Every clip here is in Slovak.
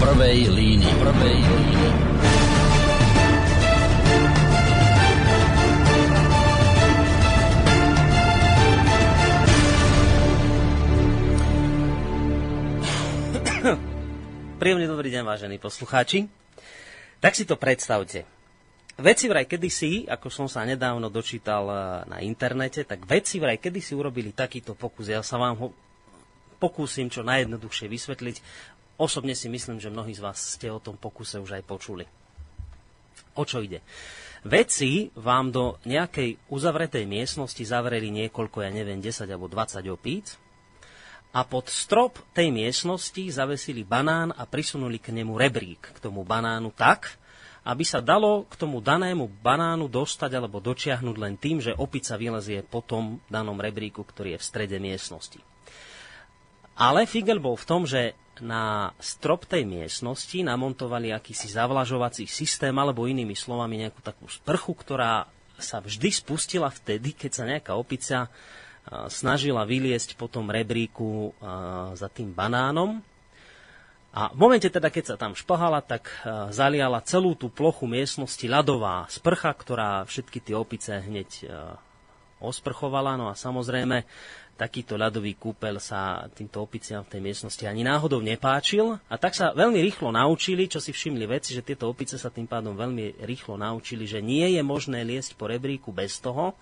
prvej línii. Prvej línii. Príjemný dobrý deň, vážení poslucháči. Tak si to predstavte. Veci vraj kedysi, ako som sa nedávno dočítal eh, na internete, tak veci vraj kedysi urobili takýto pokus. Ja sa vám ho pokúsim čo najjednoduchšie vysvetliť. Osobne si myslím, že mnohí z vás ste o tom pokuse už aj počuli. O čo ide? Vedci vám do nejakej uzavretej miestnosti zavreli niekoľko, ja neviem, 10 alebo 20 opíc a pod strop tej miestnosti zavesili banán a prisunuli k nemu rebrík, k tomu banánu tak, aby sa dalo k tomu danému banánu dostať alebo dočiahnuť len tým, že opica vylezie po tom danom rebríku, ktorý je v strede miestnosti. Ale figel bol v tom, že na strop tej miestnosti namontovali akýsi zavlažovací systém, alebo inými slovami nejakú takú sprchu, ktorá sa vždy spustila vtedy, keď sa nejaká opica snažila vyliesť po tom rebríku za tým banánom. A v momente teda, keď sa tam špahala, tak zaliala celú tú plochu miestnosti ľadová sprcha, ktorá všetky tie opice hneď osprchovala. No a samozrejme, takýto ľadový kúpel sa týmto opiciam v tej miestnosti ani náhodou nepáčil a tak sa veľmi rýchlo naučili, čo si všimli veci, že tieto opice sa tým pádom veľmi rýchlo naučili, že nie je možné liesť po rebríku bez toho,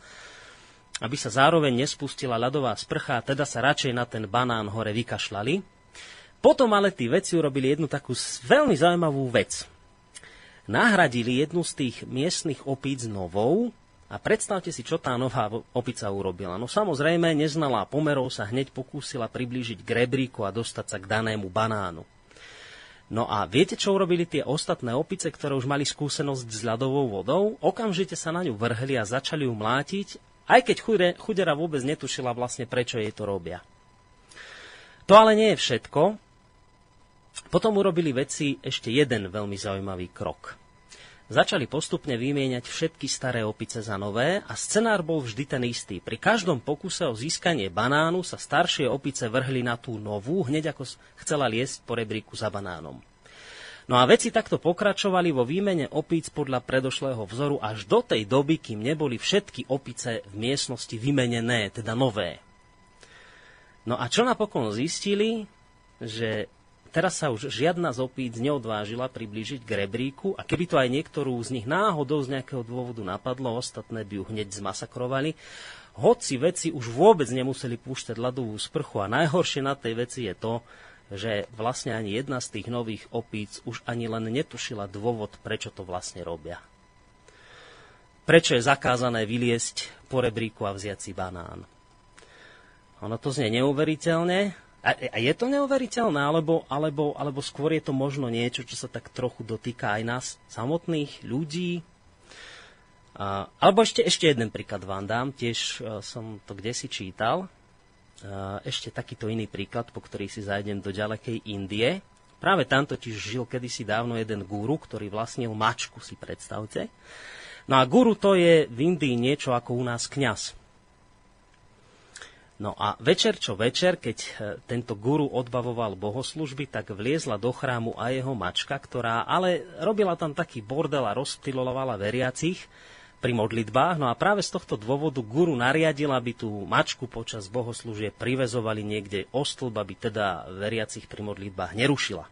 aby sa zároveň nespustila ľadová sprcha, teda sa radšej na ten banán hore vykašľali. Potom ale tí veci urobili jednu takú veľmi zaujímavú vec. Nahradili jednu z tých miestnych opíc novou, a predstavte si, čo tá nová opica urobila. No samozrejme, neznalá pomerov sa hneď pokúsila priblížiť k rebríku a dostať sa k danému banánu. No a viete, čo urobili tie ostatné opice, ktoré už mali skúsenosť s ľadovou vodou? Okamžite sa na ňu vrhli a začali ju mlátiť, aj keď chudera vôbec netušila vlastne, prečo jej to robia. To ale nie je všetko. Potom urobili veci ešte jeden veľmi zaujímavý krok. Začali postupne vymieňať všetky staré opice za nové a scenár bol vždy ten istý. Pri každom pokuse o získanie banánu sa staršie opice vrhli na tú novú, hneď ako chcela liesť po rebríku za banánom. No a veci takto pokračovali vo výmene opíc podľa predošlého vzoru až do tej doby, kým neboli všetky opice v miestnosti vymenené, teda nové. No a čo napokon zistili, že Teraz sa už žiadna z opíc neodvážila priblížiť k rebríku a keby to aj niektorú z nich náhodou z nejakého dôvodu napadlo, ostatné by ju hneď zmasakrovali. Hoci veci už vôbec nemuseli púšťať ľadovú sprchu a najhoršie na tej veci je to, že vlastne ani jedna z tých nových opíc už ani len netušila dôvod, prečo to vlastne robia. Prečo je zakázané vyliesť po rebríku a vziať si banán. Ono to znie neuveriteľne, a, a je to neuveriteľné, alebo, alebo, alebo skôr je to možno niečo, čo sa tak trochu dotýka aj nás samotných ľudí? A, alebo ešte, ešte jeden príklad vám dám, tiež e, som to kde si čítal. A, ešte takýto iný príklad, po ktorý si zajdem do ďalekej Indie. Práve tam totiž žil kedysi dávno jeden guru, ktorý vlastnil mačku, si predstavte. No a guru to je v Indii niečo ako u nás kňaz. No a večer čo večer, keď e, tento guru odbavoval bohoslužby, tak vliezla do chrámu aj jeho mačka, ktorá ale robila tam taký bordel a rozptilovala veriacich pri modlitbách. No a práve z tohto dôvodu guru nariadila, aby tú mačku počas bohoslúžie privezovali niekde o stĺb, aby teda veriacich pri modlitbách nerušila.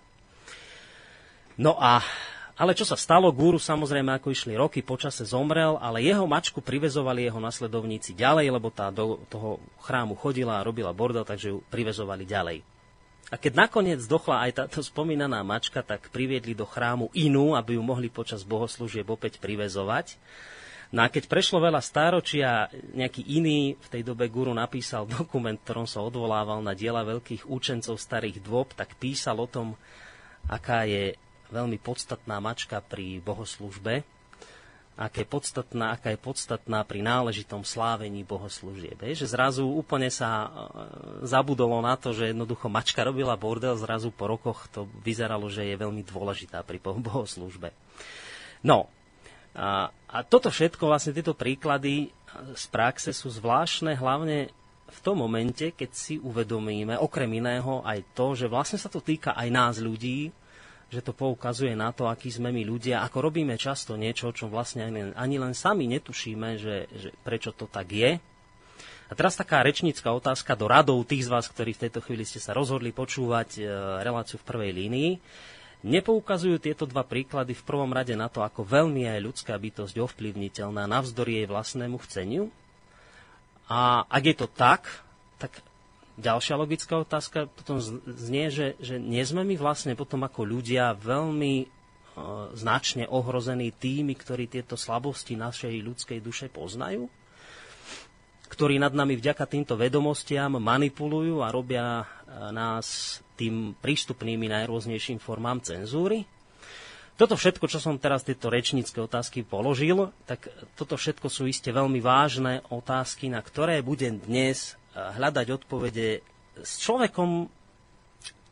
No a ale čo sa stalo, guru samozrejme, ako išli roky, počase zomrel, ale jeho mačku privezovali jeho nasledovníci ďalej, lebo tá do toho chrámu chodila a robila bordel, takže ju privezovali ďalej. A keď nakoniec dochla aj táto spomínaná mačka, tak priviedli do chrámu inú, aby ju mohli počas bohoslúžieb opäť privezovať. No a keď prešlo veľa stáročia, nejaký iný v tej dobe guru napísal dokument, ktorom sa odvolával na diela veľkých učencov starých dôb, tak písal o tom, aká je veľmi podstatná mačka pri bohoslužbe, aká je podstatná, aká je podstatná pri náležitom slávení bohoslúžieb. Že zrazu úplne sa e, zabudolo na to, že jednoducho mačka robila bordel, zrazu po rokoch to vyzeralo, že je veľmi dôležitá pri bohoslúžbe. No, a, a toto všetko, vlastne tieto príklady z praxe sú zvláštne, hlavne v tom momente, keď si uvedomíme okrem iného aj to, že vlastne sa to týka aj nás ľudí, že to poukazuje na to, akí sme my ľudia, ako robíme často niečo, čo vlastne ani ani len sami netušíme, že, že prečo to tak je. A teraz taká rečnícka otázka do radov tých z vás, ktorí v tejto chvíli ste sa rozhodli počúvať e, reláciu v prvej línii. Nepoukazujú tieto dva príklady v prvom rade na to, ako veľmi je ľudská bytosť ovplyvniteľná navzdory jej vlastnému chceniu? A ak je to tak, tak ďalšia logická otázka potom znie, že, že nie sme my vlastne potom ako ľudia veľmi e, značne ohrození tými, ktorí tieto slabosti našej ľudskej duše poznajú? ktorí nad nami vďaka týmto vedomostiam manipulujú a robia e, nás tým prístupnými najrôznejším formám cenzúry. Toto všetko, čo som teraz tieto rečnícke otázky položil, tak toto všetko sú iste veľmi vážne otázky, na ktoré budem dnes hľadať odpovede s človekom,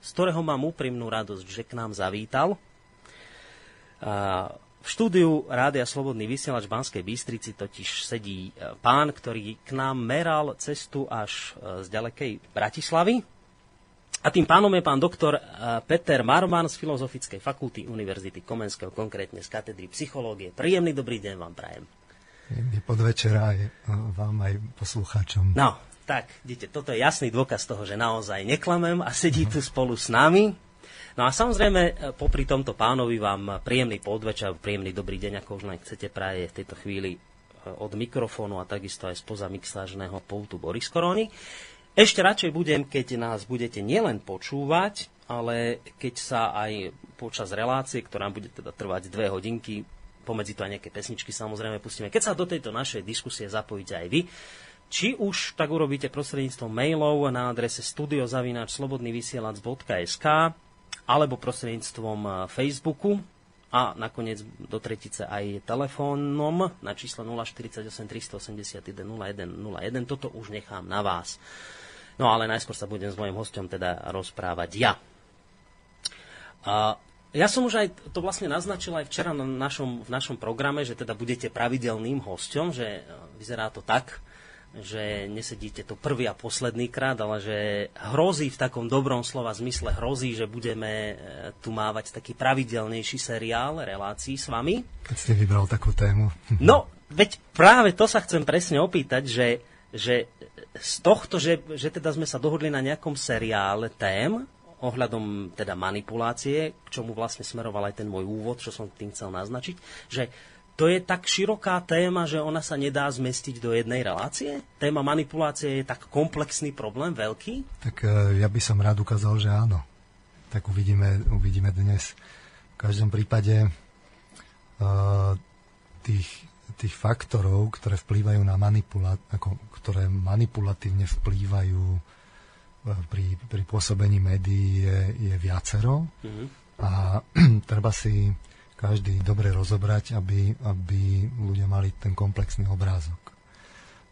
z ktorého mám úprimnú radosť, že k nám zavítal. V štúdiu Rádia Slobodný vysielač v Banskej Bystrici totiž sedí e, pán, ktorý k nám meral cestu až e, z ďalekej Bratislavy. A tým pánom je pán doktor e, Peter Marman z Filozofickej fakulty Univerzity Komenského, konkrétne z katedry psychológie. Príjemný dobrý deň vám prajem. Príjemný podvečer aj vám aj poslucháčom. No, tak, vidíte, toto je jasný dôkaz toho, že naozaj neklamem a sedí tu spolu s nami. No a samozrejme, e, popri tomto pánovi vám príjemný podvečer, príjemný dobrý deň, ako už len chcete praje v tejto chvíli e, od mikrofónu a takisto aj spoza mixážneho poutu Boris Korony. Ešte radšej budem, keď nás budete nielen počúvať, ale keď sa aj počas relácie, ktorá bude teda trvať dve hodinky, pomedzi to aj nejaké pesničky samozrejme pustíme, keď sa do tejto našej diskusie zapojíte aj vy, či už tak urobíte prostredníctvom mailov na adrese studiozavináčslobodnyvysielac.sk alebo prostredníctvom eh, Facebooku a nakoniec do tretice aj telefónom na číslo 048 381 01 01. Toto už nechám na vás. No ale najskôr sa budem s mojim hostom teda rozprávať ja. A ja som už aj to vlastne naznačil aj včera na našom, v našom programe, že teda budete pravidelným hostom, že eh, vyzerá to tak, že nesedíte to prvý a posledný krát, ale že hrozí v takom dobrom slova zmysle, hrozí, že budeme e, tu mávať taký pravidelnejší seriál relácií s vami. Keď ste vybral takú tému. No, veď práve to sa chcem presne opýtať, že, že z tohto, že, že teda sme sa dohodli na nejakom seriále tém, ohľadom teda manipulácie, k čomu vlastne smeroval aj ten môj úvod, čo som tým chcel naznačiť, že to je tak široká téma, že ona sa nedá zmestiť do jednej relácie? Téma manipulácie je tak komplexný problém, veľký? Tak e, ja by som rád ukázal, že áno. Tak uvidíme, uvidíme dnes. V každom prípade uh, tých, tých faktorov, ktoré vplývajú na manipula- ako, ktoré manipulatívne vplývajú e, pri, pri pôsobení médií je, je viacero. Mm-hmm. A treba si každý dobre rozobrať, aby, aby ľudia mali ten komplexný obrázok.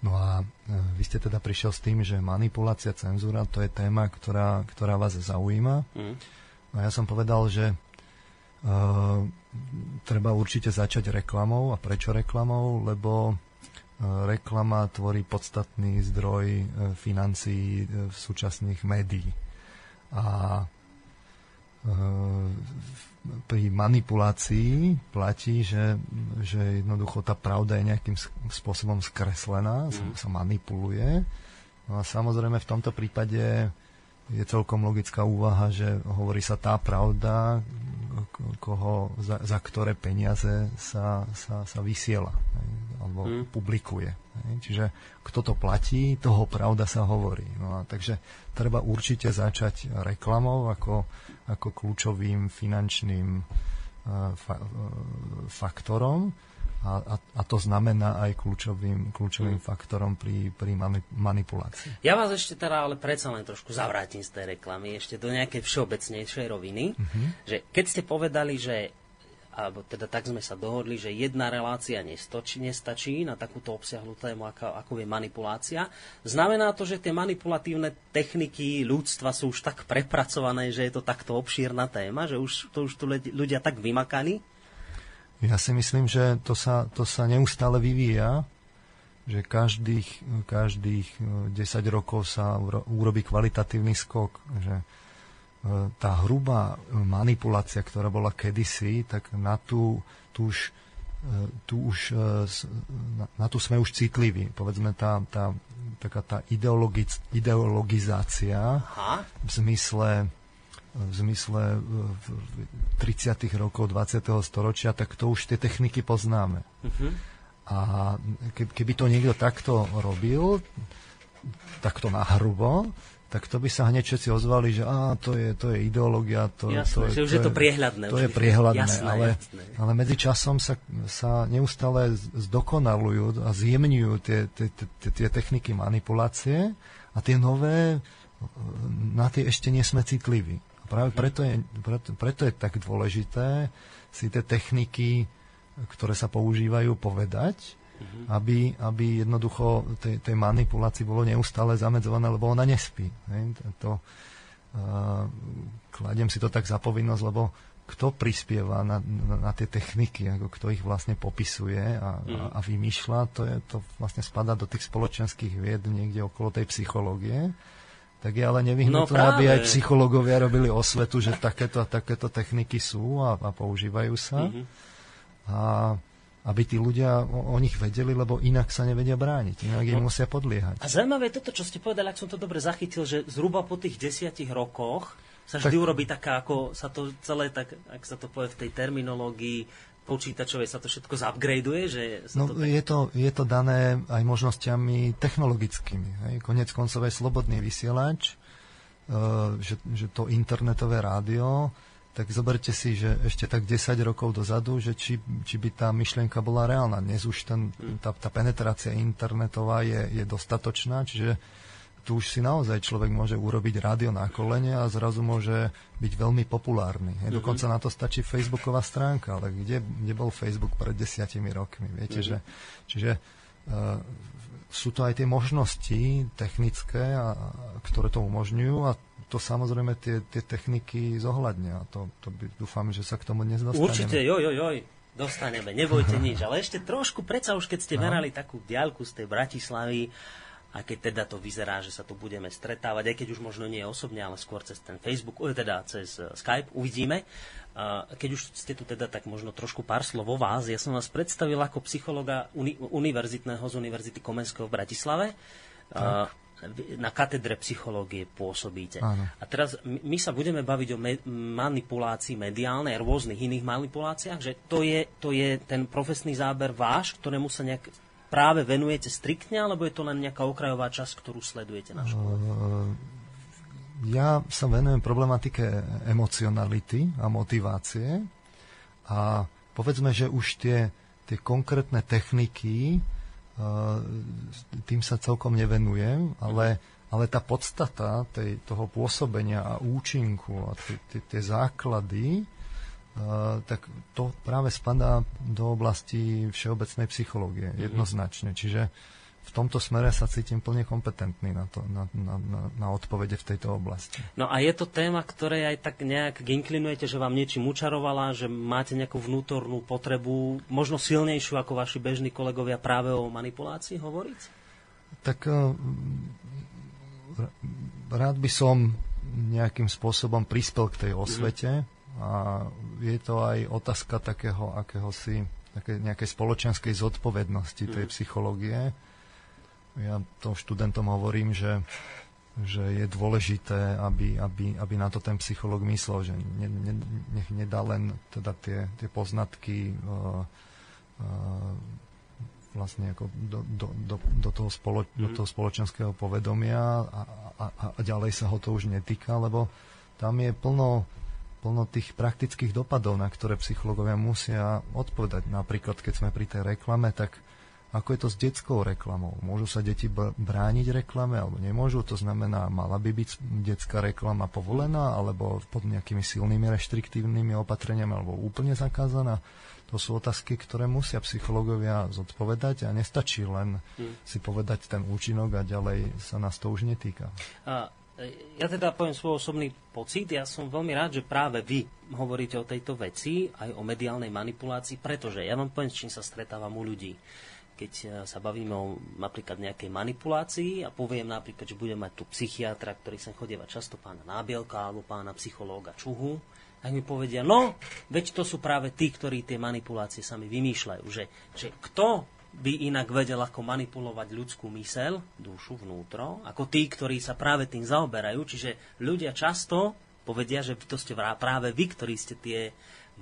No a e, vy ste teda prišiel s tým, že manipulácia, cenzúra, to je téma, ktorá, ktorá vás zaujíma. Mm. No a ja som povedal, že e, treba určite začať reklamou. A prečo reklamou? Lebo e, reklama tvorí podstatný zdroj e, financií v súčasných médií. A pri manipulácii platí, že, že jednoducho tá pravda je nejakým spôsobom skreslená, mm. sa, manipuluje. No a samozrejme v tomto prípade je celkom logická úvaha, že hovorí sa tá pravda, koho, za, za ktoré peniaze sa, sa, sa vysiela alebo mm. publikuje. Čiže kto to platí, toho pravda sa hovorí. No a takže treba určite začať reklamou ako ako kľúčovým finančným e, fa- e, faktorom a, a, a to znamená aj kľúčovým, kľúčovým hmm. faktorom pri, pri mani- manipulácii. Ja vás ešte teda ale predsa len trošku zavrátim z tej reklamy, ešte do nejakej všeobecnejšej roviny, uh-huh. že keď ste povedali, že alebo teda tak sme sa dohodli, že jedna relácia nestočí, nestačí na takúto obsiahlu tému, ako, ako je manipulácia. Znamená to, že tie manipulatívne techniky ľudstva sú už tak prepracované, že je to takto obšírna téma, že už to už tu ľudia tak vymakali? Ja si myslím, že to sa, to sa neustále vyvíja, že každých, každých 10 rokov sa urobí kvalitatívny skok, že tá hrubá manipulácia, ktorá bola kedysi, tak na tú, tú už, e, tu už, na, na tú sme už citliví. Povedzme, tá, tá, taká tá ideologiz, ideologizácia Aha. v zmysle v zmysle v 30. rokov 20. storočia, tak to už tie techniky poznáme. Uh-huh. A keby to niekto takto robil, takto nahrubo, tak to by sa hneď všetci ozvali, že á, to je, to je ideológia. To, jasné, to, že už to je to priehľadné. To je priehľadné, jasné, ale, jasné. ale medzi časom sa, sa neustále zdokonalujú a zjemňujú tie, tie, tie, tie techniky manipulácie a tie nové, na tie ešte nie sme citliví. A práve mhm. preto je, preto, preto je tak dôležité si tie techniky, ktoré sa používajú, povedať uh-huh. aby, aby jednoducho tej, tej manipulácii bolo neustále zamedzované, lebo ona nespí. Hej? To, uh, kladiem si to tak za povinnosť, lebo kto prispieva na, na, na tie techniky, ako kto ich vlastne popisuje a, uh-huh. a, a vymýšľa, to, je, to vlastne spadá do tých spoločenských vied niekde okolo tej psychológie tak je ale nevyhnutné, no, aby aj psychológovia robili osvetu, že takéto a takéto techniky sú a, a používajú sa. Uh-huh. A aby tí ľudia o, o nich vedeli, lebo inak sa nevedia brániť, inak im no. musia podliehať. A zaujímavé je toto, čo ste povedali, ak som to dobre zachytil, že zhruba po tých desiatich rokoch sa vždy tak, urobí taká, ako sa to celé, tak, ak sa to povie v tej terminológii, počítačovej sa to všetko zupgradeuje? Že sa no, to tak... je, to, je to dané aj možnosťami technologickými. Hej. Konec koncov aj slobodný vysielač, uh, že, že to internetové rádio, tak zoberte si, že ešte tak 10 rokov dozadu, že či, či by tá myšlienka bola reálna. Dnes už ten, tá, tá penetrácia internetová je, je dostatočná, čiže tu už si naozaj človek môže urobiť rádio na kolene a zrazu môže byť veľmi populárny. Mm-hmm. Dokonca na to stačí facebooková stránka, ale kde, kde bol Facebook pred desiatimi rokmi? Viete, mm-hmm. že, čiže uh, sú to aj tie možnosti technické, a, ktoré to umožňujú a to samozrejme tie, tie techniky zohľadnia. To, to by, dúfam, že sa k tomu dnes dostaneme. Určite, joj, joj, joj, dostaneme, nebojte nič. Ale ešte trošku, predsa už keď ste no. merali takú diaľku z tej Bratislavy, a keď teda to vyzerá, že sa tu budeme stretávať, aj keď už možno nie osobne, ale skôr cez ten Facebook, teda cez e, Skype, uvidíme. Keď už ste tu teda, tak možno trošku pár slov o vás. Ja som vás predstavil ako psychologa uni- univerzitného z Univerzity Komenského v Bratislave. Tak na katedre psychológie pôsobíte. Áno. A teraz my sa budeme baviť o me- manipulácii mediálnej rôznych iných manipuláciách, že to je, to je ten profesný záber váš, ktorému sa nejak práve venujete striktne, alebo je to len nejaká okrajová časť, ktorú sledujete na škole? Uh, ja sa venujem problematike emocionality a motivácie a povedzme, že už tie, tie konkrétne techniky tým sa celkom nevenujem, ale, ale tá podstata tej, toho pôsobenia a účinku a tie základy, tak to práve spadá do oblasti všeobecnej psychológie, mhm. jednoznačne. Čiže v tomto smere sa cítim plne kompetentný na, to, na, na, na, na odpovede v tejto oblasti. No a je to téma, ktoré aj tak nejak inklinujete, že vám niečím učarovala, že máte nejakú vnútornú potrebu, možno silnejšiu ako vaši bežní kolegovia práve o manipulácii hovoriť? Tak uh, rád by som nejakým spôsobom prispel k tej osvete mm. a je to aj otázka takého akéhosi také nejakej spoločenskej zodpovednosti tej mm. psychológie ja to študentom hovorím, že, že je dôležité, aby, aby, aby na to ten psychológ myslel, že ne, ne, nech nedá len teda tie, tie poznatky uh, uh, vlastne ako do, do, do, do, toho spolo, mm. do mhm. toho spoločenského povedomia a, a, a ďalej sa ho to už netýka, lebo tam je plno, plno tých praktických dopadov, na ktoré psychológovia musia odpovedať. Napríklad, keď sme pri tej reklame, tak ako je to s detskou reklamou? Môžu sa deti brániť reklame alebo nemôžu? To znamená, mala by byť detská reklama povolená alebo pod nejakými silnými reštriktívnymi opatreniami alebo úplne zakázaná? To sú otázky, ktoré musia psychológovia zodpovedať a nestačí len hmm. si povedať ten účinok a ďalej sa nás to už netýka. A e, ja teda poviem svoj osobný pocit. Ja som veľmi rád, že práve vy hovoríte o tejto veci, aj o mediálnej manipulácii, pretože ja vám poviem, s čím sa stretávam u ľudí keď e, sa bavíme o napríklad nejakej manipulácii a poviem napríklad, že budem mať tu psychiatra, ktorý sem chodieva často pána Nábielka alebo pána psychológa Čuhu, tak mi povedia, no, veď to sú práve tí, ktorí tie manipulácie sami vymýšľajú. Že, že kto by inak vedel, ako manipulovať ľudskú mysel, dušu, vnútro, ako tí, ktorí sa práve tým zaoberajú. Čiže ľudia často povedia, že to ste práve vy, ktorí ste tie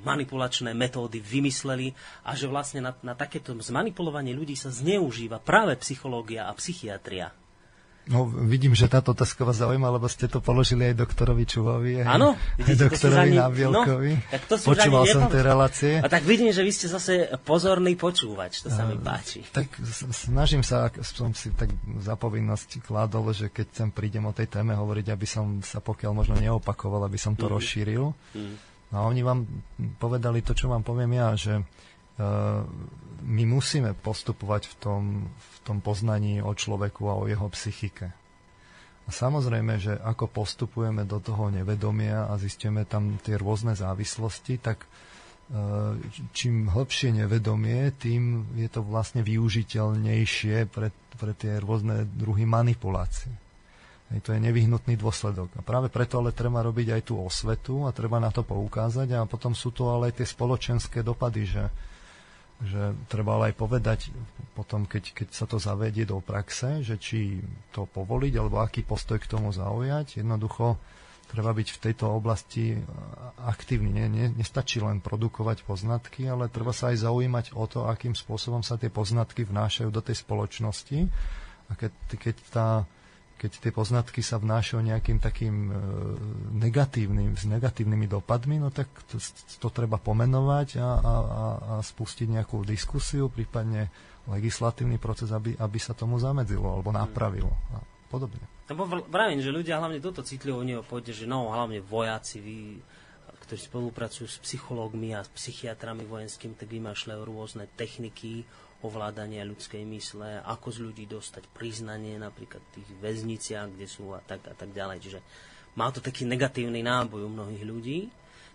manipulačné metódy vymysleli a že vlastne na, na takéto zmanipulovanie ľudí sa zneužíva práve psychológia a psychiatria. No, vidím, že táto otázka vás zaujíma, lebo ste to položili aj doktorovi Čuhovi, aj, Áno, aj doktorovi Nábielkovi. No, tak to Počúval som tie relácie. A tak vidím, že vy ste zase pozorný počúvač, to sa mi páči. Tak snažím sa, som si tak za povinnosť kládol, že keď sem prídem o tej téme hovoriť, aby som sa pokiaľ možno neopakoval, aby som to mm. rozšíril. Mm. No a oni vám povedali to, čo vám poviem ja, že uh, my musíme postupovať v tom, v tom poznaní o človeku a o jeho psychike. A samozrejme, že ako postupujeme do toho nevedomia a zistíme tam tie rôzne závislosti, tak e, čím hĺbšie nevedomie, tým je to vlastne využiteľnejšie pre, pre tie rôzne druhy manipulácie. To je nevyhnutný dôsledok. A práve preto ale treba robiť aj tú osvetu a treba na to poukázať a potom sú to ale aj tie spoločenské dopady, že že treba ale aj povedať potom, keď, keď sa to zavedie do praxe, že či to povoliť, alebo aký postoj k tomu zaujať. Jednoducho treba byť v tejto oblasti aktívny. Nie, nie, nestačí len produkovať poznatky, ale treba sa aj zaujímať o to, akým spôsobom sa tie poznatky vnášajú do tej spoločnosti. A keď, keď tá keď tie poznatky sa vnášajú nejakým takým e, negatívnym, s negatívnymi dopadmi, no tak to, to treba pomenovať a, a, a spustiť nejakú diskusiu, prípadne legislatívny proces, aby, aby sa tomu zamedzilo alebo napravilo a podobne. Lebo vravím, že ľudia hlavne toto citlivo neho pôjde, že no, hlavne vojaci, vy, ktorí spolupracujú s psychológmi a s psychiatrami vojenskými, tak vymašľajú rôzne techniky, ovládania ľudskej mysle, ako z ľudí dostať priznanie napríklad v tých väzniciach, kde sú a tak a tak ďalej. Čiže má to taký negatívny náboj u mnohých ľudí.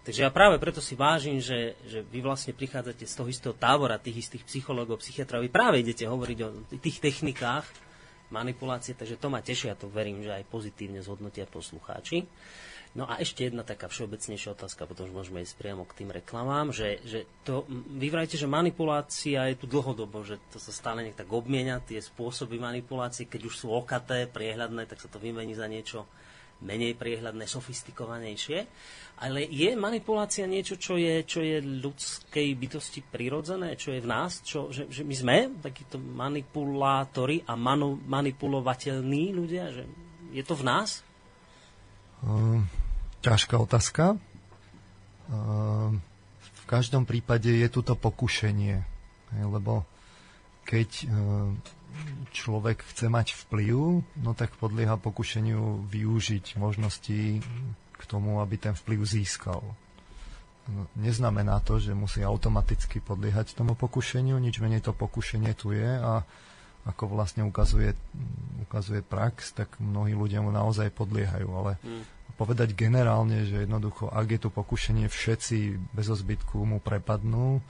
Takže ja práve preto si vážim, že, že vy vlastne prichádzate z toho istého tábora tých istých psychológov, psychiatrov. Vy práve idete hovoriť o tých technikách manipulácie, takže to ma teší a to verím, že aj pozitívne zhodnotia poslucháči. No a ešte jedna taká všeobecnejšia otázka, potom už môžeme ísť priamo k tým reklamám, že, že to, vy vrajte, že manipulácia je tu dlhodobo, že to sa stále nejak tak obmienia, tie spôsoby manipulácie, keď už sú okaté, priehľadné, tak sa to vymení za niečo menej priehľadné, sofistikovanejšie. Ale je manipulácia niečo, čo je, čo je ľudskej bytosti prirodzené, čo je v nás, čo, že, že my sme takíto manipulátori a manu, manipulovateľní ľudia, že je to v nás? Um ťažká otázka. V každom prípade je tu to pokušenie, lebo keď e, človek chce mať vplyv, no tak podlieha pokušeniu využiť možnosti k tomu, aby ten vplyv získal. No, neznamená to, že musí automaticky podliehať tomu pokušeniu, nič menej to pokušenie tu je a ako vlastne ukazuje, ukazuje prax, tak mnohí ľudia mu naozaj podliehajú, ale mm povedať generálne, že jednoducho, ak je tu pokušenie, všetci bez ozbytku mu prepadnú,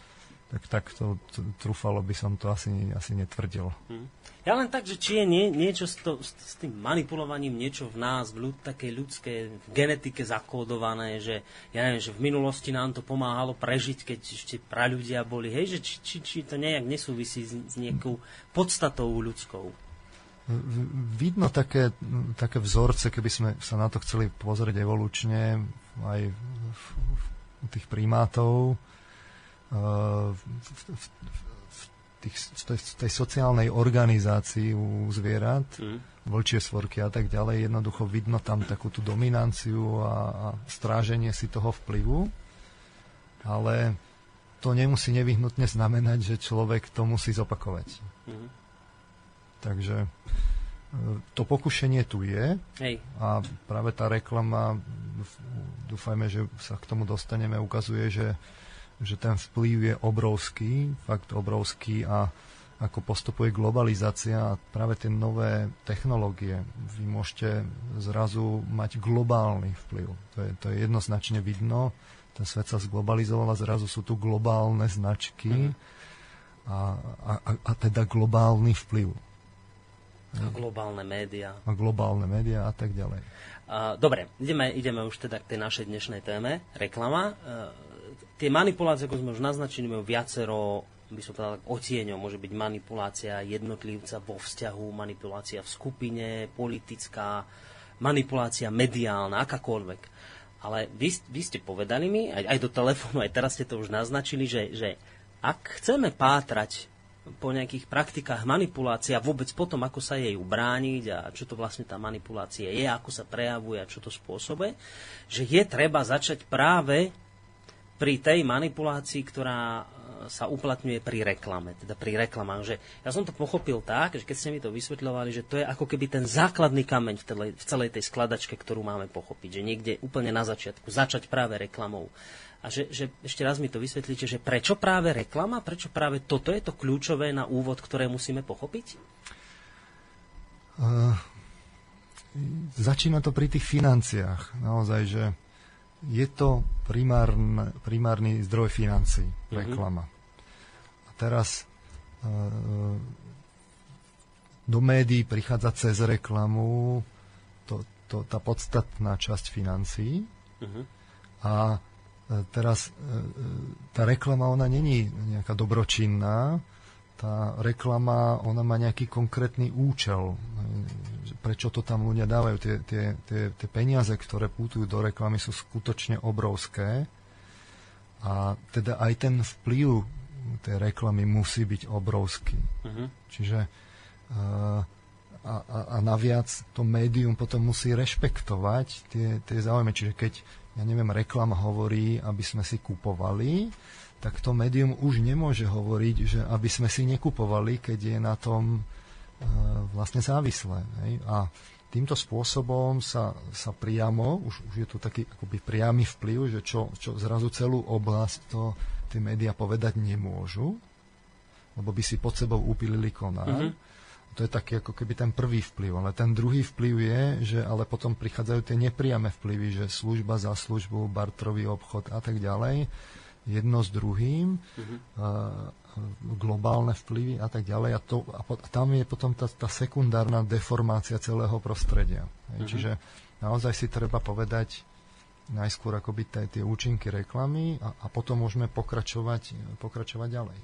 tak takto trúfalo by som to asi, asi netvrdil. Hmm. Ja len tak, že či je nie, niečo s, to, s, tým manipulovaním, niečo v nás, v ľud, takej ľudskej v genetike zakódované, že ja neviem, že v minulosti nám to pomáhalo prežiť, keď ešte praľudia boli, hej, že či, či, či to nejak nesúvisí s, s nejakou podstatou ľudskou vidno také, také vzorce, keby sme sa na to chceli pozrieť evolučne, aj v, v tých primátov, v, v, v, tých, v, tej, v tej sociálnej organizácii u zvierat, mm. vlčie svorky a tak ďalej, jednoducho vidno tam takú tú dominanciu a, a stráženie si toho vplyvu, ale to nemusí nevyhnutne znamenať, že človek to musí zopakovať. Mm. Takže e, to pokušenie tu je Hej. a práve tá reklama, dúfajme, že sa k tomu dostaneme, ukazuje, že, že ten vplyv je obrovský, fakt obrovský a ako postupuje globalizácia a práve tie nové technológie, vy môžete zrazu mať globálny vplyv. To je, to je jednoznačne vidno. Ten svet sa zglobalizoval a zrazu sú tu globálne značky. Mm a, a, a teda globálny vplyv. A globálne médiá. A globálne médiá a tak ďalej. Dobre, ideme, ideme už teda k tej našej dnešnej téme, reklama. Uh, tie manipulácie, ako sme už naznačili, majú viacero, by som povedal, otieňov. Môže byť manipulácia jednotlivca vo vzťahu, manipulácia v skupine, politická, manipulácia mediálna, akákoľvek. Ale vy, vy ste povedali mi, aj, aj do telefónu, aj teraz ste to už naznačili, že, že ak chceme pátrať po nejakých praktikách manipulácia vôbec potom, ako sa jej ubrániť a čo to vlastne tá manipulácia je, ako sa prejavuje a čo to spôsobuje, že je treba začať práve pri tej manipulácii, ktorá sa uplatňuje pri reklame, teda pri reklamách. Že ja som to pochopil tak, že keď ste mi to vysvetľovali, že to je ako keby ten základný kameň v, telej, v celej tej skladačke, ktorú máme pochopiť. Že niekde úplne na začiatku začať práve reklamou. A že, že ešte raz mi to vysvetlíte, že prečo práve reklama, prečo práve toto je to kľúčové na úvod, ktoré musíme pochopiť? Uh, začína to pri tých financiách. Naozaj, že je to primárne, primárny zdroj financí, mhm. reklama. Uh-huh. Teraz uh, do médií prichádza cez reklamu to, to, tá podstatná časť financií uh-huh. a E, teraz e, e, tá reklama, ona není nejaká dobročinná, tá reklama, ona má nejaký konkrétny účel. Prečo to tam ľudia dávajú? Tie, tie, tie, tie peniaze, ktoré putujú do reklamy, sú skutočne obrovské. A teda aj ten vplyv tej reklamy musí byť obrovský. Uh-huh. Čiže uh, a, a, a naviac to médium potom musí rešpektovať tie, tie záujmy. Čiže keď ja neviem, reklam hovorí, aby sme si kupovali, tak to médium už nemôže hovoriť, že aby sme si nekupovali, keď je na tom e, vlastne závislé. Hej? A týmto spôsobom sa, sa priamo, už, už je tu taký akoby priamy vplyv, že čo, čo zrazu celú oblasť to tie médiá povedať nemôžu, lebo by si pod sebou upilili konár. Mm-hmm to je taký ako keby ten prvý vplyv. Ale ten druhý vplyv je, že ale potom prichádzajú tie nepriame vplyvy, že služba za službu, bartrový obchod a tak ďalej, jedno s druhým, uh-huh. uh, globálne vplyvy a tak ďalej. A, to, a, po, a tam je potom tá, tá sekundárna deformácia celého prostredia. Uh-huh. Čiže naozaj si treba povedať najskôr akoby tie, tie účinky reklamy a, a potom môžeme pokračovať, pokračovať ďalej.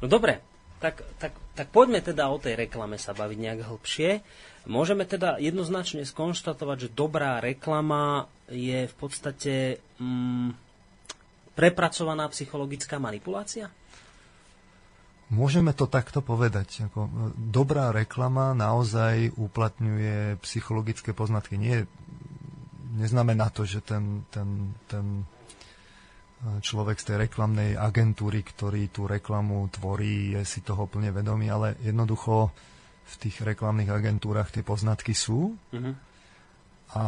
No dobre, tak, tak, tak poďme teda o tej reklame sa baviť nejak hlbšie. Môžeme teda jednoznačne skonštatovať, že dobrá reklama je v podstate mm, prepracovaná psychologická manipulácia? Môžeme to takto povedať. Ako, dobrá reklama naozaj uplatňuje psychologické poznatky. Nie, neznamená to, že ten, ten, ten človek z tej reklamnej agentúry, ktorý tú reklamu tvorí, je si toho plne vedomý, ale jednoducho v tých reklamných agentúrach tie poznatky sú uh-huh. a,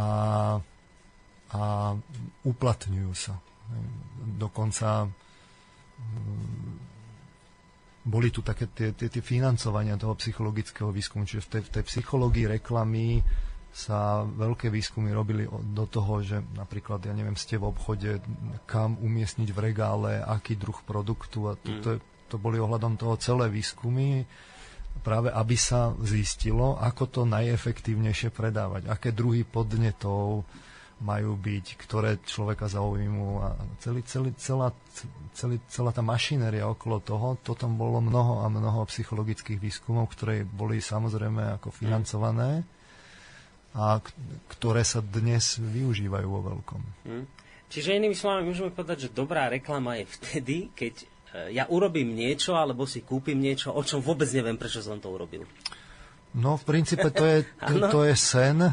a uplatňujú sa. Dokonca boli tu také tie, tie, tie financovania toho psychologického výskumu, čiže v tej, v tej psychológii reklamy sa veľké výskumy robili do toho, že napríklad, ja neviem, ste v obchode, kam umiestniť v regále, aký druh produktu a to, mm. to, to boli ohľadom toho celé výskumy, práve aby sa zistilo, ako to najefektívnejšie predávať, aké druhy podnetov majú byť, ktoré človeka zaujímu a celý, celý, celá, celý, celá tá mašinéria okolo toho, to tam bolo mnoho a mnoho psychologických výskumov, ktoré boli samozrejme ako financované. Mm a ktoré sa dnes využívajú vo veľkom. Hmm. Čiže inými slovami môžeme povedať, že dobrá reklama je vtedy, keď e, ja urobím niečo alebo si kúpim niečo, o čom vôbec neviem, prečo som to urobil. No v princípe to je, to, to je sen,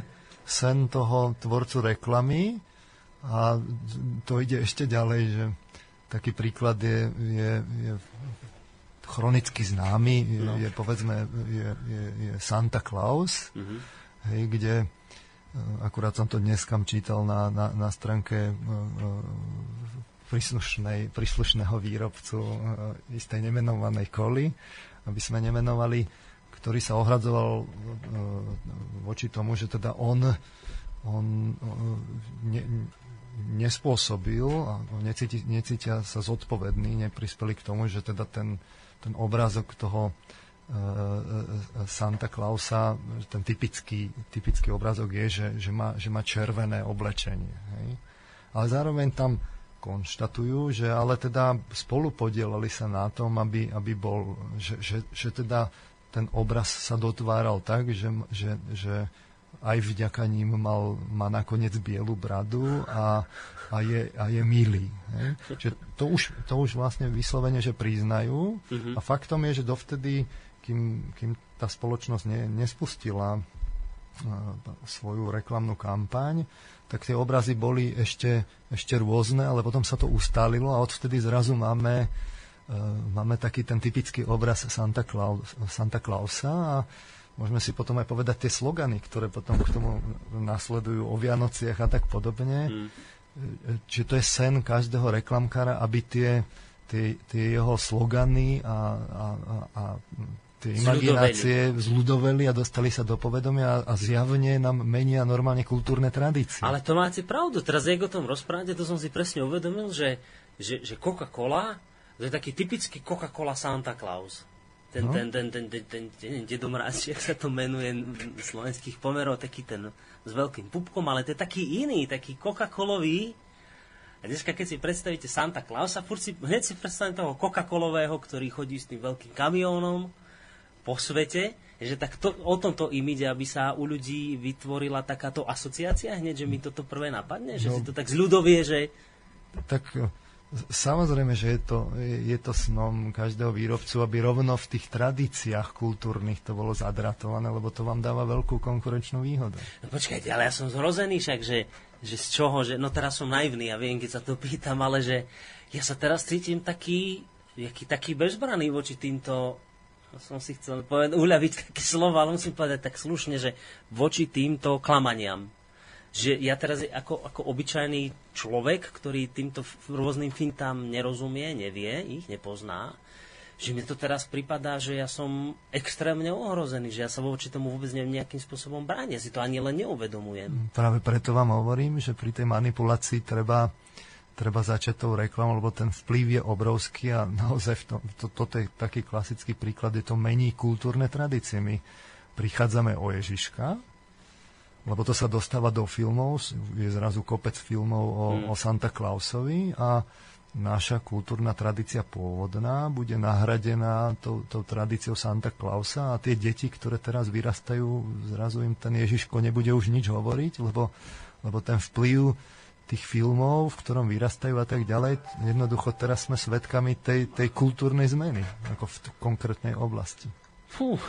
sen toho tvorcu reklamy a to ide ešte ďalej, že taký príklad je, je, je chronicky známy, je, no. je povedzme je, je, je Santa Claus, mm-hmm hej, kde e, akurát som to dneska čítal na, na, na stránke e, e, príslušnej, príslušného výrobcu istej nemenovanej koly, aby sme nemenovali, ktorý sa ohradzoval voči tomu, že teda on, on ne, nespôsobil a necíti, necítia sa zodpovední, neprispeli k tomu, že teda ten, ten obrázok toho Santa Clausa, ten typický, typický obrázok je, že, že, má, že má červené oblečenie. Hej? Ale zároveň tam konštatujú, že ale teda spolu podielali sa na tom, aby, aby bol, že, že, že teda ten obraz sa dotváral tak, že, že, že aj vďaka ním mal, má nakoniec bielu bradu a, a, je, a je milý. Hej? Čiže to už, to už vlastne vyslovene, že priznajú mm-hmm. a faktom je, že dovtedy kým, kým tá spoločnosť ne, nespustila uh, svoju reklamnú kampaň, tak tie obrazy boli ešte, ešte rôzne, ale potom sa to ustálilo a odvtedy zrazu máme, uh, máme taký ten typický obraz Santa, Claus, Santa Clausa a môžeme si potom aj povedať tie slogany, ktoré potom k tomu nasledujú o Vianociach a tak podobne. Mm. Čiže to je sen každého reklamkára, aby tie, tie, tie jeho slogany a, a, a, a tie imaginácie zľudoveli a dostali sa do povedomia a zjavne nám menia normálne kultúrne tradície. Ale to máte pravdu. Teraz, jak o tom rozprávate, to som si presne uvedomil, že, že, že Coca-Cola, to je taký typický Coca-Cola Santa Claus. Ten, no. ten, ten, ten, ten, ten, ten dedomráz, jak sa to menuje slovenských pomerov, taký ten s veľkým pupkom, ale to je taký iný, taký Coca-Colový, a dneska, keď si predstavíte Santa Clausa, furt si, hneď si predstavím toho Coca-Colového, ktorý chodí s tým veľkým kamiónom, po svete, že tak to, o tomto im ide, aby sa u ľudí vytvorila takáto asociácia hneď, že mi toto prvé napadne, že no, si to tak zľudovie, že... Tak e, samozrejme, že je to, je to snom každého výrobcu, aby rovno v tých tradíciách kultúrnych to bolo zadratované, lebo to vám dáva veľkú konkurenčnú výhodu. No počkajte, ale ja som zhrozený však, že, že z čoho, že no teraz som naivný, ja viem, keď sa to pýtam, ale že ja sa teraz cítim taký, jaký, taký bezbraný voči týmto som si chcel povedať, uľaviť také slovo, ale musím povedať tak slušne, že voči týmto klamaniam. Že ja teraz ako, ako obyčajný človek, ktorý týmto rôznym fintám nerozumie, nevie, ich nepozná, že mi to teraz pripadá, že ja som extrémne ohrozený, že ja sa voči tomu vôbec neviem nejakým spôsobom brániť. Ja si to ani len neuvedomujem. Práve preto vám hovorím, že pri tej manipulácii treba treba začať tou reklamou, lebo ten vplyv je obrovský a naozaj v tom, to, toto je taký klasický príklad, je to mení kultúrne tradície. My prichádzame o Ježiška, lebo to sa dostáva do filmov, je zrazu kopec filmov o, hmm. o Santa Clausovi a naša kultúrna tradícia pôvodná bude nahradená tou, tou tradíciou Santa Clausa a tie deti, ktoré teraz vyrastajú, zrazu im ten Ježiško nebude už nič hovoriť, lebo, lebo ten vplyv tých filmov, v ktorom vyrastajú a tak ďalej. Jednoducho teraz sme svedkami tej, tej kultúrnej zmeny, ako v konkrétnej oblasti. Fú,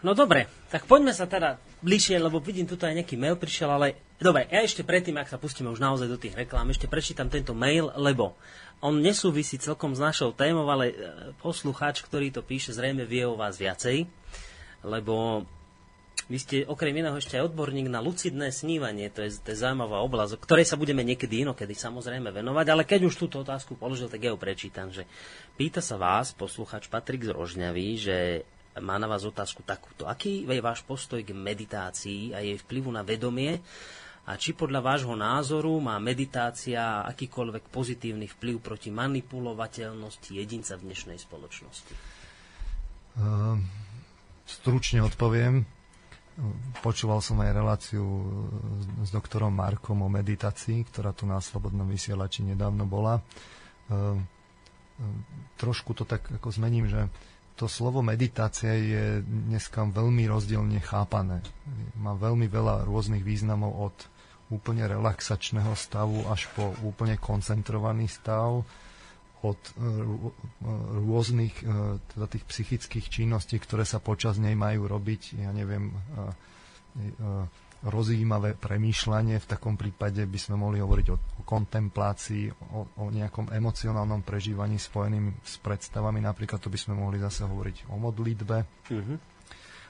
no dobre, tak poďme sa teda bližšie, lebo vidím, tu aj nejaký mail prišiel, ale dobre, ja ešte predtým, ak sa pustíme už naozaj do tých reklám, ešte prečítam tento mail, lebo on nesúvisí celkom s našou témou, ale e, poslucháč, ktorý to píše, zrejme vie o vás viacej, lebo vy ste okrem iného ešte aj odborník na lucidné snívanie, to je, to je zaujímavá oblasť, ktorej sa budeme niekedy inokedy samozrejme venovať, ale keď už túto otázku položil, tak ja ju prečítam, že pýta sa vás, posluchač Patrik z Rožňavy, že má na vás otázku takúto. Aký je váš postoj k meditácii a jej vplyvu na vedomie a či podľa vášho názoru má meditácia akýkoľvek pozitívny vplyv proti manipulovateľnosti jedinca v dnešnej spoločnosti? Uh, stručne odpoviem. Počúval som aj reláciu s doktorom Markom o meditácii, ktorá tu na Slobodnom vysielači nedávno bola. E, e, trošku to tak ako zmením, že to slovo meditácia je dneska veľmi rozdielne chápané. Má veľmi veľa rôznych významov od úplne relaxačného stavu až po úplne koncentrovaný stav od e, rôznych e, teda tých psychických činností, ktoré sa počas nej majú robiť, ja neviem, rozjímavé premýšľanie. V takom prípade by sme mohli hovoriť o, o kontemplácii, o, o nejakom emocionálnom prežívaní spojeným s predstavami. Napríklad to by sme mohli zase hovoriť o modlitbe. Mm-hmm.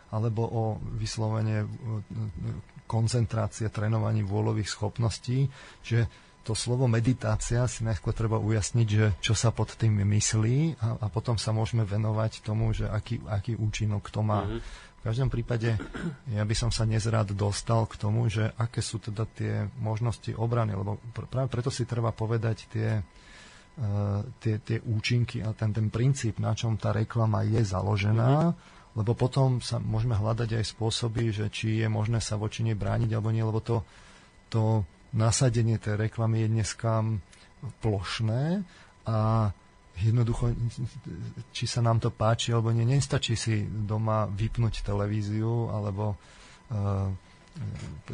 Alebo o vyslovene koncentrácie, trénovaní vôľových schopností. Čiže to slovo meditácia si najskôr treba ujasniť, že čo sa pod tým myslí a, a potom sa môžeme venovať tomu, že aký, aký účinok to má. Mm-hmm. V každom prípade ja by som sa dnes rád dostal k tomu, že aké sú teda tie možnosti obrany, lebo pr- práve preto si treba povedať tie, uh, tie, tie účinky a ten, ten princíp, na čom tá reklama je založená, mm-hmm. lebo potom sa môžeme hľadať aj spôsoby, že či je možné sa voči nej brániť alebo nie, lebo to, to nasadenie tej reklamy je dneska plošné a jednoducho, či sa nám to páči alebo nie, nestačí si doma vypnúť televíziu alebo uh,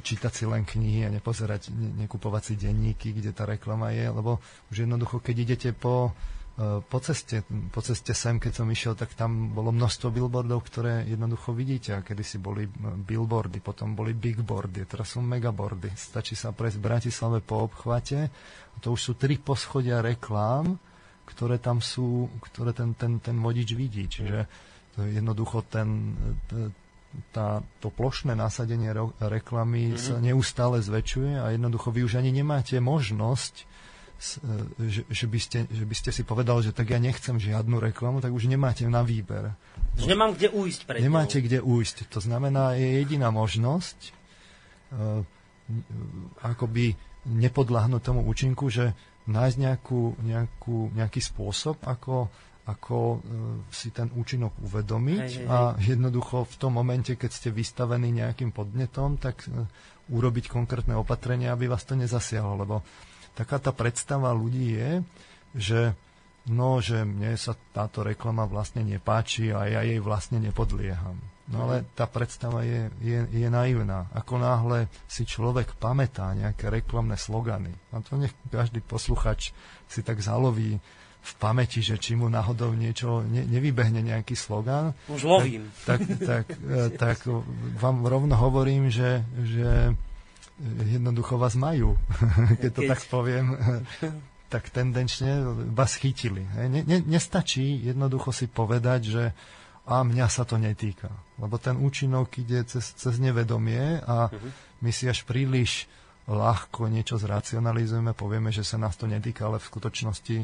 čítať si len knihy a nepozerať, ne, nekupovať si denníky, kde tá reklama je, lebo už jednoducho, keď idete po, po, ceste, po ceste sem, keď som išiel, tak tam bolo množstvo billboardov, ktoré jednoducho vidíte. A kedy si boli billboardy, potom boli bigboardy, teraz sú megaboardy. Stačí sa prejsť v Bratislave po obchvate. To už sú tri poschodia reklám, ktoré tam sú, ktoré ten, ten, ten vodič vidí. Čiže to je jednoducho ten, tá, to plošné nasadenie re, reklamy mm-hmm. sa neustále zväčšuje a jednoducho vy už ani nemáte možnosť, e, že, že, by ste, že by ste si povedal, že tak ja nechcem žiadnu reklamu, tak už nemáte na výber. Že nemám kde újsť pred Nemáte kde újsť. To znamená, je jediná možnosť uh, akoby nepodľahnúť tomu účinku, že nájsť nejakú, nejakú, nejaký spôsob, ako, ako e, si ten účinok uvedomiť hej, hej, a jednoducho v tom momente, keď ste vystavení nejakým podnetom, tak e, urobiť konkrétne opatrenia, aby vás to nezasiahlo, lebo taká tá predstava ľudí je, že no, že mne sa táto reklama vlastne nepáči a ja jej vlastne nepodlieham. No ale tá predstava je, je, je naivná. Ako náhle si človek pamätá nejaké reklamné slogany, a to nech každý posluchač si tak zaloví v pamäti, že či mu náhodou niečo ne, nevybehne nejaký slogan. Už lovím. Tak, tak, tak, tak vám rovno hovorím, že, že jednoducho vás majú, keď to Keď... tak poviem tak tendenčne vás chytili. Ne, ne, nestačí jednoducho si povedať, že a mňa sa to netýka. Lebo ten účinok ide cez, cez nevedomie a uh-huh. my si až príliš ľahko niečo zracionalizujeme, povieme, že sa nás to netýka, ale v skutočnosti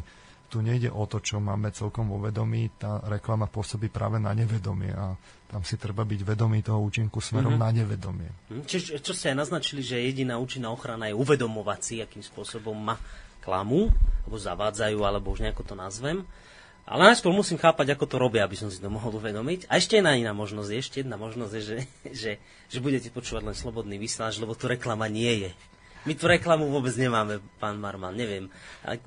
tu nejde o to, čo máme celkom vo vedomí. Tá reklama pôsobí práve na nevedomie a tam si treba byť vedomý toho účinku smerom uh-huh. na nevedomie. Mhm. Čiže čo ste aj naznačili, že jediná účinná ochrana je uvedomovať si, akým spôsobom ma klamu, alebo zavádzajú, alebo už nejako to nazvem. Ale najskôr musím chápať, ako to robia, aby som si to mohol uvedomiť. A ešte jedna iná možnosť, ešte jedna možnosť je, že, že, že budete počúvať len slobodný vysielač, lebo tu reklama nie je. My tu reklamu vôbec nemáme, pán Marman, neviem.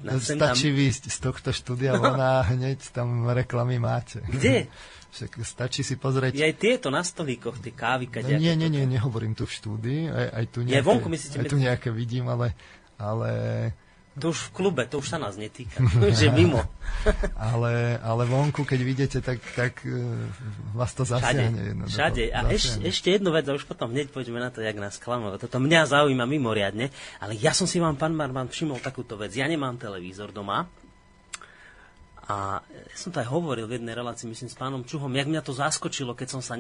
No, stačí tam... výjsť z tohto štúdia no. a hneď tam reklamy máte. Kde? Však stačí si pozrieť... Je aj tieto na stolíkoch, tie kávy, no, Nie, nie, nie, nehovorím tu v štúdii, aj, aj tu nejaké, vonku, myslíte, aj tu nejaké vidím, ale, ale to už v klube, to už sa nás netýka. že mimo. ale, ale vonku, keď vidíte, tak, tak uh, vás to zasiahne. Všade, všade. A eš, ešte jednu vec, a už potom hneď poďme na to, jak nás klamalo. Toto mňa zaujíma mimoriadne, ale ja som si vám, pán Marman, všimol takúto vec. Ja nemám televízor doma, a ja som to aj hovoril v jednej relácii, myslím, s pánom Čuhom, jak mňa to zaskočilo, keď som sa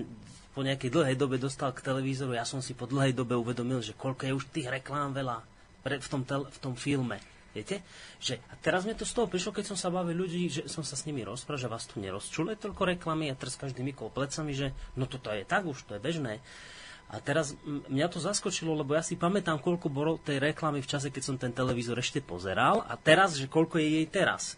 po nejakej dlhej dobe dostal k televízoru. Ja som si po dlhej dobe uvedomil, že koľko je už tých reklám veľa v tom, tel, v tom filme. Viete? Že, a teraz mi to z toho prišlo, keď som sa bavil ľudí, že som sa s nimi rozprával, že vás tu nerozčule toľko reklamy a teraz každý mykol plecami, že no toto je tak už, to je bežné. A teraz mňa to zaskočilo, lebo ja si pamätám, koľko bolo tej reklamy v čase, keď som ten televízor ešte pozeral a teraz, že koľko je jej teraz.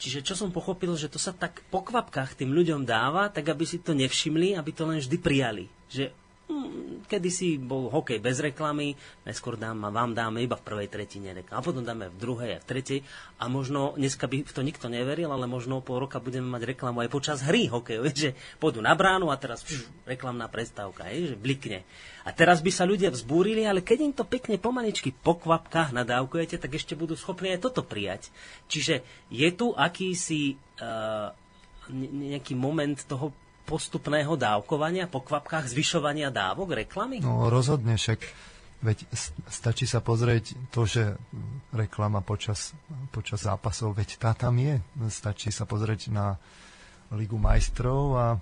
Čiže čo som pochopil, že to sa tak po kvapkách tým ľuďom dáva, tak aby si to nevšimli, aby to len vždy prijali. Že kedy si bol hokej bez reklamy, neskôr dám, vám dáme iba v prvej tretine reklamy, a potom dáme v druhej a v tretej a možno, dneska by v to nikto neveril, ale možno pol roka budeme mať reklamu aj počas hry hokejovej, že pôjdu na bránu a teraz pš, reklamná prestávka, je, že blikne. A teraz by sa ľudia vzbúrili, ale keď im to pekne pomaničky po kvapkách nadávkujete, tak ešte budú schopní aj toto prijať. Čiže je tu akýsi uh, nejaký moment toho postupného dávkovania, po kvapkách zvyšovania dávok, reklamy? No rozhodne, však veď stačí sa pozrieť to, že reklama počas, počas zápasov, veď tá tam je. Stačí sa pozrieť na Ligu majstrov a e,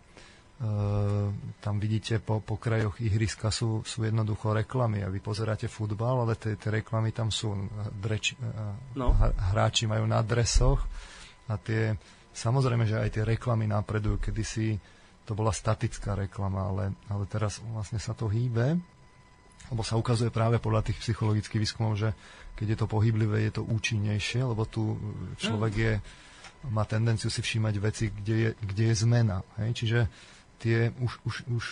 tam vidíte po, po krajoch ihriska sú, sú jednoducho reklamy a vy pozeráte futbal, ale tie, reklamy tam sú. Dreč, e, no. Hráči majú na dresoch a tie, samozrejme, že aj tie reklamy napredujú, kedy si to bola statická reklama, ale, ale teraz vlastne sa to hýbe, lebo sa ukazuje práve podľa tých psychologických výskumov, že keď je to pohyblivé, je to účinnejšie, lebo tu človek je, má tendenciu si všímať veci, kde je, kde je zmena. Hej? Čiže tie už, už, už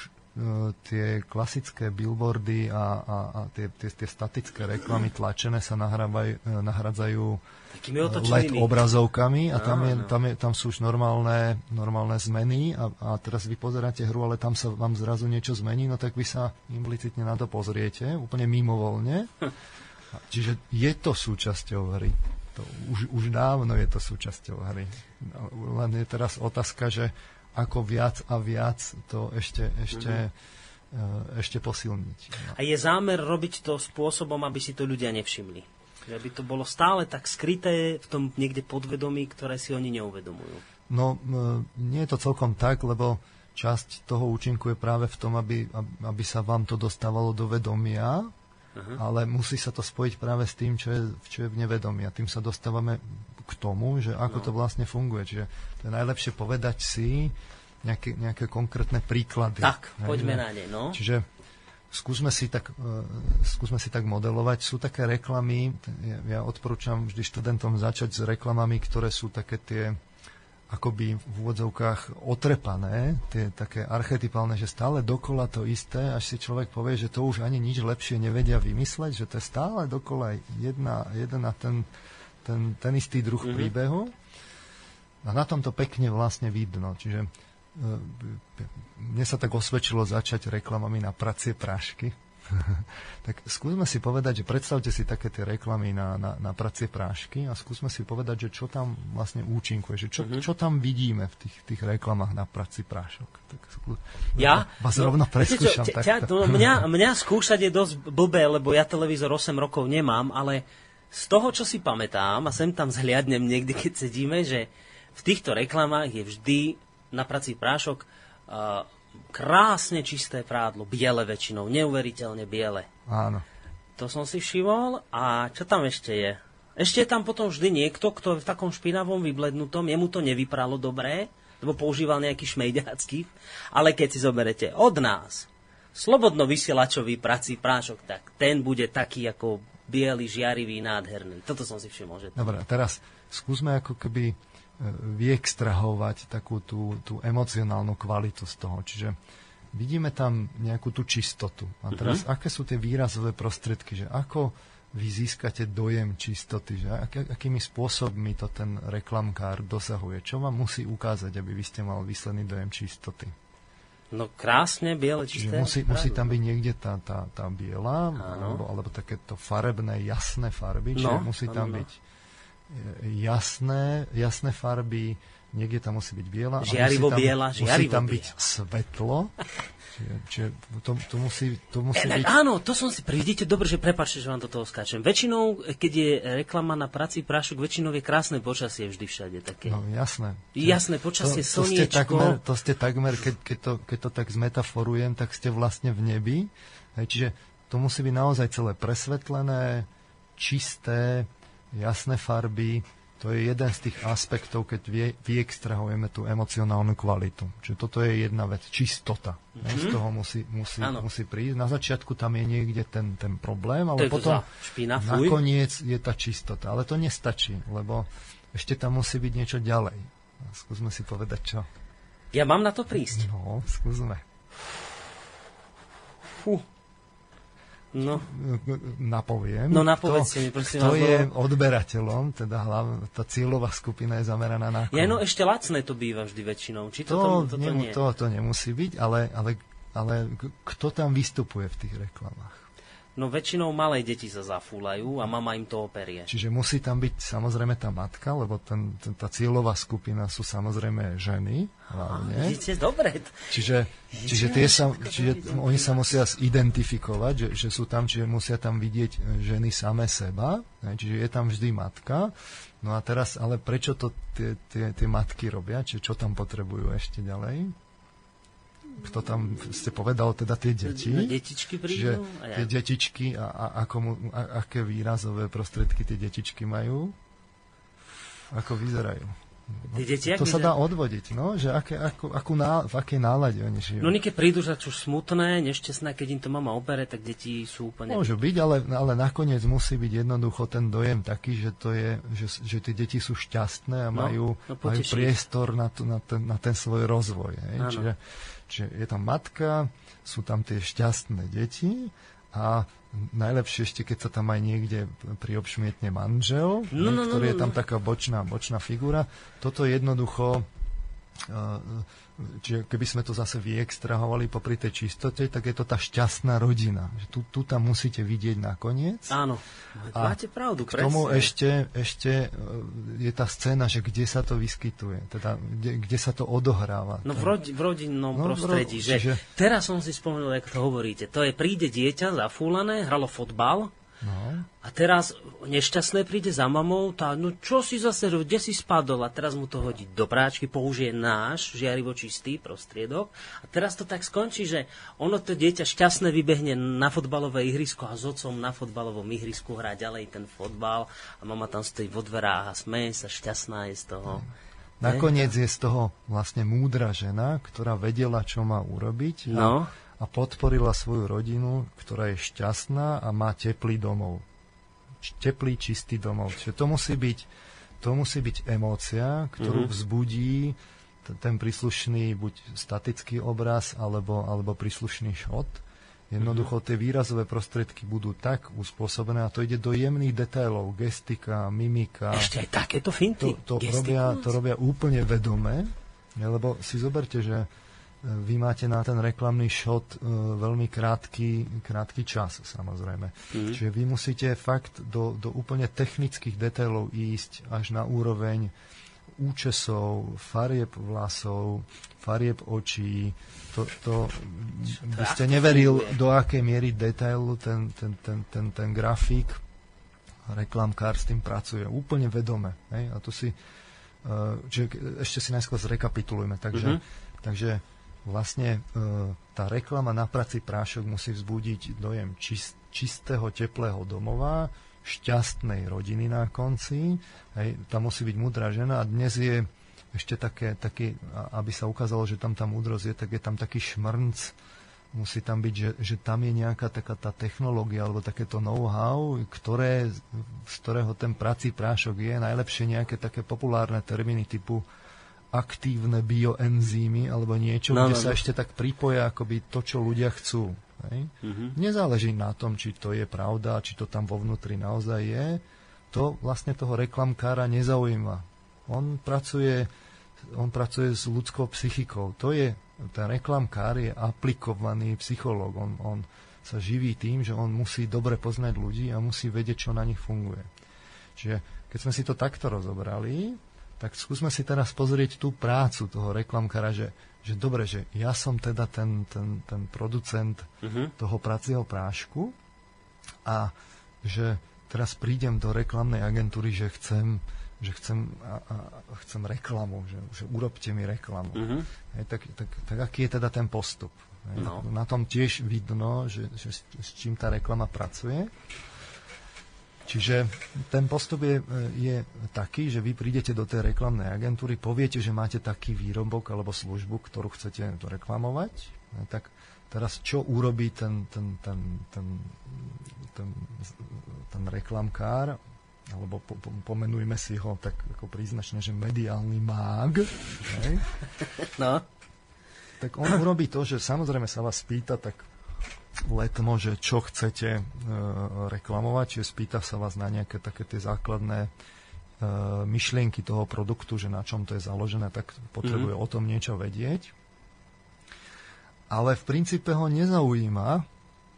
tie klasické billboardy a, a, a tie, tie, tie statické reklamy tlačené sa e, nahradzajú LED obrazovkami a tam, je, tam, je, tam sú už normálne, normálne zmeny a, a teraz vy pozeráte hru, ale tam sa vám zrazu niečo zmení, no tak vy sa implicitne na to pozriete, úplne mimovolne. Čiže je to súčasťou hry. To už, už dávno je to súčasťou hry. No, len je teraz otázka, že ako viac a viac to ešte, ešte, mm-hmm. ešte posilniť. No. A je zámer robiť to spôsobom, aby si to ľudia nevšimli? Že by to bolo stále tak skryté v tom niekde podvedomí, ktoré si oni neuvedomujú? No, nie je to celkom tak, lebo časť toho účinku je práve v tom, aby, aby sa vám to dostávalo do vedomia, uh-huh. ale musí sa to spojiť práve s tým, čo je, čo je v nevedomí. A tým sa dostávame k tomu, že ako no. to vlastne funguje. Čiže to je najlepšie povedať si nejaké, nejaké konkrétne príklady. Tak, poďme že, na ne. No. Čiže skúsme si, tak, uh, skúsme si tak modelovať. Sú také reklamy, ja, ja odporúčam vždy študentom začať s reklamami, ktoré sú také tie akoby v úvodzovkách otrepané, tie také archetypálne, že stále dokola to isté, až si človek povie, že to už ani nič lepšie nevedia vymysleť, že to je stále dokola jedna, jedna ten, ten, ten istý druh mm-hmm. príbehu. A na tom to pekne vlastne vidno. Čiže e, mne sa tak osvedčilo začať reklamami na pracie prášky. tak skúsme si povedať, že predstavte si také tie reklamy na, na, na pracie prášky a skúsme si povedať, že čo tam vlastne účinkuje, že čo, mm-hmm. čo tam vidíme v tých, tých reklamách na prací prášok. Tak skú... Ja? Vás no, rovno preskúšam. Čo, ťa, no, mňa, mňa skúšať je dosť blbé, lebo ja televízor 8 rokov nemám, ale z toho, čo si pamätám, a sem tam zhliadnem niekdy, keď sedíme, že v týchto reklamách je vždy na prací prášok uh, krásne čisté prádlo, biele väčšinou, neuveriteľne biele. Áno. To som si všimol. A čo tam ešte je? Ešte je tam potom vždy niekto, kto je v takom špinavom vyblednutom, jemu to nevypralo dobré, lebo používal nejaký šmejďacký. Ale keď si zoberete od nás slobodno vysielačový prací prášok, tak ten bude taký ako biely, žiarivý, nádherný. Toto som si všimol. Že. Dobre, teraz skúsme ako keby e, vyextrahovať takú tú, tú emocionálnu kvalitu z toho. Čiže vidíme tam nejakú tú čistotu. A teraz, mm-hmm. aké sú tie výrazové prostriedky? Že ako vy získate dojem čistoty? Že ak, akými spôsobmi to ten reklamkár dosahuje? Čo vám musí ukázať, aby vy ste mal výsledný dojem čistoty? No krásne, biele, čisté. musí, musí tam byť niekde tá, tá, tá biela, alebo, alebo takéto farebné, jasné farby, čiže no, musí tam ano, byť e, jasné, jasné farby, niekde tam musí byť biela. Žiarivo musí tam, biela, žiarivo Musí tam biela. byť svetlo, Čiže, to, to musí, to musí e, byť... Áno, to som si... Vidíte, dobre, že prepáčte, že vám do toho skáčem. Väčšinou, keď je reklama na prací prášok, väčšinou je krásne počasie vždy všade také. No, jasné. Jasné počasie, to, to slniečko. Ste takmer, to ste takmer, keď, keď, to, keď to tak zmetaforujem, tak ste vlastne v nebi. Hej, čiže to musí byť naozaj celé presvetlené, čisté, jasné farby, to je jeden z tých aspektov, keď vie, vyextrahujeme tú emocionálnu kvalitu. Čiže toto je jedna vec, čistota. Mm-hmm. Z toho musí, musí, musí prísť. Na začiatku tam je niekde ten, ten problém, ale potom špína, nakoniec je tá čistota. Ale to nestačí, lebo ešte tam musí byť niečo ďalej. Skúsme si povedať, čo. Ja mám na to prísť. No, skúsme. Fú. No. Napoviem. No napovedzte mi, prosím To je odberateľom, teda hlavne, tá cieľová skupina je zameraná na Ja, no ešte lacné to býva vždy väčšinou. Či to, to, to, to, nie? to, to nemusí byť, ale, ale, ale kto tam vystupuje v tých reklamách? No väčšinou malé deti sa zafúlajú a mama im to operie. Čiže musí tam byť samozrejme tá matka, lebo ten, ten, tá cieľová skupina sú samozrejme ženy hlavne. Vidíte, dobre. Čiže, čiže, tie sa, čiže oni sa musia identifikovať, že, že sú tam, čiže musia tam vidieť e, ženy same seba, čiže je tam vždy matka. No a teraz, ale prečo to tie, tie, tie matky robia? Čiže čo tam potrebujú ešte ďalej? Kto tam ste povedal, teda tie deti. Detičky prídu? ja. tie detičky a, a, ako mu, a, aké výrazové prostriedky tie detičky majú? Ako vyzerajú? Tie deti, To sa dá odvodiť, no, že aké, ako, akú ná, v akej nálade oni žijú. No niekedy prídu za čo smutné, nešťastné, keď im to mama obere, tak deti sú úplne... Môžu byť, ale, ale nakoniec musí byť jednoducho ten dojem taký, že, to je, že, že tie deti sú šťastné a No, majú, no majú poteší ich. priestor na, tu, na, ten, na ten svoj rozvoj. Hej? Áno. Čiže, čiže je tam matka, sú tam tie šťastné deti a najlepšie ešte, keď sa tam aj niekde priobšmietne manžel, No, no, no, ktorý je no, tam no. taká bočná, bočná figura. Toto jednoducho Uh, Čiže keby sme to zase vyextrahovali popri tej čistote, tak je to tá šťastná rodina. Že tu, tu tam musíte vidieť nakoniec. Áno, A máte pravdu, K tomu ešte, ešte e, je tá scéna, že kde sa to vyskytuje, teda kde, kde sa to odohráva. No v, rodi, v rodinnom No, v ro- prostredí, že čiže- teraz som si spomenul, ako to hovoríte, to je príde dieťa zafúlané, hralo fotbal No, a teraz nešťastné príde za mamou, tá, no čo si zase, robil, kde si spadol? A teraz mu to hodí do práčky, použije náš žiarivo čistý prostriedok. A teraz to tak skončí, že ono to dieťa šťastné vybehne na fotbalové ihrisko a s otcom na fotbalovom ihrisku hrá ďalej ten fotbal. A mama tam stojí vo dverách a smeje sa, šťastná je z toho. nakoniec je z toho vlastne múdra žena, ktorá vedela, čo má urobiť. No. a podporila svoju rodinu, ktorá je šťastná a má teplý domov. Teplý, čistý domov. Čiže to musí byť, to musí byť emócia, ktorú Mhm. vzbudí ten príslušný buď statický obraz alebo, alebo príslušný šot. Jednoducho tie výrazové prostriedky budú tak uspôsobené a to ide do jemných detailov, gestika, mimika. Ešte aj takéto finty. To, to, robia, to robia úplne vedome, lebo si zoberte, že vy máte na ten reklamný shot e, veľmi krátky, krátky čas, samozrejme. Mhm. Čiže vy musíte fakt do, do úplne technických detailov ísť až na úroveň účesov, farieb vlasov, farieb očí. To, to, by ste neveril, do akej miery detailu ten, ten, ten, ten, ten grafík, reklamkár s tým pracuje. Úplne vedome. Hej? A tu si, uh, čiže ešte si najskôr zrekapitulujme. Takže, Mhm. mm-hmm. takže vlastne uh, tá reklama na prací prášok musí vzbudiť dojem čist, čistého, teplého domova, šťastnej rodiny na konci. Hej, tam musí byť múdra žena a dnes je ešte také, taký, aby sa ukázalo, že tam tá múdrosť je, tak je tam taký šmrnc, musí tam byť, že, že tam je nejaká taká tá technológia alebo takéto know-how, ktoré, z ktorého ten prací prášok je. Najlepšie nejaké také populárne termíny typu aktívne bioenzýmy alebo niečo, No, kde no, sa no. ešte tak pripoja akoby to, čo ľudia chcú. Hej? Mhm. Nezáleží na tom, či to je pravda, či to tam vo vnútri naozaj je. To vlastne toho reklamkára nezaujíma. On pracuje, on pracuje s ľudskou psychikou. To je, ten reklamkár je aplikovaný psychológ. On, on sa živí tým, že on musí dobre poznať ľudí a musí vedieť, čo na nich funguje. Čiže keď sme si to takto rozobrali, tak skúsme si teraz pozrieť tú prácu toho reklamkára, že, že dobre, že ja som teda ten, ten, ten producent Mhm. toho pracieho prášku a že teraz prídem do reklamnej agentúry, že chcem, že chcem, a, a, chcem reklamu, že, že urobte mi reklamu. Mhm. Hej, tak, tak, tak aký je teda ten postup? Hej, No. Na tom tiež vidno, že, že s, s čím tá reklama pracuje. Čiže ten postup je, je taký, že vy prídete do tej reklamnej agentúry, poviete, že máte taký výrobok alebo službu, ktorú chcete reklamovať. No, tak teraz čo urobí ten, ten, ten, ten, ten, ten reklamkár, alebo po, po, pomenujme si ho tak ako príznačne, že mediálny mág, hej? No. tak on urobí to, že samozrejme sa vás pýta tak letmo, že čo chcete e, reklamovať, čiže spýta sa vás na nejaké také tie základné e, myšlienky toho produktu, že na čom to je založené, tak potrebuje mm-hmm. o tom niečo vedieť. Ale v princípe ho nezaujíma,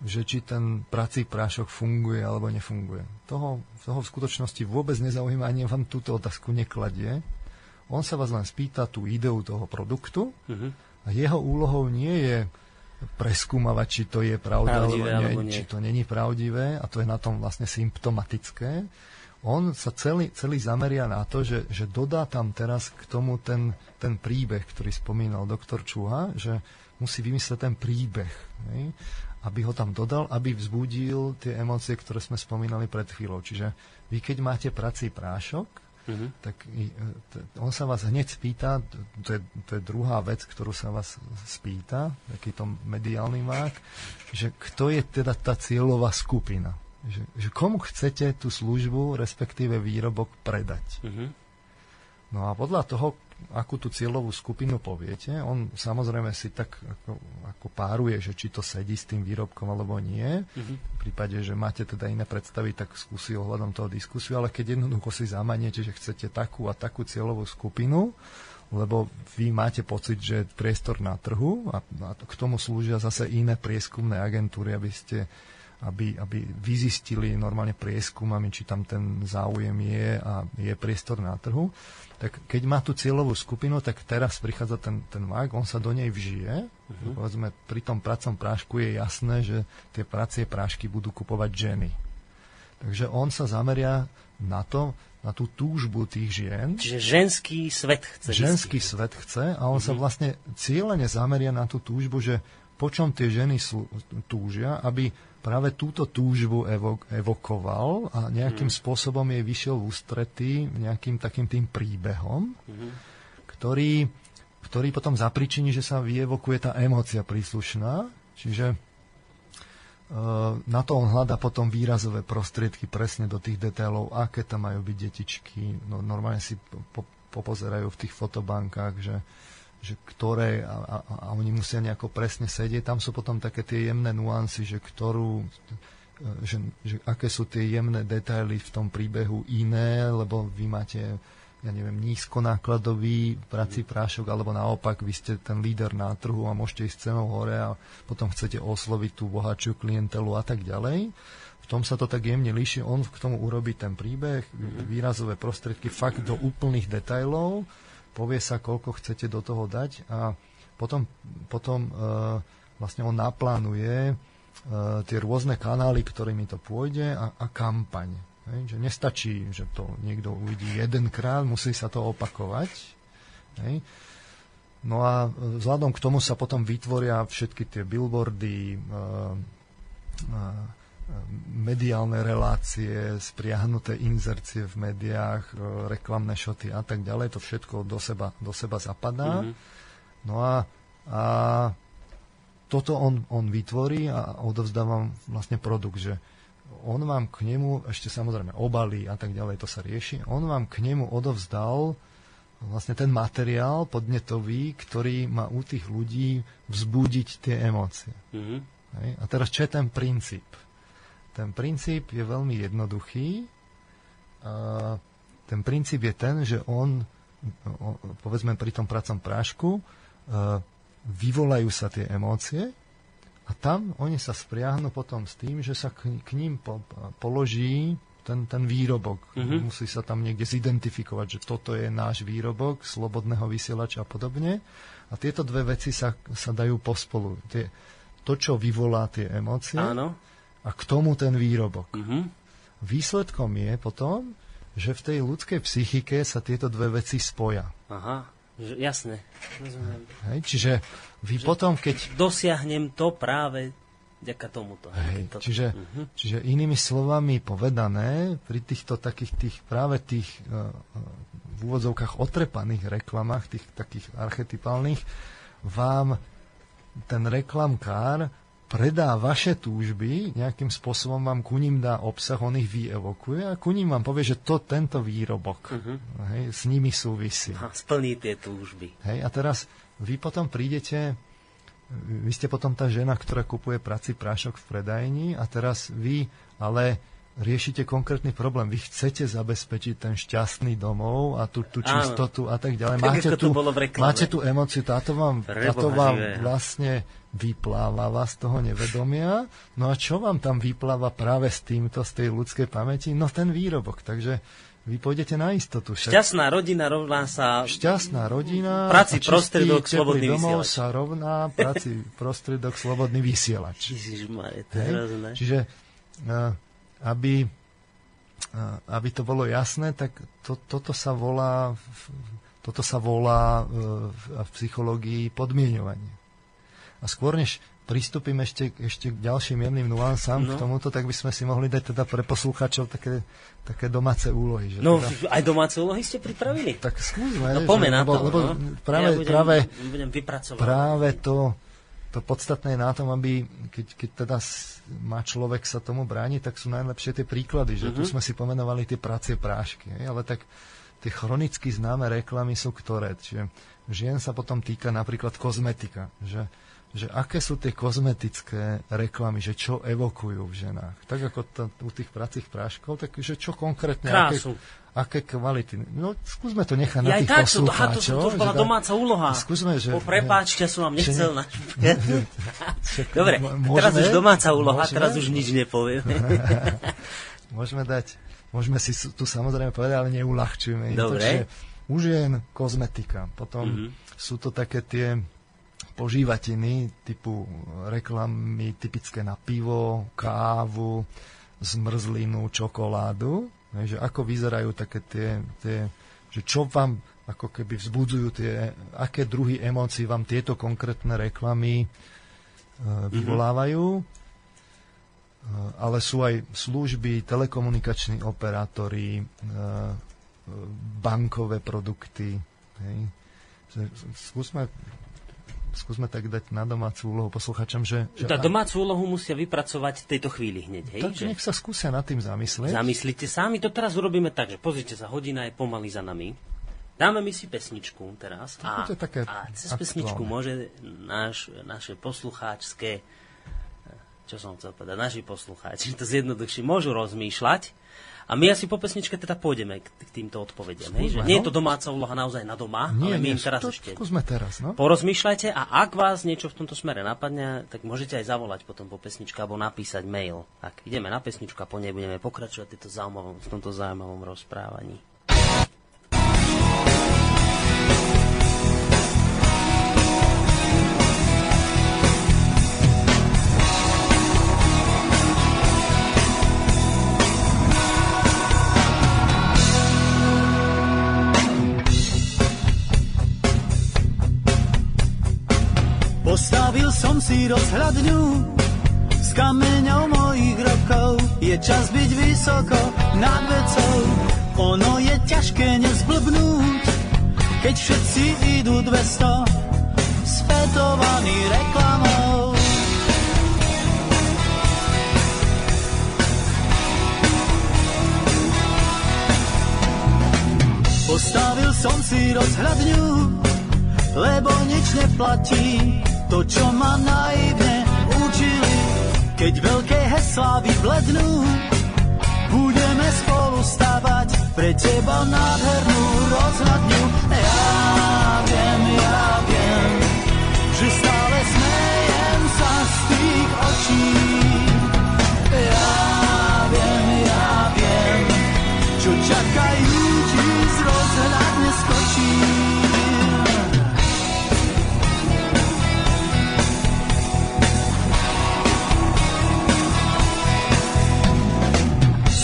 že či ten prací prášok funguje alebo nefunguje. Toho, toho v skutočnosti vôbec nezaujíma, ani vám túto otázku nekladie. On sa vás len spýta tú ideu toho produktu, Mhm. a jeho úlohou nie je preskúmavať, či to je pravda Pravdivé, alebo, nie, alebo nie. či to není pravdivé a to je na tom vlastne symptomatické. On sa celý, celý zameria na to, že, že dodá tam teraz k tomu ten, ten príbeh, ktorý spomínal doktor Čuha, že musí vymyslieť ten príbeh, hej, aby ho tam dodal, aby vzbudil tie emócie, ktoré sme spomínali pred chvíľou. Čiže vy, keď máte prací prášok, uh-huh. tak t- on sa vás hneď spýta, to je, to je druhá vec, ktorú sa vás spýta, takýto mediálny mák, že kto je teda tá cieľová skupina. Že, že komu chcete tú službu, respektíve výrobok predať. Uh-huh. No a podľa toho, akú tú cieľovú skupinu poviete, on samozrejme si tak ako, ako páruje, že či to sedí s tým výrobkom alebo nie. Uh-huh. V prípade, že máte teda iné predstavy, tak skúsi ohľadom toho diskusiu, ale keď jednoducho si zamaniete, že chcete takú a takú cieľovú skupinu, lebo vy máte pocit, že priestor na trhu a, a k tomu slúžia zase iné prieskumné agentúry, aby ste aby, aby vyzistili normálne prieskumami, či tam ten záujem je a je priestor na trhu, tak keď má tú cieľovú skupinu, tak teraz prichádza ten, ten vák, on sa do nej vžije. Uh-huh. Povedzme, pri tom pracom prášku je jasné, že tie pracie prášky budú kupovať ženy. Takže on sa zameria na to, na tú túžbu tých žien. Čiže ženský svet chce. Ženský zistiť. svet chce a on uh-huh. sa mhm. vlastne cieľene zameria na tú túžbu, že po čom tie ženy sú, túžia, aby práve túto túžbu evok- evokoval a nejakým mm. spôsobom jej vyšiel v ústretí nejakým takým tým príbehom, mm. ktorý, ktorý potom zapričiní, že sa vyevokuje tá emócia príslušná, čiže uh, na to on hľada potom výrazové prostriedky presne do tých detailov, aké tam majú byť detičky. No, normálne si po, popozerajú v tých fotobankách, že že ktoré a, a, a oni musia nejako presne sedieť. Tam sú potom také tie jemné nuancy, že ktorú že, že aké sú tie jemné detaily v tom príbehu iné, lebo vy máte ja neviem, nízkonákladový prací prášok, alebo naopak, vy ste ten líder na trhu a môžete ísť cenou hore a potom chcete osloviť tú bohatšiu klientelu a tak ďalej. V tom sa to tak jemne líši. On k tomu urobí ten príbeh, mhm. výrazové prostriedky fakt do úplných detailov povie sa, koľko chcete do toho dať a potom, potom e, vlastne on naplánuje e, tie rôzne kanály, ktorými to pôjde a, a kampaň. Hej, že nestačí, že to niekto uvidí jedenkrát, musí sa to opakovať. Hej. No a vzhľadom k tomu sa potom vytvoria všetky tie billboardy, e, e, mediálne relácie, spriahnuté inzercie v médiách, e, reklamné šoty a tak ďalej, to všetko do seba, do seba zapadá. Mm-hmm. No a, a toto on, on vytvorí a odovzdávam vlastne produkt, že on vám k nemu, ešte samozrejme obalí a tak ďalej, to sa rieši, on vám k nemu odovzdal vlastne ten materiál podnetový, ktorý má u tých ľudí vzbudiť tie emócie. Mm-hmm. A teraz čo je ten princíp? Ten princíp je veľmi jednoduchý. A ten princíp je ten, že on, povedzme pri tom pracom prášku, vyvolajú sa tie emócie a tam oni sa spriahnu potom s tým, že sa k, ním po, položí ten, ten výrobok. Mm-hmm. Musí sa tam niekde zidentifikovať, že toto je náš výrobok slobodného vysielača a podobne. A tieto dve veci sa, sa dajú pospolu. Tie, to, čo vyvolá tie emócie, Áno a k tomu ten výrobok. Mm-hmm. Výsledkom je potom, že v tej ľudskej psychike sa tieto dve veci spoja. Aha, jasne. Hej, čiže vy že potom, keď... Dosiahnem to práve vďaka tomuto. Hej, to... čiže, uh-huh. čiže inými slovami povedané, pri týchto takých tých, práve tých uh, v úvodzovkách otrepaných reklamách, tých takých archetypálnych, vám ten reklamkár predá vaše túžby, nejakým spôsobom vám ku ním dá obsah, on ich vyevokuje a ku ním vám povie, že to tento výrobok uh-huh. hej, s nimi súvisí. A splní tie túžby. Hej, a teraz vy potom prídete, vy ste potom tá žena, ktorá kupuje prací prášok v predajni a teraz vy ale riešite konkrétny problém. Vy chcete zabezpečiť ten šťastný domov a tú, tú čistotu a tak ďalej. Máte, tú, máte tú emociu, táto vám, táto vám vlastne vypláva z toho nevedomia. No a čo vám tam vypláva práve s týmto, z tej ľudskej pamäti? No ten výrobok. Takže vy pôjdete na istotu. Však... Šťastná rodina rovná sa... Šťastná rodina práci prostredok slobodný domov vysielač. sa rovná práci prostredok slobodný vysielač. Ježišmarje, to hrozné. Čiže uh, aby, aby to bolo jasné, tak to, toto sa volá, toto sa volá v, v psychológii podmienovanie. A skôr než pristúpim ešte, ešte k ďalším jemným nuansám no. k tomuto, tak by sme si mohli dať teda pre poslucháčov také, také domáce úlohy. Že no, teda, aj domáce úlohy ste pripravili? Tak skúsme. No, poďme na to. Lebo, lebo no. práve, ja budem, práve, budem vypracovať. práve to, to podstatné je na tom, aby keď, keď teda má človek sa tomu brániť, tak sú najlepšie tie príklady, že uh-huh. tu mhm. sme si pomenovali tie pracie prášky, ale tak tie chronicky známe reklamy sú ktoré. Čiže žien sa potom týka napríklad kozmetika, že že aké sú tie kozmetické reklamy, že čo evokujú v ženách. Tak ako to, u tých pracích práškov, tak že čo konkrétne, Krásu. aké, aké kvality. No skúsme to nechať ja na tých tak, poslucháčov. To, to, to, to bola domáca úloha. Skúsme, že... O, prepáčte, som vám nechcel. Však, Dobre, môžeme, teraz už domáca úloha, môžeme? teraz už nič nepoviem. môžeme dať, môžeme si tu samozrejme povedať, ale neulahčujeme. Dobre. To, u žien kozmetika, potom mm-hmm. sú to také tie požívatiny typu reklamy typické na pivo, kávu, zmrzlinu, čokoládu. Že ako vyzerajú také tie, tie, že čo vám ako keby vzbudzujú tie, aké druhy emócií vám tieto konkrétne reklamy e, vyvolávajú. Mm-hmm. ale sú aj služby, telekomunikační operátori, e, bankové produkty. Hej. Skúsme skúsme tak dať na domácu úlohu posluchačom, že... že tá domácu úlohu musia vypracovať v tejto chvíli hneď, hej? Tak že? nech sa skúsia nad tým zamyslieť. Zamyslite sa, my to teraz urobíme tak, že pozrite sa, hodina je pomaly za nami. Dáme mi si pesničku teraz a, to také a cez aktuálne. pesničku môže náš, naše poslucháčské čo som chcel povedať, naši poslucháči, to zjednoduchší, môžu rozmýšľať a my asi po pesničke teda pôjdeme k, k týmto odpovediam. Hej? Že nie je to domáca úloha naozaj na doma, nie, ale my nie, im teraz to, ešte skúsme teraz, no? porozmýšľajte a ak vás niečo v tomto smere napadne, tak môžete aj zavolať potom po pesničke alebo napísať mail. Tak ideme na pesničku a po nej budeme pokračovať v tomto zaujímavom rozprávaní. Som si rozhľadňu s kameňou mojich rokov. Je čas byť vysoko nad vecou. Ono je ťažké nezblbnúť, keď všetci idú 200 svetovaný reklamou. Postavil som si rozhľadňu, lebo nič neplatí to, čo ma naivne učili, keď veľké heslá vyblednú, budeme spolu stavať pre teba nádhernú rozhľadňu. Ja viem, ja viem, že stále smejem sa z tých očí.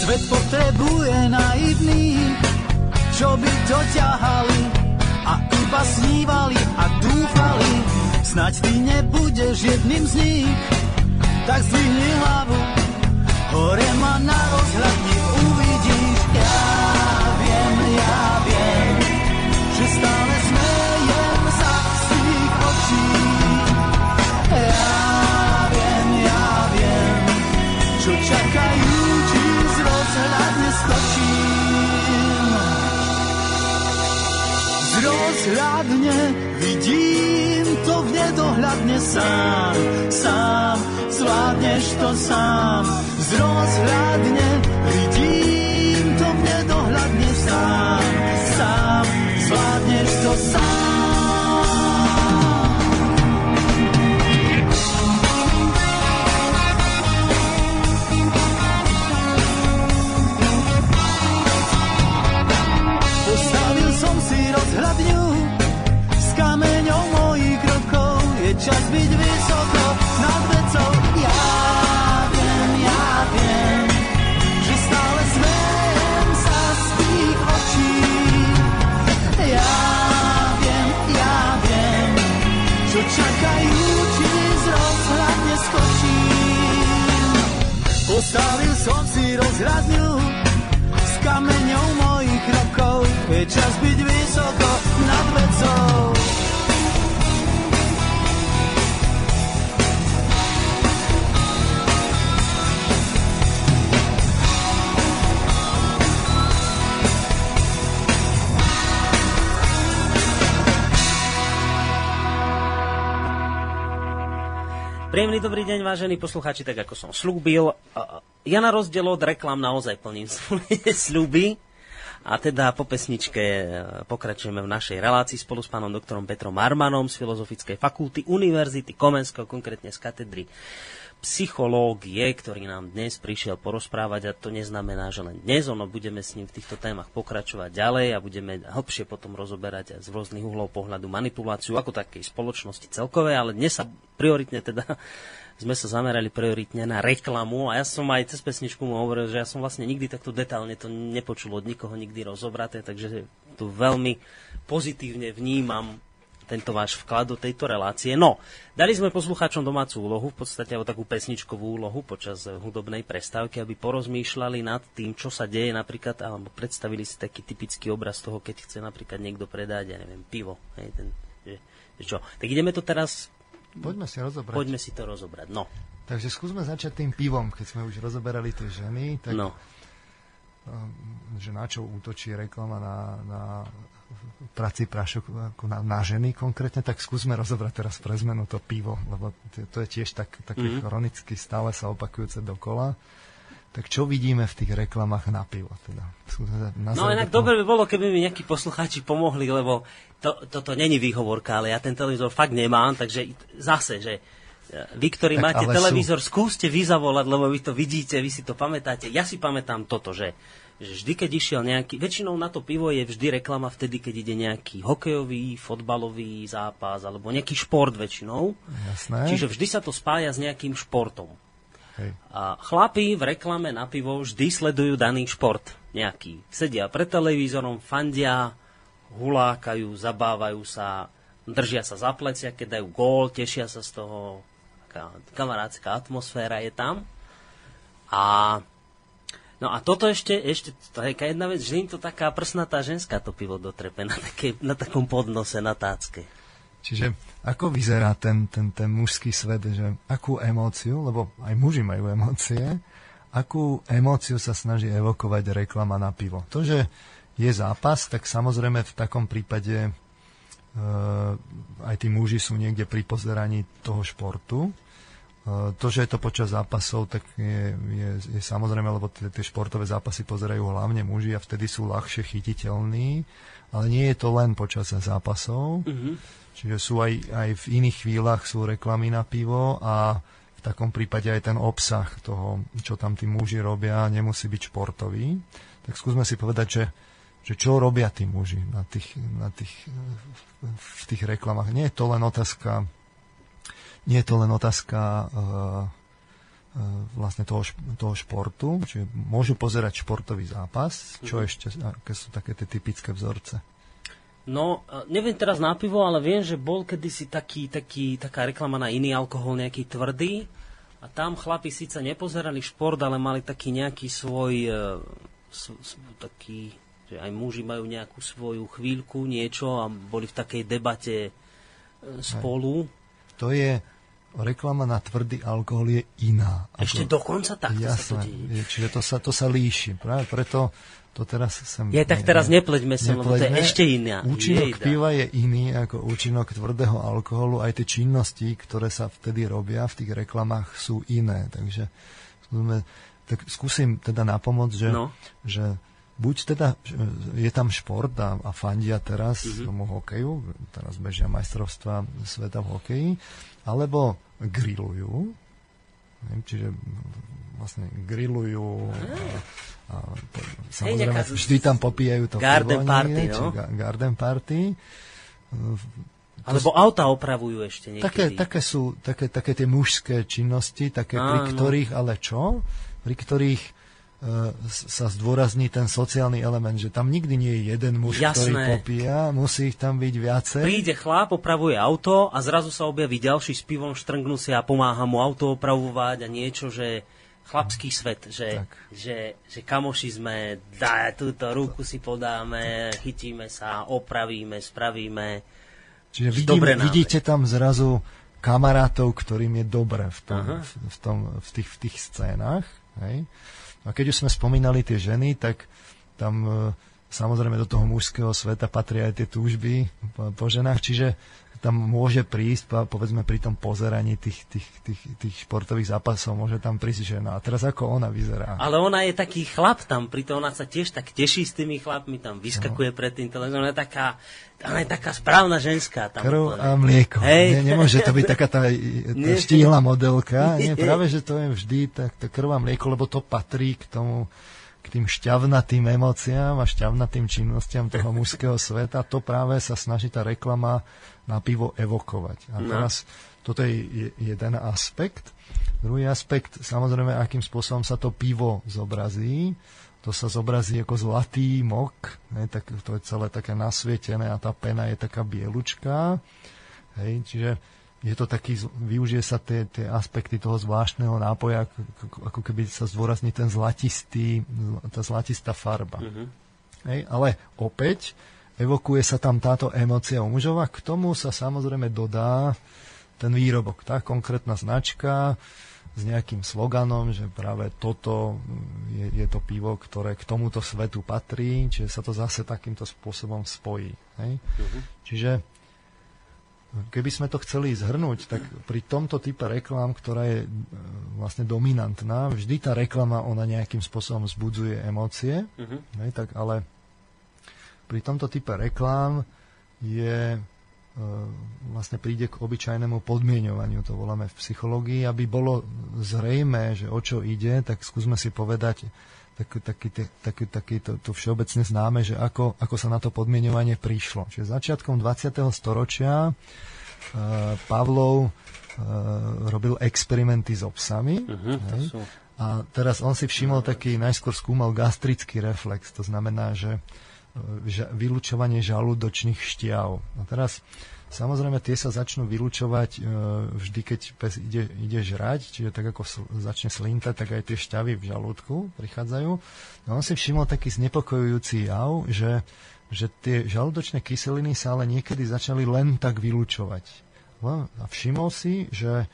Svet potrebuje naivných, čo by to ťahali a iba snívali a dúfali. Snaď ty nebudeš jedným z nich, tak zdvihni hlavu, hore ma na rozhľadni uvidíš. Rozhľadne vidím to v nedohľadne sám, sám, zvládneš to sám. Z rozhľadne vidím to v nedohľadne sám, sám, zvládneš to sám. Čas byť vysoko nad vecou, ja viem, ja viem, že stále smejem sa z tých očí. Ja viem, ja viem, čo čakajúci z rozhľadne skočím. Postavil som si rozhľadňu Príjemný dobrý deň, vážení poslucháči, tak ako som slúbil. Ja na rozdiel od reklam naozaj plním svoje sľuby. A teda po pesničke e, pokračujeme v našej relácii spolu s pánom doktorom Petrom Armanom z Filozofickej fakulty Univerzity Komenského, konkrétne z katedry psychológie, ktorý nám dnes prišiel porozprávať a to neznamená, že len dnes, ono budeme s ním v týchto témach pokračovať ďalej a budeme hlbšie potom rozoberať z rôznych uhlov pohľadu manipuláciu ako takej spoločnosti celkovej, ale dnes sa prioritne teda sme sa zamerali prioritne na reklamu a ja som aj cez pesničku mu hovoril, že ja som vlastne nikdy takto detálne to nepočul od nikoho nikdy rozobraté, takže tu veľmi pozitívne vnímam tento váš vklad do tejto relácie. No, dali sme poslucháčom domácu úlohu, v podstate o takú pesničkovú úlohu počas eh, hudobnej prestávky, aby porozmýšľali nad tým, čo sa deje napríklad, alebo predstavili si taký typický obraz toho, keď chce napríklad niekto predať, ja neviem, pivo. Hej, ten, že, že čo? Tak ideme to teraz, Poďme si rozobrať. poďme si to rozobrať. No, Takže skúsme začať tým pivom, keď sme už rozoberali tie ženy, tak no. um, že na čo útočí reklama na, na prací prášok na, na ženy konkrétne, tak skúsme rozobrať teraz pre zmenu to pivo, lebo to, je tiež tak, Mhm. mm-hmm. chronicky stále sa opakujúce dokola. Tak čo vidíme v tých reklamách na pivo? Teda? No inak dobre by bolo, keby mi nejakí poslucháči pomohli, lebo to, toto není výhovorka, ale ja ten televízor fakt nemám, takže zase, že e, vy, ktorí Tak, máte televízor, skúste vy zavolať, lebo vy to vidíte, vy si to pamätáte. Ja si pamätám toto, že, že vždy, keď išiel nejaký, väčšinou na to pivo je vždy reklama vtedy, keď ide nejaký hokejový, fotbalový zápas, alebo nejaký šport väčšinou. Jasné. Čiže vždy sa to spája s nejakým športom. Hej. A chlapi v reklame na pivo vždy sledujú daný šport nejaký. Sedia pred televízorom, fandia, hulákajú, zabávajú sa, držia sa za plecia, keď dajú gól, tešia sa z toho. Taká kamarátska atmosféra je tam. A No a toto ešte, ešte taká jedna vec, že im to taká prsnatá ženská to pivo dotrepe na, také, na takom podnose, na tácke. Čiže ako vyzerá ten, ten, ten mužský svet, že akú emóciu, lebo aj muži majú emócie, akú emóciu sa snaží evokovať reklama na pivo. To, že je zápas, tak samozrejme v takom prípade e, aj tí muži sú niekde pri pozeraní toho športu. E, to, že je to počas zápasov, tak je, je, je samozrejme, lebo tie, tie športové zápasy pozerajú hlavne muži a vtedy sú ľahšie chytiteľní, ale nie je to len počas zápasov. Čiže sú aj, aj v iných chvíľach sú reklamy na pivo a v takom prípade aj ten obsah toho, čo tam tí muži robia, nemusí byť športový. Tak skúsme si povedať, že, že čo robia tí muži na tých, na tých, v tých reklamách. Nie je to len otázka nie je to len otázka uh, uh, vlastne toho, toho športu, čiže môžu pozerať športový zápas, čo ešte, aké sú také tie typické vzorce. No, e, neviem teraz na pivo, ale viem, že bol kedysi taký, taký, taká reklama na iný alkohol, nejaký tvrdý. A tam chlapi síce nepozerali šport, ale mali taký nejaký svoj, s, s, taký, že aj muži majú nejakú svoju chvíľku, niečo a boli v takej debate spolu. To je, reklama na tvrdý alkohol je iná. Ešte dokonca takto sa to Jasné, deje. je, čiže to sa, to sa líši. Práve preto to teraz sem... Je, tak teraz nepleťme sa, lebo to je ešte iná. Účinok Jejda. piva je iný ako účinok tvrdého alkoholu. Aj tie činnosti, ktoré sa vtedy robia v tých reklamách, sú iné. Takže skúsme, tak skúsim teda napomôcť, že, No. že buď teda je tam šport a, a fandia teraz Mhm. mm-hmm. tomu hokeju, teraz bežia majstrovstva sveta v hokeji, alebo grillujú, Hej, čiže vlastne grillujú a, a to, samozrejme z- vždy tam popíjajú to garden pivo, party, nie, no. ga- garden party. Alebo auta opravujú ešte niekedy. Také, také sú také, také tie mužské činnosti, také, pri Áno. ktorých, ale čo? Pri ktorých sa zdôrazní ten sociálny element, že tam nikdy nie je jeden muž, ktorý Jasné. popíja, musí ich tam byť viacej. Príde chlap, opravuje auto a zrazu sa objaví ďalší s pivom, štrngnú si a pomáha mu auto opravovať a niečo, že chlapský svet, že, Tak. že, že kamoši sme, dá, túto ruku si podáme, chytíme sa, opravíme, spravíme. Čiže Že vidím, dobre nám vidíte tam zrazu kamarátov, ktorým je dobre v, tom, Aha. v, v, tom, v, tých, v tých scénách. Hej? A keď už sme spomínali tie ženy, tak tam e, samozrejme do toho mužského sveta patria aj tie túžby po, ženách, čiže tam môže prísť, po- povedzme pri tom pozeraní tých, tých, tých, tých športových zápasov, môže tam prísť žena. A teraz ako ona vyzerá? Ale ona je taký chlap tam, pritom ona sa tiež tak teší s tými chlapmi, tam vyskakuje No. pred tým televízorom, ona je taká, ona je taká správna ženská. Tam Krv a mlieko. Hej. Nie, nemôže to byť taká tá, tá Nie. štíhla modelka. Nie, práve, že to je vždy tak, to krv a mlieko, lebo to patrí k tomu k tým šťavnatým emóciám a šťavnatým činnostiam toho mužského sveta. To práve sa snaží tá reklama na pivo evokovať. A No. teraz toto je je- jeden aspekt. Druhý aspekt, samozrejme, akým spôsobom sa to pivo zobrazí. To sa zobrazí ako zlatý mok, ne, tak to je celé také nasvietené a tá pena je taká bielučká. Hej, čiže je to taký, využije sa tie, tie aspekty toho zvláštneho nápoja, ako, ako- keby sa zdôrazní ten zlatistý, zl- tá zlatistá farba. Mhm. Hej, ale opäť evokuje sa tam táto emócia u mužov a k tomu sa samozrejme dodá ten výrobok, tá konkrétna značka s nejakým sloganom, že práve toto je, je to pivo, ktoré k tomuto svetu patrí, čiže sa to zase takýmto spôsobom spojí. Hej? Čiže keby sme to chceli zhrnúť, tak pri tomto type reklám, ktorá je e, vlastne dominantná, vždy tá reklama, ona nejakým spôsobom vzbudzuje emócie, Mhm. hej, tak ale pri tomto type reklám je e, vlastne príde k obyčajnému podmienovaniu, to voláme v psychológii, aby bolo zrejme, že o čo ide, tak skúsme si povedať taký, taký, taký, taký to, to všeobecne známe, že ako, ako sa na to podmienovanie prišlo. Čiže začiatkom 20. storočia e, Pavlov e, robil experimenty so psami. Mhm, to hej. sú... A teraz on si všimol taký, najskôr skúmal gastrický reflex, to znamená, že e, ža- vylučovanie žalúdočných šťav. A teraz samozrejme tie sa začnú vylučovať e, vždy, keď pes ide, ide žrať, čiže tak ako začne slintať, tak aj tie šťavy v žalúdku prichádzajú. No on si všimol taký znepokojujúci jav, že, že tie žalúdočné kyseliny sa ale niekedy začali len tak vylučovať. No, a všimol si, že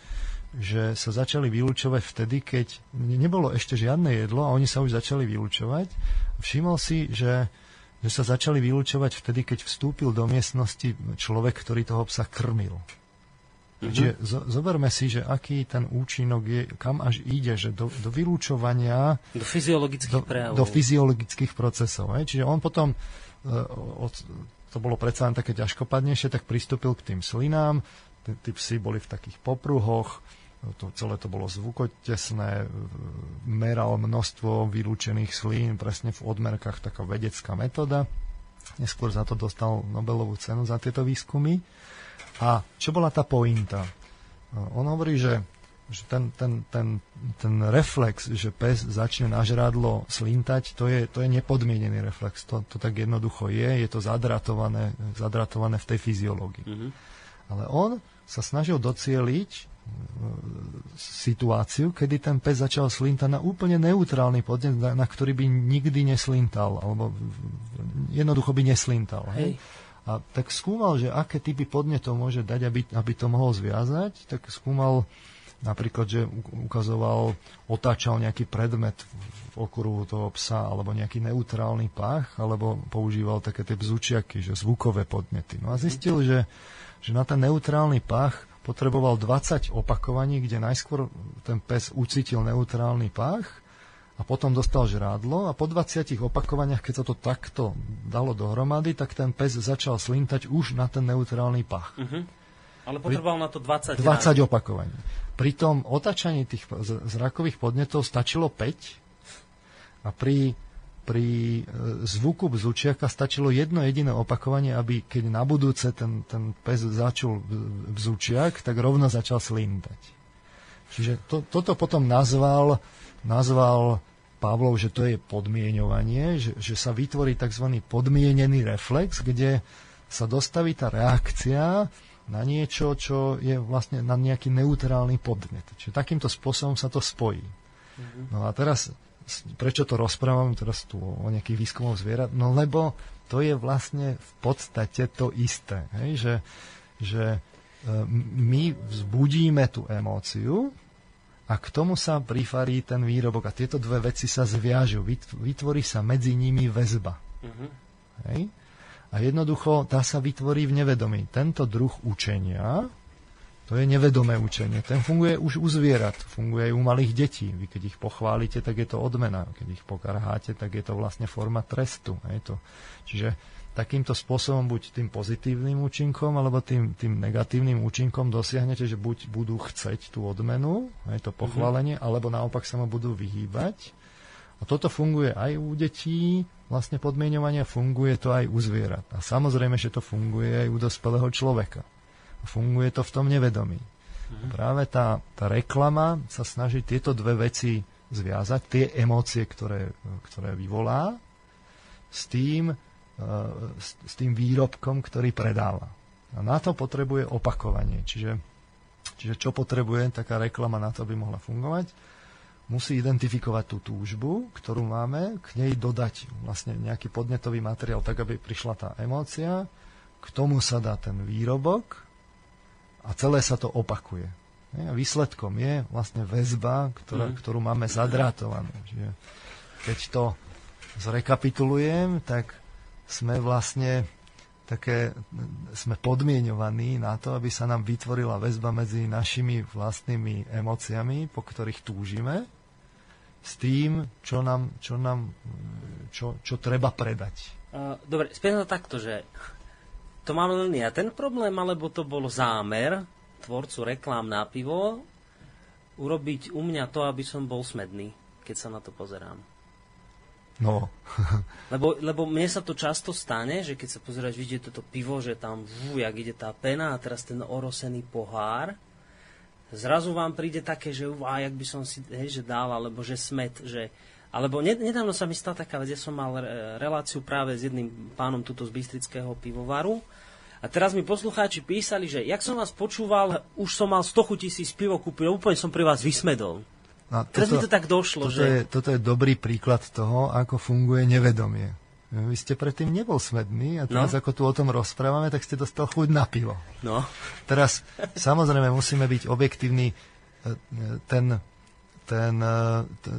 že sa začali vylúčovať vtedy, keď ne- nebolo ešte žiadne jedlo a oni sa už začali vylúčovať. Všimol si, že, že sa začali vylúčovať vtedy, keď vstúpil do miestnosti človek, ktorý toho psa krmil. Čiže zo, zoberme si, že aký ten účinok je, kam až ide, že do, do vylúčovania Do fyziologických do, prejavov. do fyziologických procesov. Hej? Čiže on potom, e, od, to bolo predsa len také ťažkopadnejšie, tak pristúpil k tým slinám, tí, tí psi boli v takých popruhoch, to celé to bolo zvukotesné, e, meral množstvo vylúčených slín, presne v odmerkách taká vedecká metóda. Neskôr za to dostal Nobelovú cenu za tieto výskumy. A čo bola tá pointa? On hovorí, že, že ten, ten, ten, ten reflex, že pes začne na žrádlo slintať, to je, to je nepodmienený reflex. To, to tak jednoducho je, je to zadratované, zadratované v tej fyziológii. Mhm. Ale on sa snažil docieliť e, situáciu, kedy ten pes začal slintať na úplne neutrálny podnet, na, na ktorý by nikdy neslintal, alebo jednoducho by neslintal. Hej? Hej. A tak skúmal, že aké typy podnetov môže dať, aby, aby to mohol zviazať, tak skúmal napríklad, že ukazoval, otáčal nejaký predmet v okruhu toho psa, alebo nejaký neutrálny pach, alebo používal také tie bzučiaky, že zvukové podnety. No a zistil, že, že na ten neutrálny pach potreboval 20 opakovaní, kde najskôr ten pes ucítil neutrálny pach a potom dostal žrádlo a po 20 opakovaniach, keď sa to takto dalo dohromady, tak ten pes začal slintať už na ten neutrálny pach. Mhm. Ale potreboval na to 20 20 rád. opakovaní. Pri tom otačaní tých zrakových podnetov stačilo 5 a pri, pri e, zvuku bzučiaka stačilo jedno jediné opakovanie, aby keď na budúce ten, ten pes začul bzučiak, tak rovno začal slintať. Čiže to, toto potom nazval, nazval Pavlov, že to je podmienovanie, že, že sa vytvorí tzv. podmienený reflex, kde sa dostaví tá reakcia na niečo, čo je vlastne na nejaký neutrálny podnet. Čiže takýmto spôsobom sa to spojí. No a teraz, prečo to rozprávam teraz tu o nejakých výskumoch zvierat? No lebo to je vlastne v podstate to isté. Hej? Že, že e, my vzbudíme tú emóciu a k tomu sa prifarí ten výrobok a tieto dve veci sa zviažu. Vyt- Vytvorí sa medzi nimi väzba. Hej? A jednoducho tá sa vytvorí v nevedomí. Tento druh učenia, to je nevedomé učenie. Ten funguje už u zvierat, funguje aj u malých detí. Vy keď ich pochválite, tak je to odmena. Keď ich pokarháte, tak je to vlastne forma trestu. Je to. Čiže takýmto spôsobom buď tým pozitívnym účinkom, alebo tým, tým negatívnym účinkom dosiahnete, že buď budú chceť tú odmenu, je to pochválenie, alebo naopak sa mu budú vyhýbať. A toto funguje aj u detí, vlastne podmienovanie funguje to aj u zvierat. A samozrejme, že to funguje aj u dospelého človeka. Funguje to v tom nevedomí. Mhm. Práve tá, tá reklama sa snaží tieto dve veci zviazať, tie emócie, ktoré, ktoré vyvolá, s tým, e, s tým výrobkom, ktorý predáva. A na to potrebuje opakovanie. Čiže, čiže čo potrebuje taká reklama na to, aby mohla fungovať? musí identifikovať tú túžbu, ktorú máme, k nej dodať vlastne nejaký podnetový materiál, tak aby prišla tá emócia, k tomu sa dá ten výrobok a celé sa to opakuje. A výsledkom je vlastne väzba, ktorá, ktorú máme zadrátovanú. Čiže keď to zrekapitulujem, tak sme vlastne také, sme podmienovaní na to, aby sa nám vytvorila väzba medzi našimi vlastnými emóciami, po ktorých túžime, s tým, čo nám, čo, nám, čo, čo treba predať. Uh, dobre, spýtam sa takto, že to mám len ja ten problém, alebo to bol zámer tvorcu reklám na pivo urobiť u mňa to, aby som bol smedný, keď sa na to pozerám. No, Lebo, lebo mne sa to často stane, že keď sa pozeráš, vidíte toto pivo, že tam vú, jak ide tá pena a teraz ten orosený pohár, zrazu vám príde také, že uvá, jak by som si hej, že dal, alebo že smet, že... Alebo ned- nedávno sa mi stala taká vec, ja som mal re- reláciu práve s jedným pánom tuto z Bystrického pivovaru a teraz mi poslucháči písali, že jak som vás počúval, už som mal 100 chutí si z pivo kúpiť, úplne som pri vás vysmedol. a Teraz mi to tak došlo, toto, že... je, toto je dobrý príklad toho, ako funguje nevedomie. Vy ste predtým nebol smedný a teraz No. ako tu o tom rozprávame, tak ste dostal chuť na pivo. No, Teraz samozrejme musíme byť objektívni. E, e, Ten, ten e,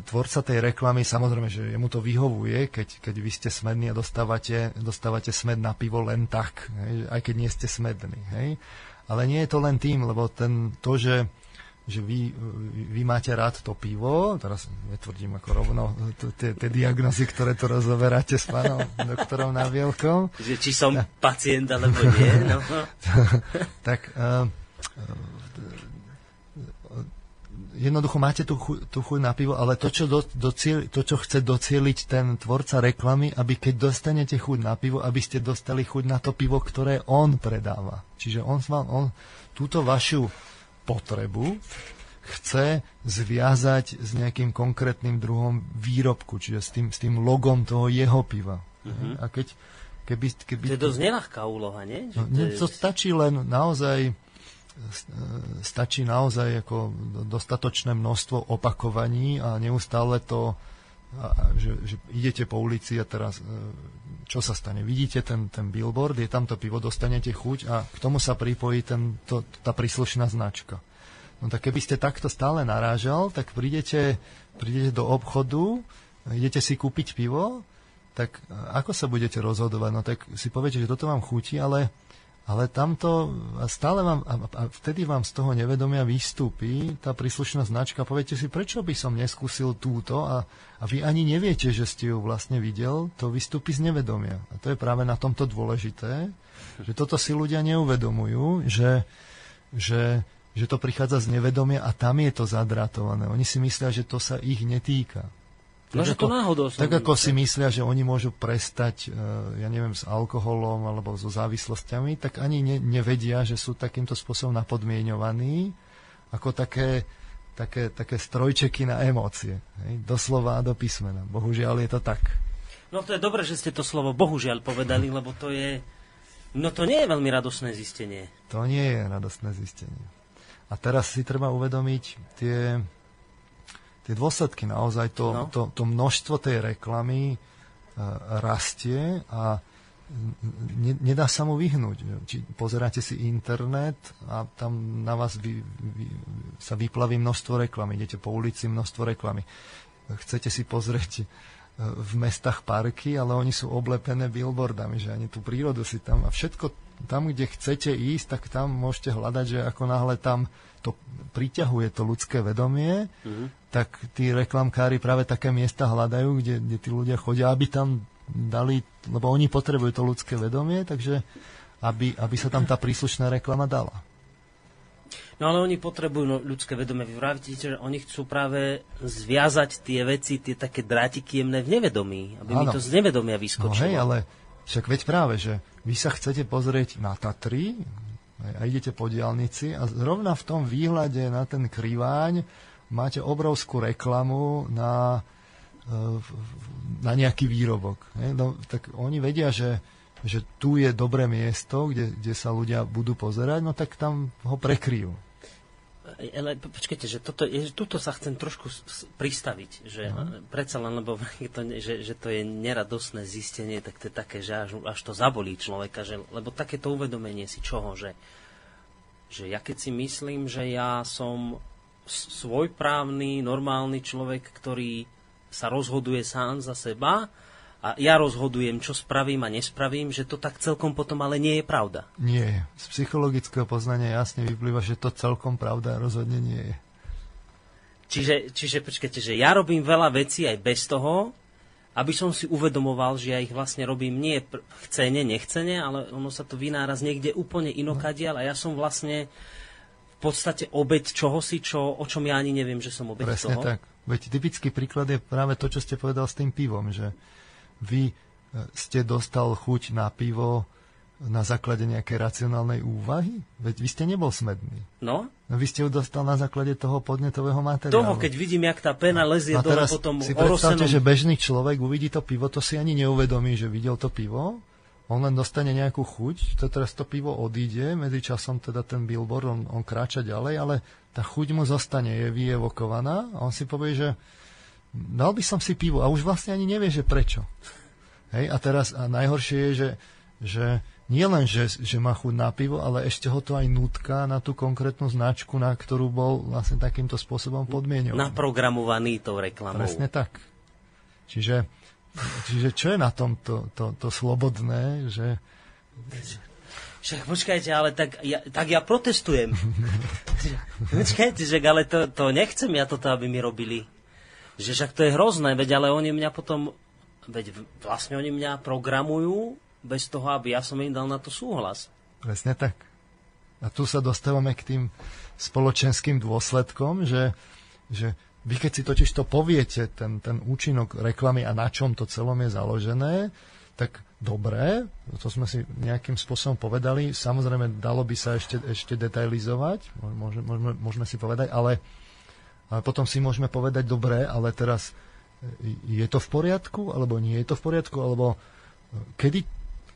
tvorca tej reklamy, samozrejme, že jemu to vyhovuje, keď, keď vy ste smední a dostávate, dostávate smed na pivo len tak, hej, aj keď nie ste smední. Hej. Ale nie je to len tým, lebo ten, to, že že vy, vy máte rád to pivo, teraz netvrdím ako rovno tie diagnozy, ktoré tu rozoberáte s pánom doktorom Navielkom, že či som pacient alebo nie, no. tak uh, jednoducho máte tú, chu, tú chuť na pivo, ale to čo, do, dociel, to, čo chce docieliť ten tvorca reklamy, aby keď dostanete chuť na pivo, aby ste dostali chuť na to pivo, ktoré on predáva. Čiže on, vám, on túto vašu potrebu chce zviazať s nejakým konkrétnym druhom výrobku, čiže s tým, s tým logom toho jeho piva. Mm-hmm. A keď, keby, keby, To je dosť nelahká úloha, nie? Že No, to je- to stačí len naozaj stačí naozaj ako dostatočné množstvo opakovaní a neustále to, že, že idete po ulici a teraz e, čo sa stane? Vidíte ten, ten billboard, je tam to pivo, dostanete chuť a k tomu sa pripojí ten, to, tá príslušná značka. No tak keby ste takto stále narážal, tak prídete, prídete do obchodu, idete si kúpiť pivo, tak ako sa budete rozhodovať? No tak si poviete, že toto vám chutí, ale, ale tamto stále vám, a, a vtedy vám z toho nevedomia vystúpi tá príslušná značka. Poviete si, prečo by som neskúsil túto a, a vy ani neviete, že ste ju vlastne videl, to vystúpi z nevedomia. A to je práve na tomto dôležité, že toto si ľudia neuvedomujú, že, že, že to prichádza z nevedomia a tam je to zadratované. Oni si myslia, že to sa ich netýka. No, že to náhodou som tak ako si myslia, že oni môžu prestať, e, ja neviem, s alkoholom alebo so závislosťami, tak ani ne, nevedia, že sú takýmto spôsobom napodmienovaní ako také, také, také strojčeky na emócie. Hej? Doslova a do písmena. Bohužiaľ je to tak. No to je dobré, že ste to slovo bohužiaľ povedali, lebo to je... No to nie je veľmi radosné zistenie. To nie je radostné zistenie. A teraz si treba uvedomiť tie, tie dôsledky naozaj, to, No. to, to množstvo tej reklamy e, rastie a ne, nedá sa mu vyhnúť. Či pozeráte si internet a tam na vás vy, vy, sa vyplaví množstvo reklamy. Idete po ulici, množstvo reklamy. Chcete si pozrieť e, v mestách parky, ale oni sú oblepené billboardami, že ani tú prírodu si tam a všetko tam, kde chcete ísť, tak tam môžete hľadať, že ako náhle tam to priťahuje to ľudské vedomie, tak tí reklamkári práve také miesta hľadajú, kde, kde tí ľudia chodia, aby tam dali, lebo oni potrebujú to ľudské vedomie, takže aby, aby sa tam tá príslušná reklama dala. No ale oni potrebujú no, ľudské vedomie. Vy vravíte, že oni chcú práve zviazať tie veci, tie také drátiky jemné v nevedomí, aby mi Áno. to z nevedomia No vyskočilo. hej, ale však veď práve, že vy sa chcete pozrieť na Tatry a idete po diálnici a zrovna v tom výhľade na ten kriváň máte obrovskú reklamu na, e, na nejaký výrobok. No, tak oni vedia, že, že tu je dobré miesto, kde, kde sa ľudia budú pozerať, no tak tam ho prekryjú. Ale po- počkajte, že toto, je, tuto sa chcem trošku pristaviť, že No. predsa len, lebo to, že, že to je neradosné zistenie, tak to je také, že až, až to zabolí človeka, že, lebo takéto uvedomenie si čoho, že, že ja keď si myslím, že ja som svojprávny, normálny človek, ktorý sa rozhoduje sám za seba a ja rozhodujem, čo spravím a nespravím, že to tak celkom potom ale nie je pravda. Nie. Z psychologického poznania jasne vyplýva, že to celkom pravda rozhodne nie je. Čiže, čiže počkajte, že ja robím veľa vecí aj bez toho, aby som si uvedomoval, že ja ich vlastne robím nie pr- chcene, nechcene, ale ono sa to vynára z niekde úplne inokadiaľ a ja som vlastne podstate obeď čohosi, čo, o čom ja ani neviem, že som obeď Presne toho. tak. Veď typický príklad je práve to, čo ste povedal s tým pivom, že vy e, ste dostal chuť na pivo na základe nejakej racionálnej úvahy? Veď vy ste nebol smedný. No, No vy ste ju dostal na základe toho podnetového materiálu. toho, keď vidím, jak tá pena lezie a dole teraz po tom si predstavte, orosenom... že bežný človek uvidí to pivo, to si ani neuvedomí, že videl to pivo, on len dostane nejakú chuť, to teraz to pivo odíde, medzi časom teda ten billboard, on, on kráča ďalej, ale tá chuť mu zostane, je vyevokovaná a on si povie, že dal by som si pivo a už vlastne ani nevie, že prečo. Hej, a teraz a najhoršie je, že, že nie len, že, že má chuť na pivo, ale ešte ho to aj nutká na tú konkrétnu značku, na ktorú bol vlastne takýmto spôsobom podmienovaný. naprogramovaný tou reklamou. Presne tak. Čiže, čiže čo je na tom to, to, to slobodné, že Však počkajte, ale tak ja, tak ja protestujem. počkajte, že ale to, to nechcem ja toto, aby mi robili. Že však to je hrozné, veď ale oni mňa potom, veď vlastne oni mňa programujú bez toho, aby ja som im dal na to súhlas. presne tak. A tu sa dostávame k tým spoločenským dôsledkom, že, že vy keď si totiž to poviete, ten, ten účinok reklamy a na čom to celom je založené, tak dobré, to sme si nejakým spôsobom povedali, samozrejme dalo by sa ešte, ešte detailizovať, môžeme, môžeme, môžeme si povedať, ale, ale potom si môžeme povedať, dobre, ale teraz e, je to v poriadku, alebo nie je to v poriadku, alebo e, kedy,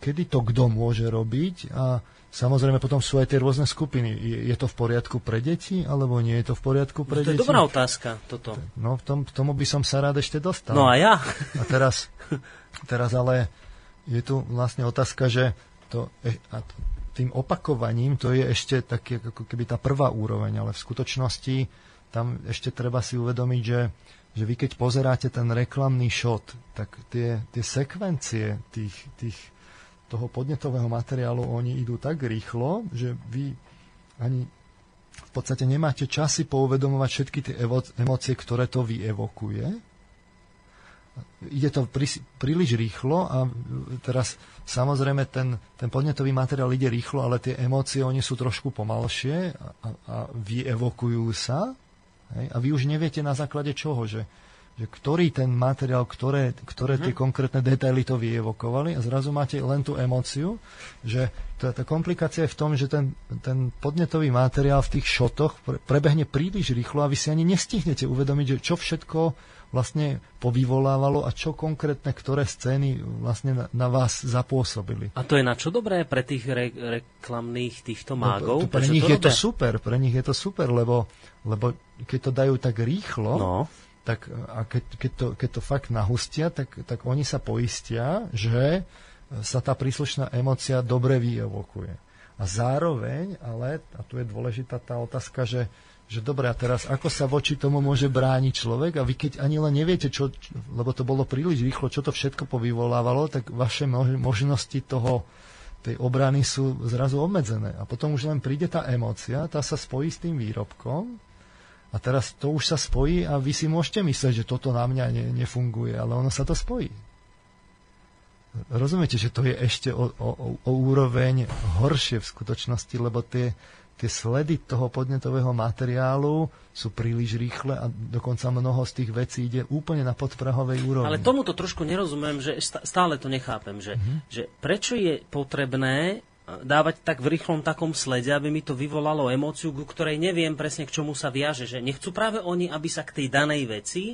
kedy to kto môže robiť? A samozrejme potom sú aj tie rôzne skupiny. Je, je to v poriadku pre deti, alebo nie je to v poriadku pre No, to je deti? dobrá otázka, toto. No, tom, tomu by som sa rád ešte dostal. No a ja? A teraz, teraz ale je tu vlastne otázka, že to, e- a tým opakovaním to je ešte také ako keby tá prvá úroveň, ale v skutočnosti tam ešte treba si uvedomiť, že, že vy keď pozeráte ten reklamný shot, tak tie, tie sekvencie tých, tých, toho podnetového materiálu, oni idú tak rýchlo, že vy ani v podstate nemáte časy pouvedomovať všetky tie emócie, ktoré to vyevokuje. Ide to prí, príliš rýchlo a teraz samozrejme ten, ten podnetový materiál ide rýchlo, ale tie emócie oni sú trošku pomalšie a, a vyevokujú sa. Hej, a vy už neviete na základe čoho, že, že ktorý ten materiál, ktoré, ktoré tie konkrétne detaily to vyevokovali a zrazu máte len tú emóciu, že tá, tá komplikácia je v tom, že ten, ten podnetový materiál v tých šotoch pre, prebehne príliš rýchlo a vy si ani nestihnete uvedomiť, že čo všetko vlastne povyvolávalo a čo konkrétne, ktoré scény vlastne na, na vás zapôsobili. A to je na čo dobré pre tých re- reklamných týchto mágov? No, to, pre Prečo nich je to robia? super, pre nich je to super, lebo, lebo keď to dajú tak rýchlo, No, tak a keď, keď, to, keď to fakt nahustia, tak, tak oni sa poistia, že sa tá príslušná emocia dobre vyevokuje. A zároveň, ale, a tu je dôležitá tá otázka, že, že dobre, a teraz ako sa voči tomu môže brániť človek a vy keď ani len neviete, čo, lebo to bolo príliš rýchlo, čo to všetko povyvolávalo, tak vaše možnosti toho, tej obrany sú zrazu obmedzené. A potom už len príde tá emócia, tá sa spojí s tým výrobkom a teraz to už sa spojí a vy si môžete myslieť, že toto na mňa ne, nefunguje, ale ono sa to spojí. Rozumiete, že to je ešte o, o, o úroveň horšie v skutočnosti, lebo tie, tie sledy toho podnetového materiálu sú príliš rýchle a dokonca mnoho z tých vecí ide úplne na podprahovej úrovni. Ale tomuto trošku nerozumiem, že stále to nechápem, že, mm-hmm. že prečo je potrebné dávať tak v rýchlom takom slede, aby mi to vyvolalo emóciu, ku ktorej neviem presne k čomu sa viaže. Že nechcú práve oni, aby sa k tej danej veci,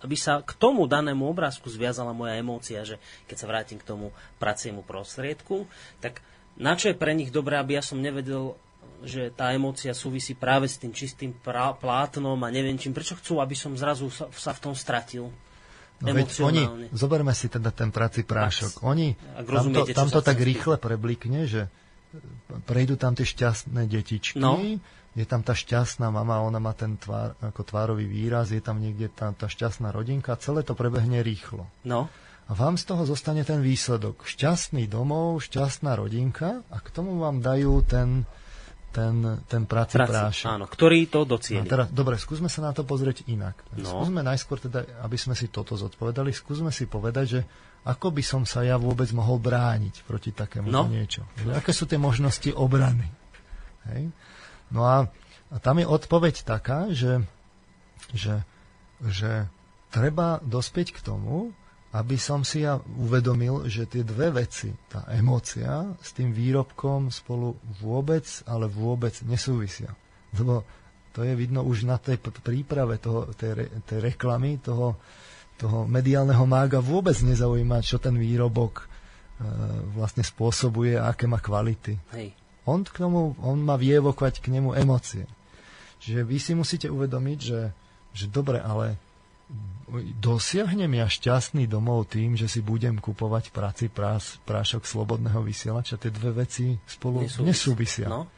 aby sa k tomu danému obrázku zviazala moja emócia, že keď sa vrátim k tomu praciemu prostriedku, tak na čo je pre nich dobré, aby ja som nevedel že tá emócia súvisí práve s tým čistým plátnom a neviem čím. Prečo chcú, aby som zrazu sa v tom stratil? No veď oni, zoberme si teda ten prací prášok. Oni, tamto, tamto tak rýchle preblikne, že prejdú tam tie šťastné detičky, no. je tam tá šťastná mama, ona má ten tvár, ako tvárový výraz, je tam niekde tá, tá šťastná rodinka, celé to prebehne rýchlo. No. A vám z toho zostane ten výsledok. Šťastný domov, šťastná rodinka a k tomu vám dajú ten, ten, ten prací, prací prášok. Áno, ktorý to docieli. No, teraz, dobre, skúsme sa na to pozrieť inak. No. Skúsme najskôr teda, aby sme si toto zodpovedali, skúsme si povedať, že ako by som sa ja vôbec mohol brániť proti takému no. niečo. Aké sú tie možnosti obrany? Hej? No a, a tam je odpoveď taká, že, že, že treba dospieť k tomu, aby som si ja uvedomil, že tie dve veci, tá emócia s tým výrobkom spolu vôbec, ale vôbec nesúvisia. Lebo to je vidno už na tej príprave toho, tej, tej reklamy, toho, toho mediálneho mága vôbec nezaujíma, čo ten výrobok e, vlastne spôsobuje a aké má kvality. Hej. On k tomu, on má vievokovať k nemu emócie. Čiže vy si musíte uvedomiť, že, že dobre, ale dosiahnem ja šťastný domov tým, že si budem kupovať práci prás, prášok slobodného vysielača. Tie dve veci spolu nesúvisia. nesúvisia. No.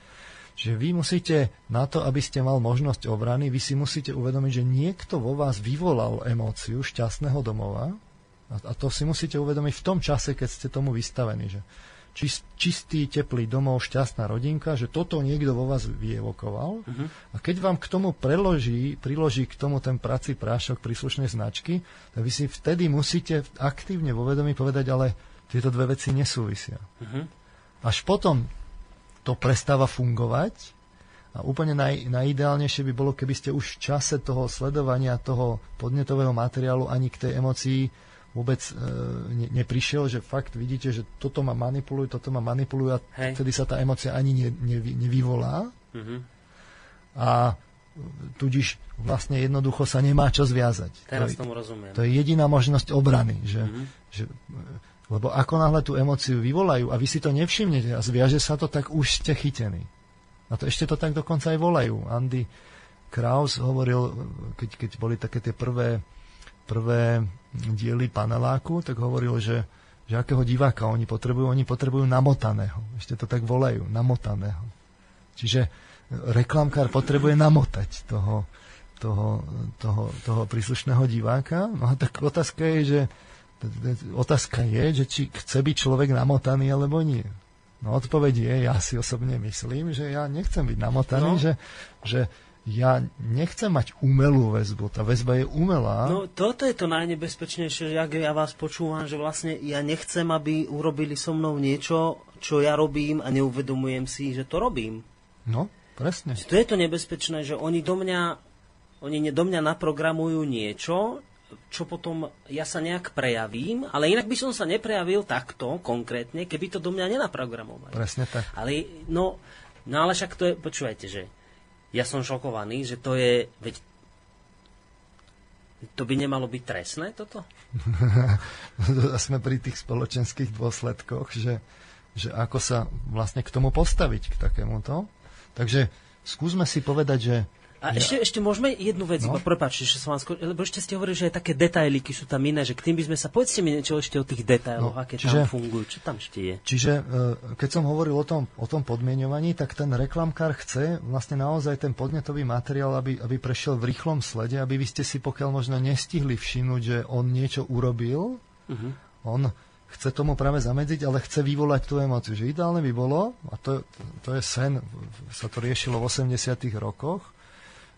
Že vy musíte, na to, aby ste mal možnosť obrany, vy si musíte uvedomiť, že niekto vo vás vyvolal emóciu šťastného domova a, a to si musíte uvedomiť v tom čase, keď ste tomu vystavení. Že čistý, teplý domov, šťastná rodinka, že toto niekto vo vás vyevokoval. Uh-huh. A keď vám k tomu preloží, priloží k tomu ten prací prášok príslušnej značky, tak vy si vtedy musíte aktívne vo vedomí povedať, ale tieto dve veci nesúvisia. Uh-huh. Až potom to prestáva fungovať a úplne naj, najideálnejšie by bolo, keby ste už v čase toho sledovania toho podnetového materiálu ani k tej emocii vôbec e, ne, neprišiel, že fakt vidíte, že toto ma manipulujú, toto ma manipulujú a Hej. vtedy sa tá emocia ani ne, ne, nevyvolá. Mm-hmm. A tudíž vlastne jednoducho sa nemá čo zviazať. Teraz to, tomu rozumiem. To je jediná možnosť obrany, že, mm-hmm. že, lebo ako náhle tú emociu vyvolajú a vy si to nevšimnete a zviaže sa to, tak už ste chytení. A to ešte to tak dokonca aj volajú. Andy Kraus hovoril, keď, keď boli také tie prvé, prvé diely paneláku, tak hovoril, že, že akého diváka oni potrebujú. Oni potrebujú namotaného. Ešte to tak volajú, namotaného. Čiže reklamkár potrebuje namotať toho, toho, toho, toho príslušného diváka. No a tak otázka je, že otázka je, že či chce byť človek namotaný alebo nie. No odpoveď je, ja si osobne myslím, že ja nechcem byť namotaný, no. že, že ja nechcem mať umelú väzbu. Tá väzba je umelá. No toto je to najnebezpečnejšie, ak ja vás počúvam, že vlastne ja nechcem, aby urobili so mnou niečo, čo ja robím a neuvedomujem si, že to robím. No, presne. To je to nebezpečné, že oni do mňa, oni do mňa naprogramujú niečo, čo potom ja sa nejak prejavím, ale inak by som sa neprejavil takto konkrétne, keby to do mňa nenaprogramovali. Presne tak. Ale, no, no ale však to je, počúvajte, že ja som šokovaný, že to je, veď to by nemalo byť trestné toto? Sme pri tých spoločenských dôsledkoch, že, že ako sa vlastne k tomu postaviť, k takémuto. Takže skúsme si povedať, že, A ešte, ešte môžeme jednu vec, no. som vám skôr, lebo ešte ste hovorili, že aj také detailiky sú tam iné, že k tým by sme sa, povedzte mi niečo ešte o tých detailoch, no, aké čiže, tam fungujú, čo tam ešte je. Čiže e, keď som hovoril o tom, o tom podmienovaní, tak ten reklamkár chce vlastne naozaj ten podnetový materiál, aby, aby prešiel v rýchlom slede, aby vy ste si pokiaľ možno nestihli všimnúť, že on niečo urobil, uh-huh. on chce tomu práve zamedziť, ale chce vyvolať tú emociu. Že ideálne by bolo, a to, to je sen, sa to riešilo v 80 rokoch,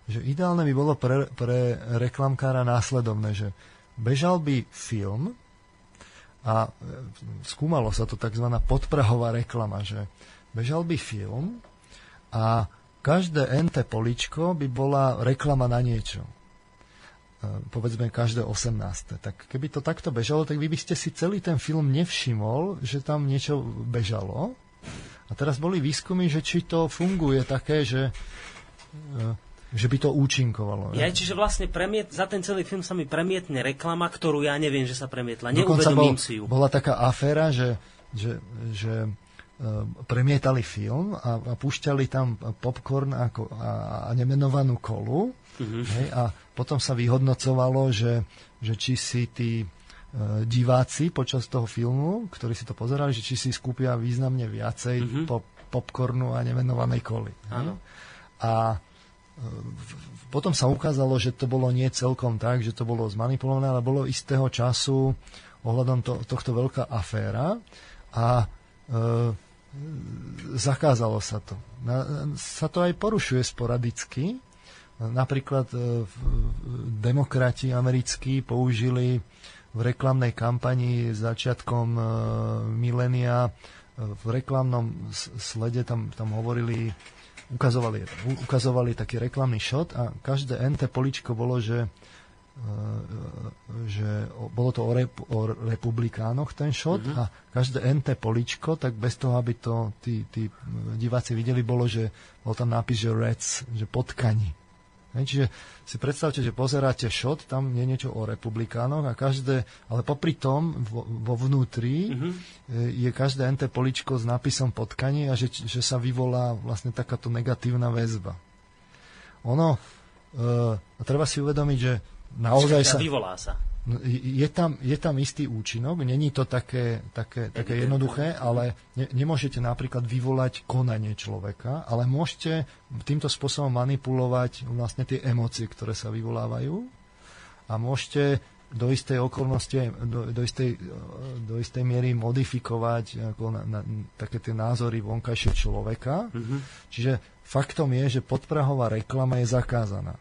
že ideálne by bolo pre, pre reklamkára následovné, že bežal by film a e, skúmalo sa to tzv. podprahová reklama, že bežal by film a každé NT poličko by bola reklama na niečo. E, povedzme každé 18. Tak keby to takto bežalo, tak vy by ste si celý ten film nevšimol, že tam niečo bežalo. A teraz boli výskumy, že či to funguje také, že e, že by to účinkovalo. Ja, čiže vlastne premiet, za ten celý film sa mi premietne reklama, ktorú ja neviem, že sa premietla. Neuvedomím bol, si ju. Bola taká aféra, že, že, že uh, premietali film a, a púšťali tam popcorn ako, a, a nemenovanú kolu uh-huh. hej, a potom sa vyhodnocovalo, že, že či si tí uh, diváci počas toho filmu, ktorí si to pozerali, že či si skúpia významne viacej uh-huh. pop, popcornu a nemenovanej koly. Áno. A potom sa ukázalo, že to bolo nie celkom tak, že to bolo zmanipulované, ale bolo istého času ohľadom to, tohto veľká aféra a e, zakázalo sa to. Na, sa to aj porušuje sporadicky. Napríklad e, demokrati americkí použili v reklamnej kampani začiatkom e, milénia e, v reklamnom slede tam, tam hovorili ukazovali, ukazovali taký reklamný shot a každé NT poličko bolo, že, e, že bolo to o, rep, o republikánoch ten shot mm-hmm. a každé NT poličko, tak bez toho, aby to tí, tí diváci videli, bolo, že bol tam nápis, že Reds, že potkani. Čiže si predstavte, že pozeráte shot, tam je niečo o republikánoch a každé, ale popri tom vo, vo vnútri mm-hmm. je každé NT poličko s nápisom potkanie a že, že sa vyvolá vlastne takáto negatívna väzba. Ono, e, treba si uvedomiť, že naozaj sa... Vyvolá sa. No, je tam, je tam istý účinok, není to také, také, také jednoduché, ale ne, nemôžete napríklad vyvolať konanie človeka, ale môžete týmto spôsobom manipulovať vlastne tie emócie, ktoré sa vyvolávajú a môžete do istej okolnosti, do, do, istej, do istej miery modifikovať ako na, na, také tie názory vonkajšie človeka. Mm-hmm. Čiže faktom je, že podprahová reklama je zakázaná.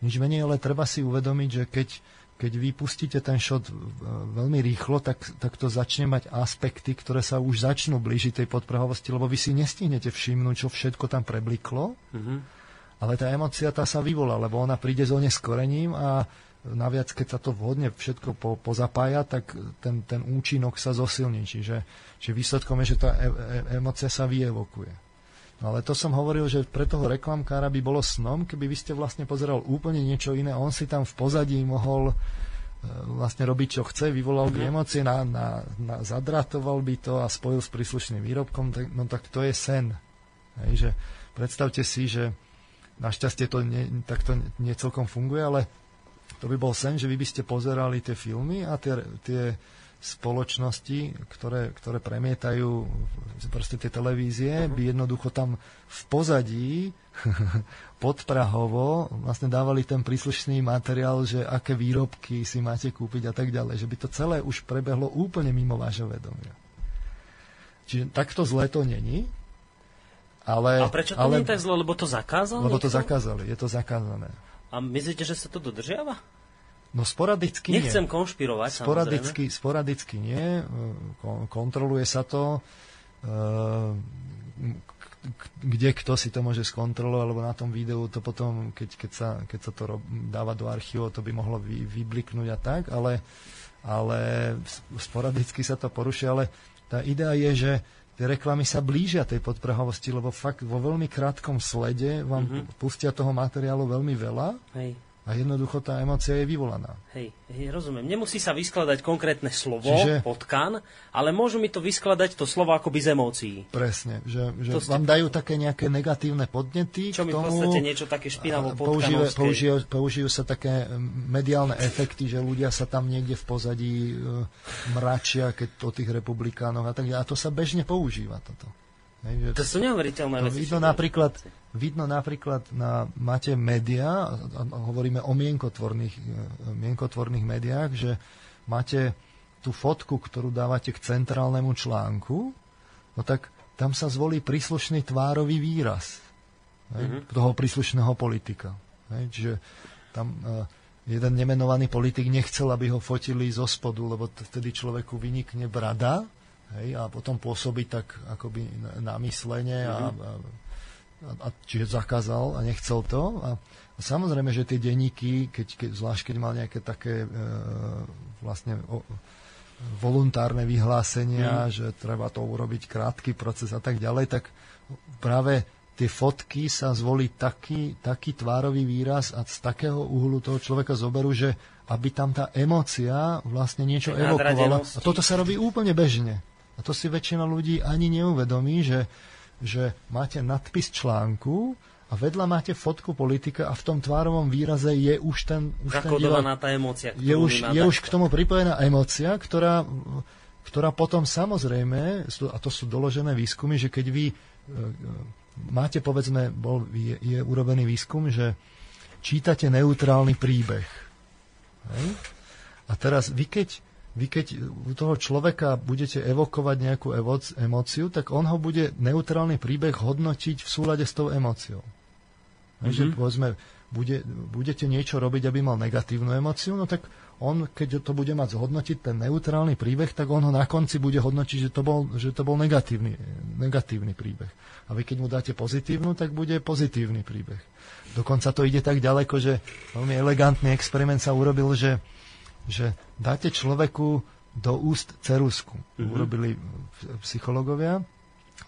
Nič menej, ale treba si uvedomiť, že keď keď vy pustíte ten shot veľmi rýchlo, tak, tak to začne mať aspekty, ktoré sa už začnú blížiť tej podprahovosti, lebo vy si nestihnete všimnúť, čo všetko tam prebliklo, mm-hmm. ale tá emocia tá sa vyvolá, lebo ona príde s oneskorením a naviac, keď sa to vhodne všetko po, pozapája, tak ten, ten účinok sa zosilní. Čiže, čiže výsledkom je, že tá e, e, emocia sa vyevokuje. No ale to som hovoril, že pre toho reklamkára by bolo snom, keby vy ste vlastne pozeral úplne niečo iné. On si tam v pozadí mohol e, vlastne robiť, čo chce, vyvolal by mhm. emócie, na, na, na, zadratoval by to a spojil s príslušným výrobkom, tak, no tak to je sen. Hej, že predstavte si, že našťastie to nie, takto nie celkom funguje, ale to by bol sen, že vy by ste pozerali tie filmy a tie, tie spoločnosti, ktoré, ktoré premietajú proste tie televízie, uh-huh. by jednoducho tam v pozadí podprahovo vlastne dávali ten príslušný materiál, že aké výrobky si máte kúpiť a tak ďalej. Že by to celé už prebehlo úplne mimo vášho vedomia. Čiže takto zlé to není. Ale, a prečo to ale, nie je tak zlo? Lebo to zakázali? Lebo to zakázali, je to zakázané. A myslíte, že sa to dodržiava? No sporadicky Nechcem nie. konšpirovať, sporadicky, samozrejme. sporadicky nie. Kontroluje sa to. E, kde kto si to môže skontrolovať, alebo na tom videu to potom, keď, keď, sa, keď sa to rob, dáva do archívu, to by mohlo vy, vybliknúť a tak, ale, ale sporadicky sa to porušia, ale tá idea je, že tie reklamy sa blížia tej podprahovosti, lebo fakt vo veľmi krátkom slede vám mm-hmm. pustia toho materiálu veľmi veľa. Hej A jednoducho tá emocia je vyvolaná. Hej, hej, rozumiem. Nemusí sa vyskladať konkrétne slovo, Čiže- potkan, ale môžu mi to vyskladať to slovo akoby z emócií. Presne, že, že To ste- vám dajú také nejaké negatívne podnety Čo k mi v tomu. podstate niečo také špinavo použijú, použijú, použijú sa také mediálne efekty, že ľudia sa tam niekde v pozadí e, mračia, keď o tých republikánoch a tak ďalej. A to sa bežne používa toto. Hej, To sú neuveriteľné veci. vidno napríklad, vidno napríklad na, máte médiá, a, a hovoríme o mienkotvorných, e, mienkotvorných médiách, že máte tú fotku, ktorú dávate k centrálnemu článku, no tak tam sa zvolí príslušný tvárový výraz hej, toho príslušného politika. Hej, čiže tam e, jeden nemenovaný politik nechcel, aby ho fotili zo spodu, lebo vtedy človeku vynikne brada hej, a potom pôsobí tak akoby na- namyslene a, a, a, čiže zakázal a nechcel to. A, a samozrejme, že tie denníky, keď, keď, zvlášť keď mal nejaké také e, vlastne o, voluntárne vyhlásenia, mm. že treba to urobiť krátky proces a tak ďalej, tak práve tie fotky sa zvolí taký, taký tvárový výraz a z takého uhlu toho človeka zoberú, že aby tam tá emócia vlastne niečo evokovala. A toto sa robí úplne bežne. A to si väčšina ľudí ani neuvedomí, že, že máte nadpis článku a vedľa máte fotku politika a v tom tvárovom výraze je už ten, už ten Zakodovaná tá emócia, je už, je už k tomu pripojená emócia, ktorá, ktorá potom samozrejme, a to sú doložené výskumy, že keď vy e, e, máte, povedzme, bol, je, je urobený výskum, že čítate neutrálny príbeh. Hej? A teraz vy keď, vy keď u toho človeka budete evokovať nejakú evoc, emóciu, tak on ho bude neutrálny príbeh hodnotiť v súlade s tou emóciou. Mm-hmm. Že povedzme, bude, budete niečo robiť, aby mal negatívnu emóciu, no tak on, keď to bude mať zhodnotiť ten neutrálny príbeh, tak on ho na konci bude hodnotiť, že to bol, že to bol negatívny, negatívny príbeh. A vy keď mu dáte pozitívnu, tak bude pozitívny príbeh. Dokonca to ide tak ďaleko, že veľmi elegantný experiment sa urobil, že, že dáte človeku do úst cerusku. Mm-hmm. Urobili psychológovia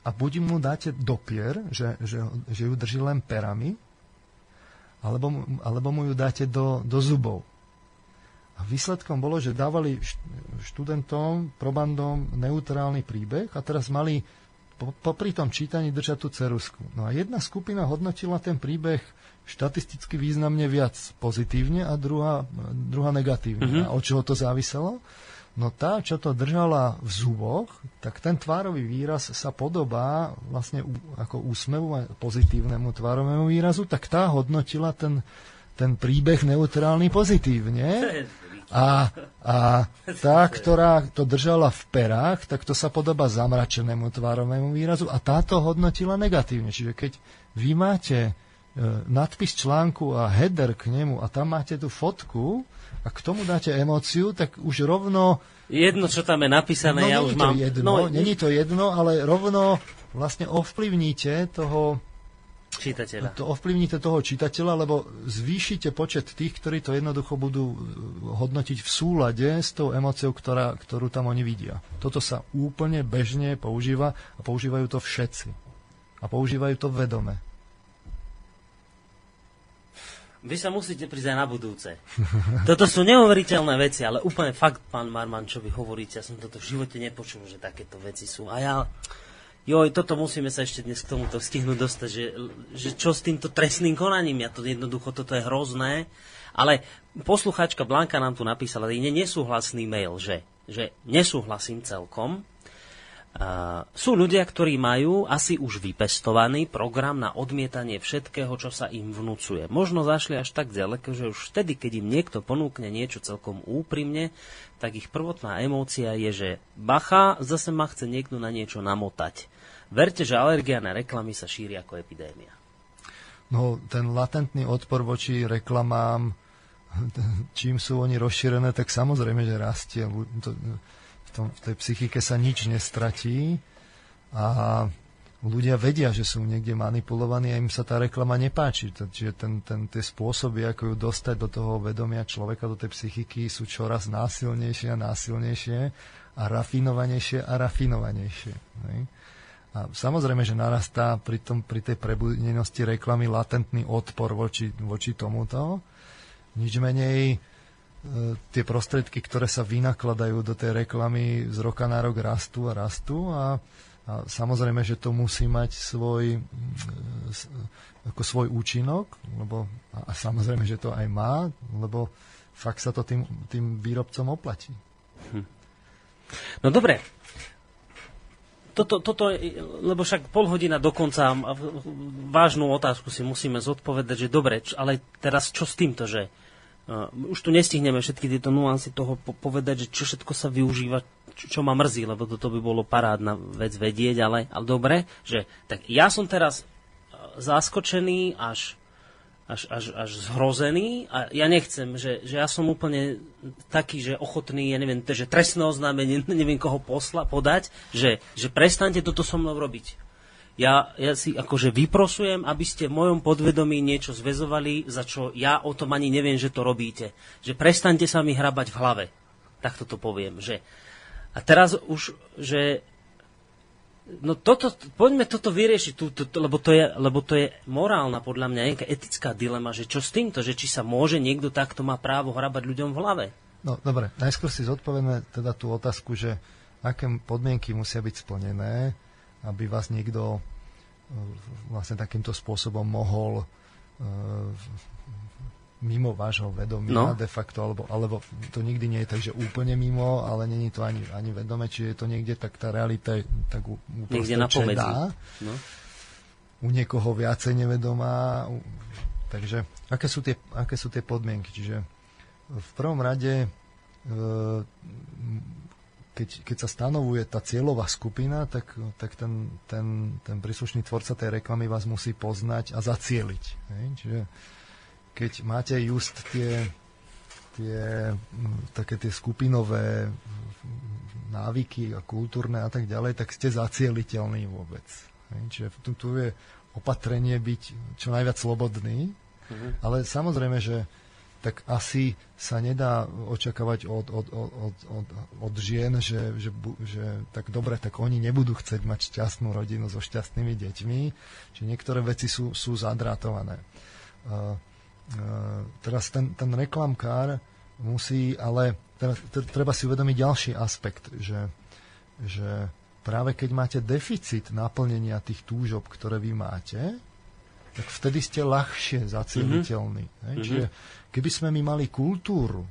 a buď mu dáte dopier, že, že, že ju drží len perami, alebo, alebo mu ju dáte do, do zubov. A výsledkom bolo, že dávali št- študentom, probandom neutrálny príbeh a teraz mali po, popri tom čítaní držať tú cerusku. No a jedna skupina hodnotila ten príbeh štatisticky významne viac pozitívne a druhá, druhá negatívne. Mm-hmm. A od čoho to záviselo? No tá, čo to držala v zuboch, tak ten tvárový výraz sa podobá vlastne ako úsmevu a pozitívnemu tvárovému výrazu, tak tá hodnotila ten, ten príbeh neutrálny pozitívne. A, a tá, ktorá to držala v perách, tak to sa podobá zamračenému tvárovému výrazu a táto hodnotila negatívne. Čiže keď vy máte nadpis článku a header k nemu a tam máte tú fotku a k tomu dáte emóciu, tak už rovno Jedno, čo tam je napísané, no, ja není už to mám... jedno, no, není to jedno, ale rovno vlastne ovplyvníte toho, čitateľa. to ovplyvníte toho čitateľa, lebo zvýšite počet tých, ktorí to jednoducho budú e, hodnotiť v súlade s tou emóciou, ktorá, ktorú tam oni vidia. Toto sa úplne bežne používa a používajú to všetci. A používajú to vedome. Vy sa musíte prísť aj na budúce. Toto sú neuveriteľné veci, ale úplne fakt, pán Marman, čo vy hovoríte, ja som toto v živote nepočul, že takéto veci sú. A ja, joj, toto musíme sa ešte dnes k tomuto stihnúť dostať, že, že čo s týmto trestným konaním, ja to jednoducho, toto je hrozné. Ale poslucháčka Blanka nám tu napísala je nesúhlasný mail, že, že nesúhlasím celkom, sú ľudia, ktorí majú asi už vypestovaný program na odmietanie všetkého, čo sa im vnúcuje. Možno zašli až tak ďaleko, že už vtedy, keď im niekto ponúkne niečo celkom úprimne, tak ich prvotná emócia je, že bacha, zase ma chce niekto na niečo namotať. Verte, že alergia na reklamy sa šíri ako epidémia. No, ten latentný odpor voči reklamám, čím sú oni rozšírené, tak samozrejme, že rastie. To, tom, v tej psychike sa nič nestratí a ľudia vedia, že sú niekde manipulovaní a im sa tá reklama nepáči. Čiže ten, ten, tie spôsoby, ako ju dostať do toho vedomia človeka, do tej psychiky, sú čoraz násilnejšie a násilnejšie a rafinovanejšie a rafinovanejšie. hej. A samozrejme, že narastá pri, tom, pri tej prebudenosti reklamy latentný odpor voči, voči tomuto. nič menej tie prostriedky, ktoré sa vynakladajú do tej reklamy z roka na rok rastú a rastú a, a samozrejme, že to musí mať svoj, ako svoj účinok, lebo, a, samozrejme, že to aj má, lebo fakt sa to tým, tým výrobcom oplatí. No dobre. Toto, toto, lebo však pol hodina dokonca vážnu otázku si musíme zodpovedať, že dobre, ale teraz čo s týmto, že už tu nestihneme všetky tieto nuancy toho po- povedať, že čo všetko sa využíva, čo, čo ma mrzí, lebo toto by bolo parádna vec vedieť, ale, ale dobre, že tak ja som teraz uh, zaskočený až až, až, až zhrozený a ja nechcem, že, že ja som úplne taký, že ochotný, ja neviem, že trestné oznámenie, neviem koho posla, podať, že, že prestaňte toto so mnou robiť. Ja, ja si akože vyprosujem, aby ste v mojom podvedomí niečo zväzovali, za čo ja o tom ani neviem, že to robíte. Že prestaňte sa mi hrabať v hlave. Takto to poviem. Že, a teraz už, že No toto, poďme toto vyriešiť, tú, tú, lebo, to je, lebo to je morálna, podľa mňa, nejaká etická dilema, že čo s týmto, že či sa môže niekto takto má právo hrabať ľuďom v hlave. No dobre, najskôr si zodpovedme teda tú otázku, že aké podmienky musia byť splnené, aby vás niekto e, vlastne takýmto spôsobom mohol e, mimo vášho vedomia No. de facto, alebo, alebo to nikdy nie je tak, že úplne mimo, ale není to ani, ani vedome, či je to niekde, tak tá realita je tak Niekde na šedá No. u niekoho viacej nevedomá. u- Takže aké sú tie, aké sú tie podmienky? Čiže v prvom rade, e, keď, keď sa stanovuje tá cieľová skupina, tak, tak ten, ten, ten príslušný tvorca tej reklamy vás musí poznať a zacieliť. Hej? Čiže keď máte just tie, tie také tie skupinové návyky a kultúrne a tak ďalej, tak ste zacieliteľní vôbec. Hej? Čiže tu, tu je opatrenie byť čo najviac slobodný, ale samozrejme, že tak asi sa nedá očakávať od, od, od, od, od, žien, že, že, že tak dobre, tak oni nebudú chcieť mať šťastnú rodinu so šťastnými deťmi, že niektoré veci sú, sú zadrátované. Uh, uh, teraz ten, ten reklamkár musí, ale teraz, treba si uvedomiť ďalší aspekt, že, že práve keď máte deficit naplnenia tých túžob, ktoré vy máte, tak vtedy ste ľahšie zacieliteľní. Mm-hmm. Čiže keby sme my mali kultúru,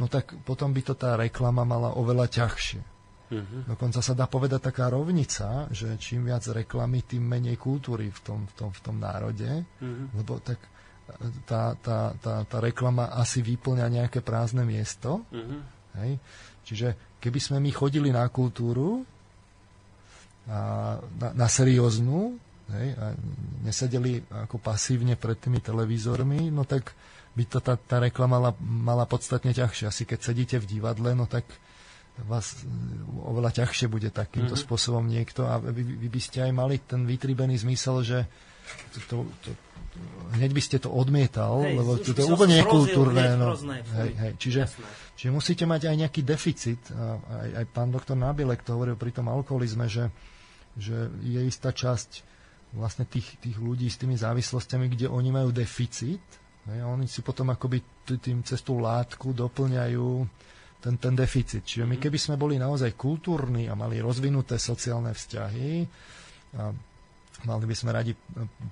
no tak potom by to tá reklama mala oveľa ťažšie. Mhm. Dokonca sa dá povedať taká rovnica, že čím viac reklamy, tým menej kultúry v tom, v tom, v tom národe, Mhm. lebo tak tá, tá, tá, tá reklama asi vyplňa nejaké prázdne miesto. Mhm. Hej? Čiže keby sme my chodili na kultúru, a na, na serióznu, hej, a nesedeli ako pasívne pred tými televízormi, no tak by to tá, tá reklama mala, mala podstatne ťažšie. Asi keď sedíte v divadle, no tak vás e, oveľa ťažšie bude takýmto mm-hmm. spôsobom niekto a vy, vy by ste aj mali ten vytribený zmysel, že to, to, to, hneď by ste to odmietal, Hej, lebo to, to je úplne nekultúrne. hneď No, hej, hej, čiže, Jasné. čiže musíte mať aj nejaký deficit. A aj, aj pán doktor Nabilek to hovoril pri tom alkoholizme, že, že je istá časť vlastne tých, tých ľudí s tými závislostiami, kde oni majú deficit a oni si potom akoby tým cez tú látku doplňajú ten, ten deficit. Čiže my keby sme boli naozaj kultúrni a mali rozvinuté sociálne vzťahy a mali by sme radi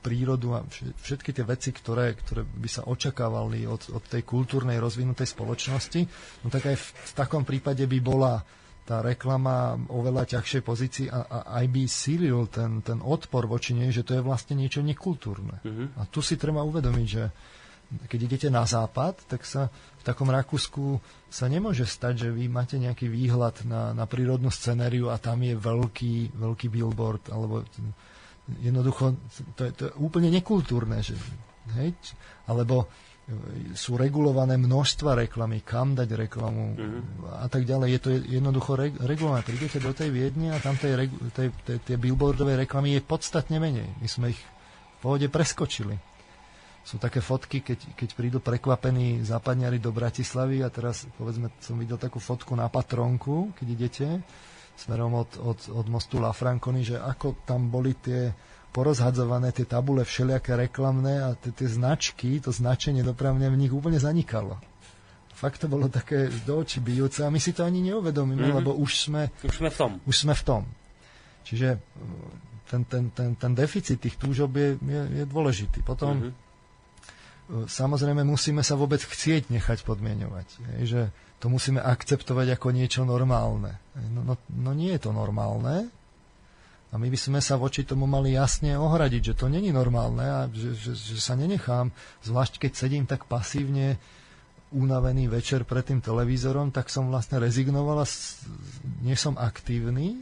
prírodu a vš- všetky tie veci, ktoré, ktoré by sa očakávali od, od tej kultúrnej rozvinutej spoločnosti, no tak aj v, v takom prípade by bola tá reklama oveľa ťažšej pozícii a, a aj by sílil ten, ten odpor voči nej, že to je vlastne niečo nekultúrne. Mhm. A tu si treba uvedomiť, že keď idete na západ, tak sa v takom Rakúsku sa nemôže stať, že vy máte nejaký výhľad na, na prírodnú scenériu a tam je veľký, veľký billboard, alebo jednoducho to je, to je úplne nekultúrne, že, hej? alebo sú regulované množstva reklamy, kam dať reklamu Mhm. a tak ďalej. Je to jednoducho reg- regulované. Prídete do tej Viedne a tam tej, tej, tej, tie billboardové reklamy je podstatne menej. My sme ich v pohode preskočili. Sú také fotky, keď, keď prídu prekvapení západňari do Bratislavy a teraz, povedzme, som videl takú fotku na Patronku, keď idete smerom od, od, od mostu La Franconi, že ako tam boli tie porozhadzované tie tabule všelijaké reklamné a tie, tie značky, to značenie dopravne v nich úplne zanikalo. Fakt to bolo také do očí bijúce a my si to ani neuvedomíme, mm-hmm. lebo už sme, Už sme v tom. už sme v tom. Čiže e, ten, ten, ten, ten deficit tých túžob je, je, je dôležitý. Potom Mhm. mm-hmm. samozrejme musíme sa vôbec chcieť nechať podmienovať. Hej, že to musíme akceptovať ako niečo normálne. No, no, no nie je to normálne a my by sme sa voči tomu mali jasne ohradiť, že to není normálne a že, že, že sa nenechám, zvlášť keď sedím tak pasívne unavený večer pred tým televízorom, tak som vlastne rezignoval a s- nie som aktívny,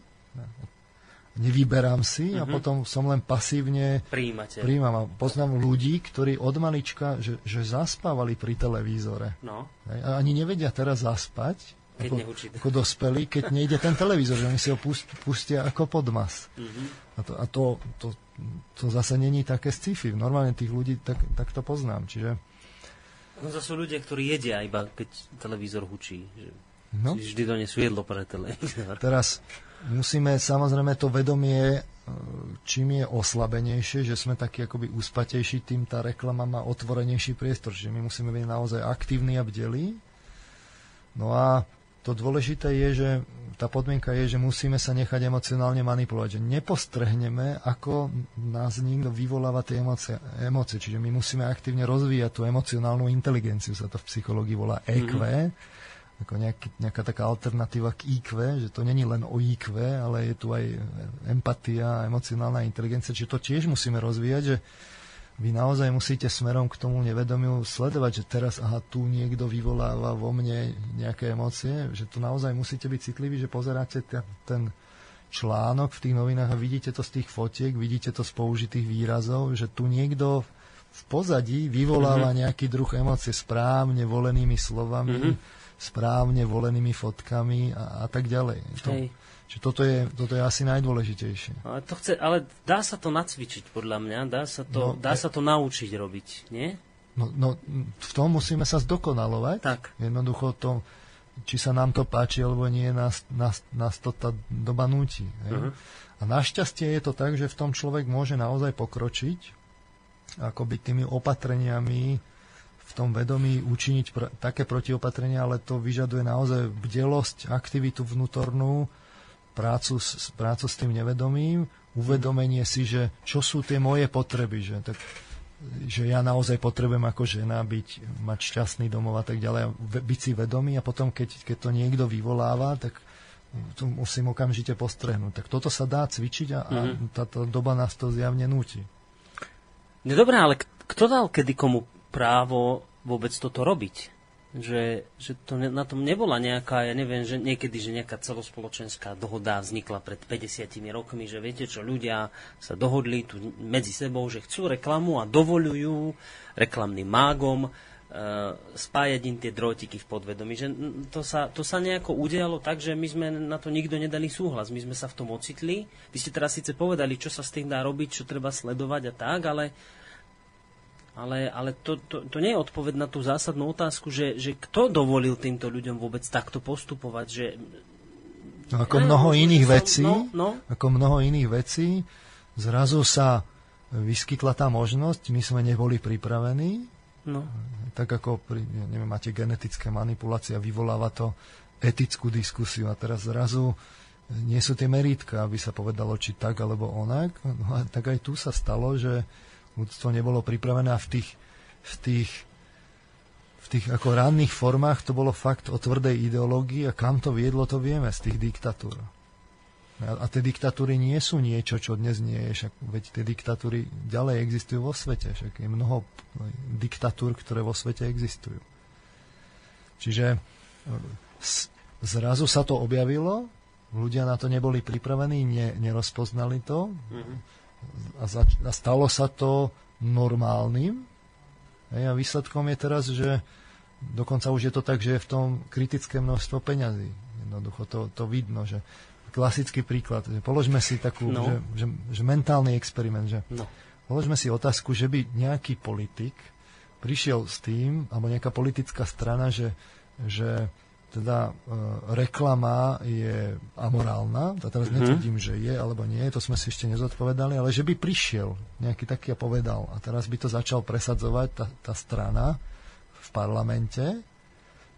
nevyberám si a Mhm. potom som len pasívne Príjimate. príjmam a poznám ľudí, ktorí od malička, že, že zaspávali pri televízore. No, A ani nevedia teraz zaspať, keď ako, ako dospelí, keď nejde ten televízor, že oni si ho pust, pustia ako podmas. Mhm. A, to, a to, to, to zase není také sci-fi. Normálne tých ľudí tak, tak to poznám. Čiže No to sú ľudia, ktorí jedia iba, keď televízor hučí. Že no, vždy donesú jedlo pre televízor. teraz musíme samozrejme to vedomie, e, čím je oslabenejšie, že sme takí akoby úspatejší, tým tá reklama má otvorenejší priestor. Čiže my musíme byť naozaj aktívni a bdelí. No a to dôležité je, že tá podmienka je, že musíme sa nechať emocionálne manipulovať. Že nepostrhneme, ako nás niekto vyvoláva tie emócie, emócie. Čiže my musíme aktívne rozvíjať tú emocionálnu inteligenciu, sa to v psychológii volá EQ, mm-hmm. ako nejaký, nejaká taká alternatíva k IQ, že to není len o IQ, ale je tu aj empatia, emocionálna inteligencia, čiže to tiež musíme rozvíjať, že vy naozaj musíte smerom k tomu nevedomiu sledovať, že teraz aha, tu niekto vyvoláva vo mne nejaké emócie, že tu naozaj musíte byť citliví, že pozeráte ten, ten článok v tých novinách a vidíte to z tých fotiek, vidíte to z použitých výrazov, že tu niekto v pozadí vyvoláva mm-hmm. nejaký druh emócie správne volenými slovami, mm-hmm. správne volenými fotkami a, a tak ďalej. To, Hej. Čiže toto je, toto je asi najdôležitejšie. Ale, to chce, ale dá sa to nacvičiť, podľa mňa. Dá sa to, No, dá sa to naučiť robiť, nie? No, no, v tom musíme sa zdokonalovať. Tak. Jednoducho to, či sa nám to páči alebo nie, nás, nás, nás to tá doba núti. Uh-huh. A našťastie je to tak, že v tom človek môže naozaj pokročiť, akoby tými opatreniami v tom vedomí učiniť pr- také protiopatrenia, ale to vyžaduje naozaj bdelosť, aktivitu vnútornú, prácu s, prácu s tým nevedomím, uvedomenie si, že čo sú tie moje potreby, že, tak, že ja naozaj potrebujem ako žena byť, mať šťastný domov a tak ďalej, byť si vedomý a potom, keď, keď to niekto vyvoláva, tak to musím okamžite postrehnúť. Tak toto sa dá cvičiť a, a táto doba nás to zjavne núti. No dobré, ale kto dal kedy komu právo vôbec toto robiť? Že, že to ne, na tom nebola nejaká, ja neviem, že niekedy, že nejaká celospoločenská dohoda vznikla pred 50 rokmi, že viete čo, ľudia sa dohodli tu medzi sebou, že chcú reklamu a dovolujú reklamným mágom e, spájať im tie drôtiky v podvedomí. Že to sa, to sa nejako udialo tak, že my sme na to nikto nedali súhlas. My sme sa v tom ocitli. Vy ste teraz síce povedali, čo sa s tým dá robiť, čo treba sledovať a tak, ale ale, ale to, to, to nie je odpoveď na tú zásadnú otázku, že, že kto dovolil týmto ľuďom vôbec takto postupovať, že No, ako Ja, mnoho no, iných vecí, no, no. ako mnoho iných vecí, zrazu sa vyskytla tá možnosť, my sme neboli pripravení, no, tak ako pri, ja neviem, máte genetické manipulácie a vyvoláva to etickú diskusiu a teraz zrazu nie sú tie merítka, aby sa povedalo, či tak alebo onak. No a tak aj tu sa stalo, že ľudstvo nebolo pripravené a v tých, v tých, v tých ako ranných formách to bolo fakt o tvrdej ideológii a kam to viedlo, to vieme z tých diktatúr. A, a tie diktatúry nie sú niečo, čo dnes nie je, však veď tie diktatúry ďalej existujú vo svete, však je mnoho diktatúr, ktoré vo svete existujú. Čiže e, zrazu sa to objavilo, ľudia na to neboli pripravení, ne, nerozpoznali to a, zač- a stalo sa to normálnym. Hej, a výsledkom je teraz, že dokonca už je to tak, že je v tom kritické množstvo peňazí. Jednoducho to, to vidno, že klasický príklad, že položme si takú, No. že, že, že mentálny experiment, že no. Položme si otázku, že by nejaký politik prišiel s tým, alebo nejaká politická strana, že, že teda e, reklama je amorálna, a teraz mm-hmm. netvrdím, že je alebo nie, to sme si ešte nezodpovedali, ale že by prišiel nejaký taký a povedal a teraz by to začal presadzovať tá, tá strana v parlamente,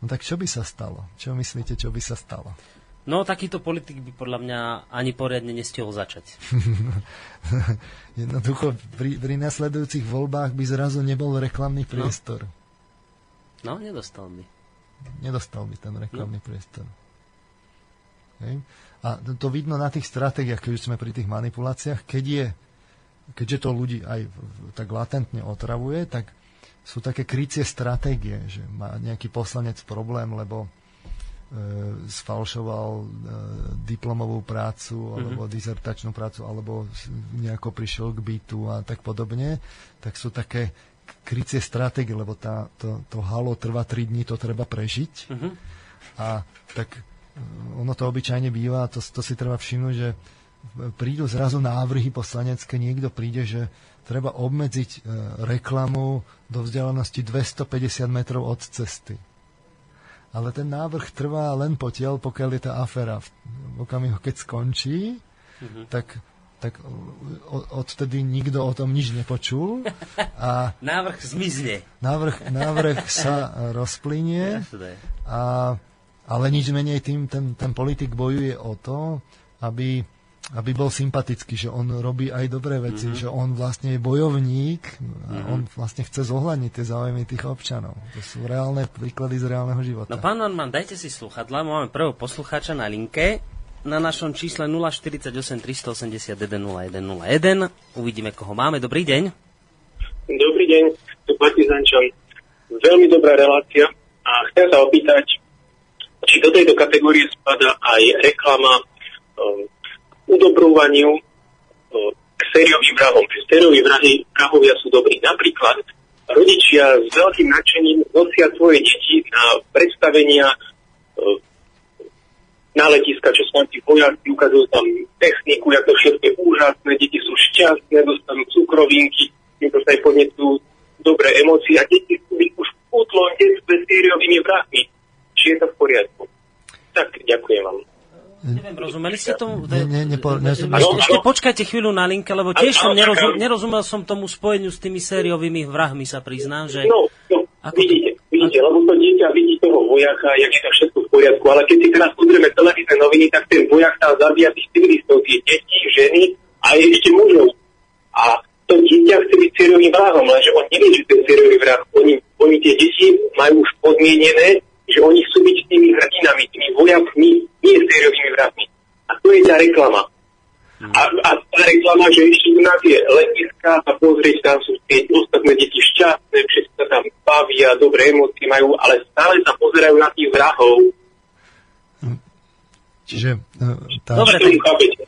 no tak čo by sa stalo? Čo myslíte, čo by sa stalo? No, takýto politik by podľa mňa ani poriadne nestihol začať. Jednoducho, pri, pri nasledujúcich voľbách by zrazu nebol reklamný priestor. No, no nedostal by nedostal by ten reklamný no. priestor. Hej. A to vidno na tých stratégiách, keď sme pri tých manipuláciách, keď je, keďže to ľudí aj tak latentne otravuje, tak sú také krycie stratégie, že má nejaký poslanec problém, lebo e, sfalšoval e, diplomovú prácu alebo mm-hmm. dizertačnú prácu alebo nejako prišiel k bytu a tak podobne, tak sú také krycie stratégie, lebo tá, to, to halo trvá 3 dní, to treba prežiť. Uh-huh. A tak eh, ono to obyčajne býva, to, to si treba všimnúť, že prídu zrazu návrhy poslanecké, niekto príde, že treba obmedziť e, reklamu do vzdialenosti 250 metrov od cesty. Ale ten návrh trvá len potiaľ, pokiaľ je tá aféra. V okamihu, keď skončí, mm-hmm. tak tak odtedy nikto o tom nič nepočul. A návrh zmizne. Návrh, návrh sa rozplynie, a, ale nič menej tým ten, ten politik bojuje o to, aby, aby bol sympatický, že on robí aj dobré veci, mm-hmm. že on vlastne je bojovník a mm-hmm. on vlastne chce zohľadniť tie záujmy tých občanov. To sú reálne príklady z reálneho života. No pán Norman, dajte si sluchadla, máme prvého poslucháča na linke na našom čísle 048 381 0101. Uvidíme, koho máme. Dobrý deň. Dobrý deň, tu Partizančan. Veľmi dobrá relácia a chcem sa opýtať, či do tejto kategórie spada aj reklama um, udobrúvaniu um, k sériovým vrahom. Sérioví vrahy, vrahovia sú dobrí. Napríklad rodičia s veľkým nadšením nosia svoje deti na predstavenia um, na letiska, čo sú tí vojaci, ukazujú tam techniku, jak to všetko je úžasné, deti sú šťastné, dostanú cukrovinky, týmto sa aj podnecujú dobré emócie a deti sú byť už v útlom detstve sériovými vrahmi. Či je to v poriadku? Tak, ďakujem vám. Neviem, rozumeli ste tomu? Ne, ne, nepo, ne, ešte, ešte počkajte chvíľu na linke, lebo tiež som nerozum, nerozumel som tomu spojeniu s tými sériovými vrahmi, sa priznám, že... No, no ako vidíte, to... vidíte, lebo to dieťa vidí toho vojaka, jak je to všetko v poriadku, ale keď si teraz pozrieme televízne noviny, tak ten vojak tam zabíja tých civilistov, tie deti, ženy a ešte mužov. A to dieťa chce byť sériovým vrahom, lenže on nevie, že ten sériový vrah, oni, oni tie deti majú už podmienené, že oni chcú byť tými hrdinami, tými vojakmi, nie sériovými vrahmi. A to je tá reklama. A, a tá reklama, že ešte na tie letiska a pozrieť, tam sú tie ostatné deti šťastné, všetci sa tam bavia, dobré emócie majú, ale stále sa pozerajú na tých vrahov, Čiže e, tá... Dobre, tak,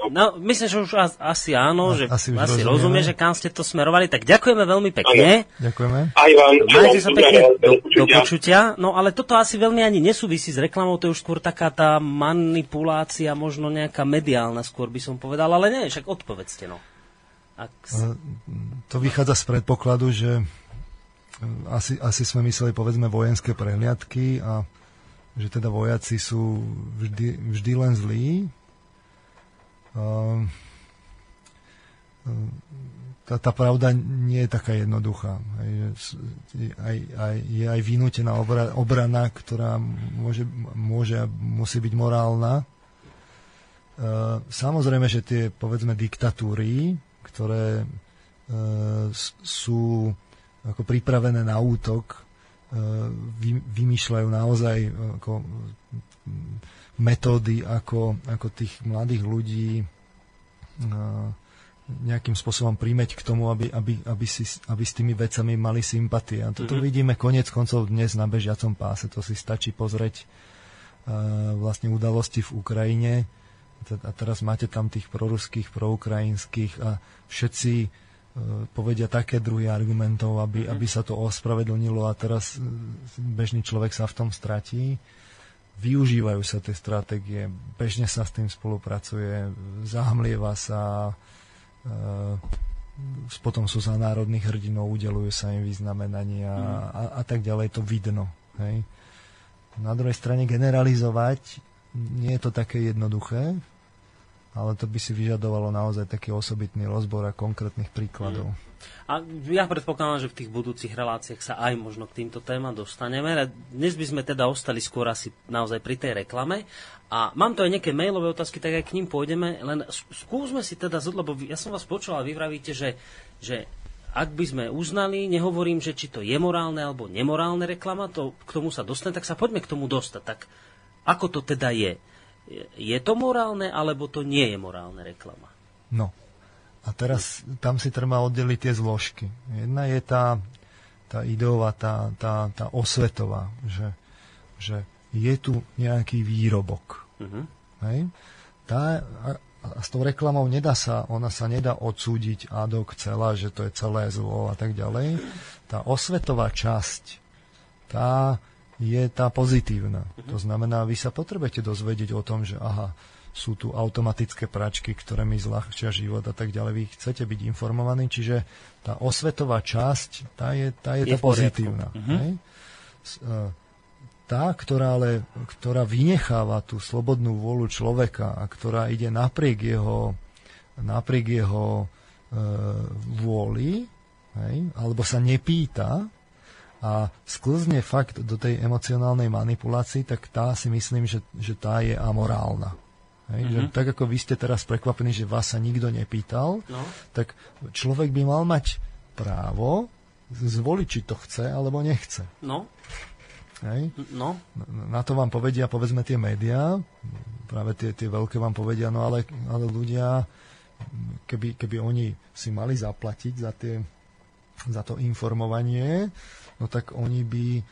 no, myslím, že už asi áno, že asi, asi rozumie, že kam ste to smerovali, tak ďakujeme veľmi pekne. Ano. Ďakujeme. Aj vám. Majte sa pekne do, do počutia. No ale toto asi veľmi ani nesúvisí s reklamou, to je už skôr taká tá manipulácia, možno nejaká mediálna skôr by som povedal, ale nie, však odpovedzte no. Ak... E, to vychádza z predpokladu, že e, asi, asi sme mysleli povedzme vojenské prehliadky a že teda vojaci sú vždy, vždy len zlí. Ehm, ehm, tá, tá pravda nie je taká jednoduchá. Aj, aj, je aj vynútená obra, obrana, ktorá môže, môže musí byť morálna. Ehm, samozrejme, že tie, povedzme, diktatúry, ktoré sú ako pripravené na útok, vy, vymýšľajú naozaj e, ako metódy, ako, ako tých mladých ľudí e, nejakým spôsobom príjmeť k tomu, aby, aby, aby, si, aby s tými vecami mali sympatie. A toto mm-hmm. vidíme konec koncov dnes na bežiacom páse. To si stačí pozrieť uh, vlastne udalosti v Ukrajine. A teraz máte tam tých proruských, proukrajinských a všetci E, povedia také druhy argumentov, aby, mhm. aby sa to ospravedlnilo a teraz e, bežný človek sa v tom stratí. Využívajú sa tie stratégie, bežne sa s tým spolupracuje, zahmlieva sa, e, potom sú za národných hrdinov, udelujú sa im vyznamenania mm. a, a tak ďalej, to vidno. Hej? Na druhej strane generalizovať nie je to také jednoduché, ale to by si vyžadovalo naozaj taký osobitný rozbor a konkrétnych príkladov. A ja predpokladám, že v tých budúcich reláciách sa aj možno k týmto témam dostaneme. Dnes by sme teda ostali skôr asi naozaj pri tej reklame. A mám to aj nejaké mailové otázky, tak aj k ním pôjdeme. Len skúsme si teda, lebo ja som vás počul a vy vravíte, že, že ak by sme uznali, nehovorím, že či to je morálne alebo nemorálne reklama, to k tomu sa dostane, tak sa poďme k tomu dostať. Tak ako to teda je? Je- to morálne, alebo to nie je morálne reklama? No. A teraz tam si treba oddeliť tie zložky. Jedna je tá, tá ideová, tá, tá, tá osvetová, že, že je tu nejaký výrobok. Mhm. Hej? Tá, a, a s tou reklamou nedá sa, ona sa nedá odsúdiť ad hoc celá, že to je celé zlo a tak ďalej. Tá osvetová časť, tá je tá pozitívna. To znamená, vy sa potrebujete dozvedieť o tom, že aha, sú tu automatické pračky, ktoré mi zľahčia život a tak ďalej. Vy chcete byť informovaní, čiže tá osvetová časť, tá je, tá je, Je tá pozitívna. Hej? S- e, tá, ktorá, ale, ktorá vynecháva tú slobodnú vôľu človeka a ktorá ide napriek jeho, napriek jeho e, vôli, hej, alebo sa nepýta a sklzne fakt do tej emocionálnej manipulácii, tak tá si myslím, že, že tá je amorálna. Hej, mm-hmm. že tak ako vy ste teraz prekvapení, že vás sa nikto nepýtal, No. tak človek by mal mať právo zvoliť, či to chce alebo nechce. No, Hej? no, Na to vám povedia, povedzme, tie médiá, práve tie, tie veľké vám povedia, no ale, ale ľudia, keby, keby oni si mali zaplatiť za, tie, za to informovanie, no tak oni by, eh,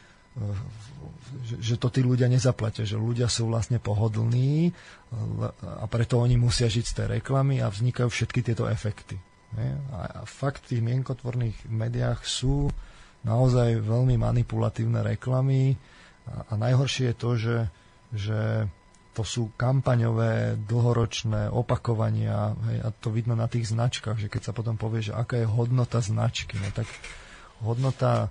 že, to tí ľudia nezaplatia, že ľudia sú vlastne pohodlní a preto oni musia žiť z tej reklamy a vznikajú všetky tieto efekty. A, fakt v tých mienkotvorných médiách sú naozaj veľmi manipulatívne reklamy a, najhoršie je to, že, že to sú kampaňové, dlhoročné opakovania a to vidno na tých značkách, že keď sa potom povie, že aká je hodnota značky, no tak hodnota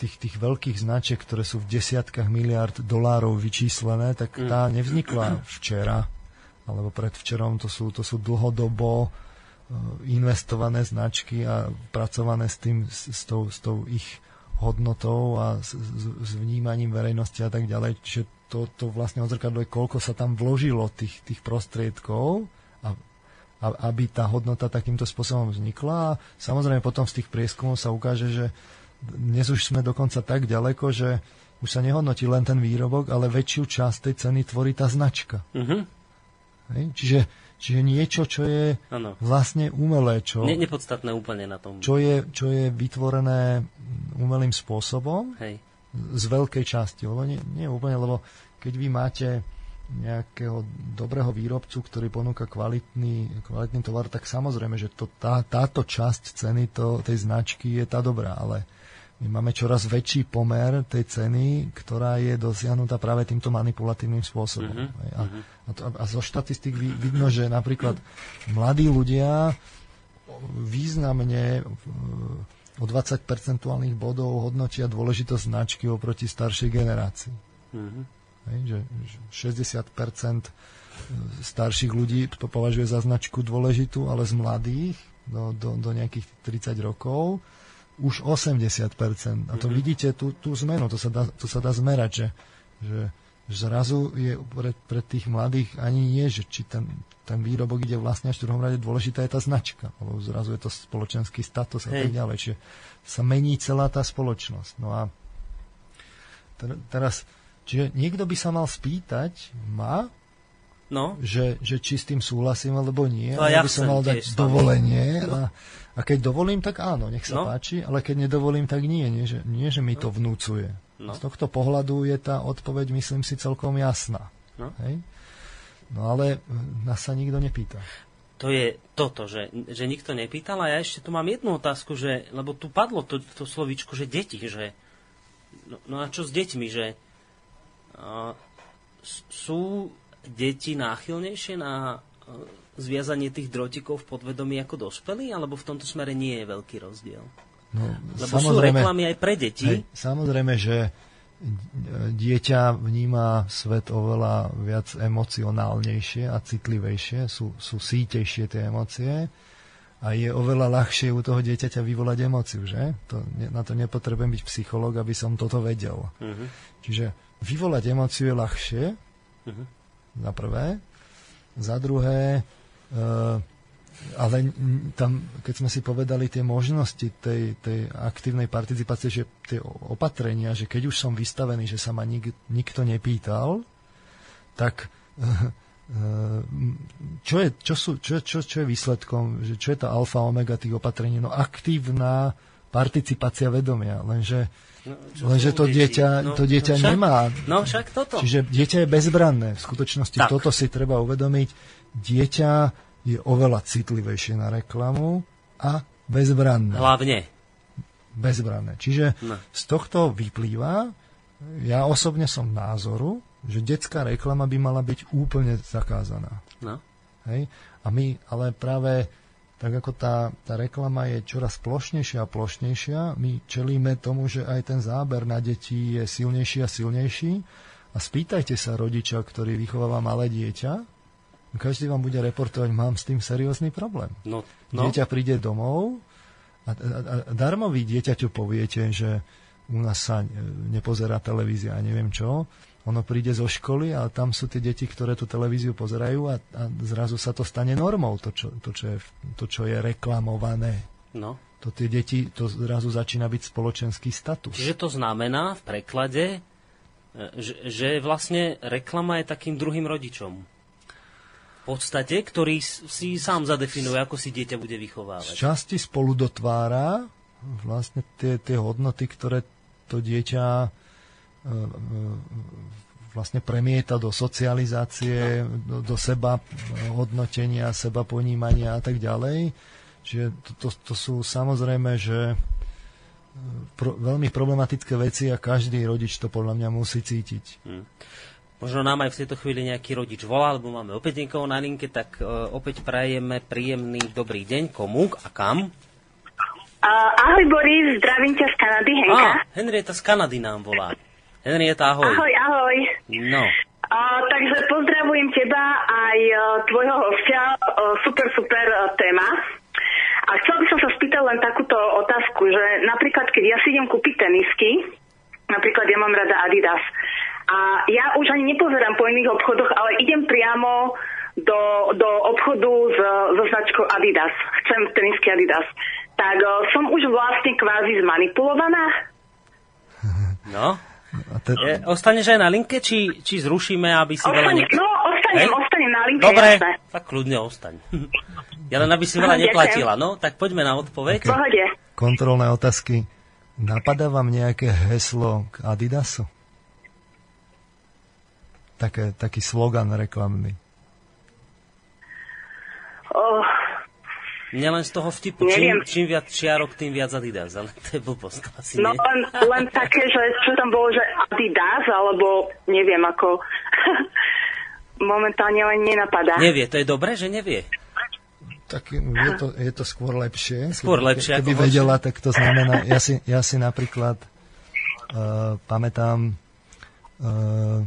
tých, tých veľkých značiek, ktoré sú v desiatkách miliard dolárov vyčíslené, tak tá nevznikla včera alebo predvčerom, to sú, to sú dlhodobo e, investované značky a pracované s tým, s, s, tou, s tou ich hodnotou a s, s, s vnímaním verejnosti a tak ďalej. Čiže to, to vlastne odzrkadluje, koľko sa tam vložilo tých, tých prostriedkov a, a, aby tá hodnota takýmto spôsobom vznikla. A samozrejme potom z tých prieskumov sa ukáže, že dnes už sme dokonca tak ďaleko, že už sa nehodnotí len ten výrobok, ale väčšiu časť tej ceny tvorí tá značka. mhm. Hej? Čiže, čiže niečo, čo je Áno. vlastne umelé, čo, Ne, nepodstatné úplne na tom. čo, je, čo je vytvorené umelým spôsobom Hej. z veľkej časti. Lebo nie, nie úplne, lebo keď vy máte nejakého dobrého výrobcu, ktorý ponúka kvalitný, kvalitný tovar, tak samozrejme, že to, tá, táto časť ceny to, tej značky je tá dobrá, ale my máme čoraz väčší pomer tej ceny, ktorá je dosiahnutá práve týmto manipulatívnym spôsobom. Mm-hmm. A, a, to, a zo štatistik vid- vidno, že napríklad mladí ľudia významne e, o 20 percentuálnych bodov hodnotia dôležitosť značky oproti staršej generácii. Mhm. Hej, že, že 60% starších ľudí to považuje za značku dôležitú, ale z mladých do, do, do nejakých 30 rokov už 80% A to vidíte, tú, tú zmenu, to sa dá, to sa dá zmerať, že, že zrazu je pre, pre tých mladých ani nie, že či ten, ten výrobok ide vlastne až v druhom rade, dôležitá je tá značka, lebo zrazu je to spoločenský status a tak ďalej. Čiže sa mení celá tá spoločnosť. No a ter- teraz, čiže niekto by sa mal spýtať ma, No, že, že či s tým súhlasím alebo nie. To ja by som mal dať dovolenie. A, a keď dovolím, tak áno, nech sa No. páči, ale keď nedovolím, tak nie. Nie, že, nie, že mi to vnúcuje. No. Z tohto pohľadu je tá odpoveď, myslím si, celkom jasná. No. Hej? No ale e, nás sa nikto nepýta. to je toto, že, že nikto nepýtal a ja ešte tu mám jednu otázku, že, lebo tu padlo to, to slovíčko, že deti, že no, no a čo s deťmi, že s- sú deti náchylnejšie na a, zviazanie tých drotikov v podvedomí ako dospelí, alebo v tomto smere nie je veľký rozdiel? No, Lebo sú reklamy aj pre deti. Hej, samozrejme, že, dieťa vníma svet oveľa viac emocionálnejšie a citlivejšie, sú, sú sítejšie tie emócie a je oveľa ľahšie u toho dieťaťa vyvolať emóciu, že? To, na to nepotrebujem byť psychológ, aby som toto vedel. Uh-huh. Čiže vyvolať emóciu je ľahšie, uh-huh. za prvé. Za druhé, uh, ale tam, keď sme si povedali tie možnosti tej, tej aktívnej participácie, že tie opatrenia, že keď už som vystavený, že sa ma nik, nikto nepýtal, tak čo je, čo, sú, čo, čo, čo je výsledkom, že čo je tá alfa omega tých opatrení? No aktívna participácia vedomia, lenže, no, lenže to dieťa, no, to dieťa no však, nemá. No však toto. Čiže dieťa je bezbranné. V skutočnosti tak. toto si treba uvedomiť. Dieťa je oveľa citlivejšie na reklamu a bezbranné. Hlavne. Bezbranné. Čiže no. z tohto vyplýva, ja osobne som názoru, že detská reklama by mala byť úplne zakázaná. No. Hej? A my ale práve tak ako tá, tá reklama je čoraz plošnejšia a plošnejšia, my čelíme tomu, že aj ten záber na deti je silnejší a silnejší. A spýtajte sa rodiča, ktorý vychováva malé dieťa, každý vám bude reportovať, mám s tým seriózny problém. No, no. Dieťa príde domov a, a, a darmo vy dieťaťu poviete, že u nás sa nepozerá televízia a neviem čo, ono príde zo školy a tam sú tie deti, ktoré tú televíziu pozerajú a, a zrazu sa to stane normou, to čo, to, čo, je, to, čo je reklamované. No. To tie deti, to zrazu začína byť spoločenský status. Čiže to znamená v preklade, e, že, že vlastne reklama je takým druhým rodičom. Podstate, ktorý si sám zadefinuje, ako si dieťa bude vychovávať. Z časti spolu dotvára vlastne tie, tie hodnoty, ktoré to dieťa E, e, vlastne premieta do socializácie, do, do seba hodnotenia, seba ponímania a tak ďalej. Čiže to, to, to sú samozrejme, že e, pro, veľmi problematické veci a každý rodič to podľa mňa musí cítiť. Hmm. Možno nám aj v tejto chvíli nejaký rodič volá, lebo máme opäť niekoho na linke, tak uh, opäť prajeme príjemný dobrý deň. Komu a kam? Uh, ahoj Boris, zdravím ťa z Kanady, Henka. Á, Henrieta z Kanady nám volá. Henrieta, ahoj. Ahoj, ahoj. No. Uh, takže pozdravujem teba aj uh, tvojho hostia. Uh, super, super uh, téma. A chcel by som sa spýtať len takúto otázku, že napríklad, keď ja si idem kúpiť tenisky, napríklad ja mám rada Adidas, a ja už ani nepozerám po iných obchodoch, ale idem priamo do, do obchodu s, so značkou Adidas. Chcem tenisky Adidas. Tak uh, som už vlastne kvázi zmanipulovaná? No, te... Je, ostaneš aj na linke, či, či zrušíme, aby si Ostane, veľa... Ne... No, ostanem, Hej? ostanem na linke, Dobre, jasné. tak kľudne ostaň. ja len aby si veľa neplatila. No, tak poďme na odpoveď. Okay. Pohode. Kontrolné otázky. Napadá vám nejaké heslo k Adidasu? Také, taký slogan reklamný. Oh, mňa len z toho vtipu, čím, čím viac čiarok, tým viac Adidas, ale to je blbosť asi, No len, len také, že čo tam bolo, že Adidas, alebo neviem ako, momentálne len nenapadá. Nevie, to je dobré, že nevie? Tak je to, je to skôr lepšie. Skôr keby, lepšie Keby ako vedela, horšie. tak to znamená, ja si, ja si napríklad uh, pamätám uh,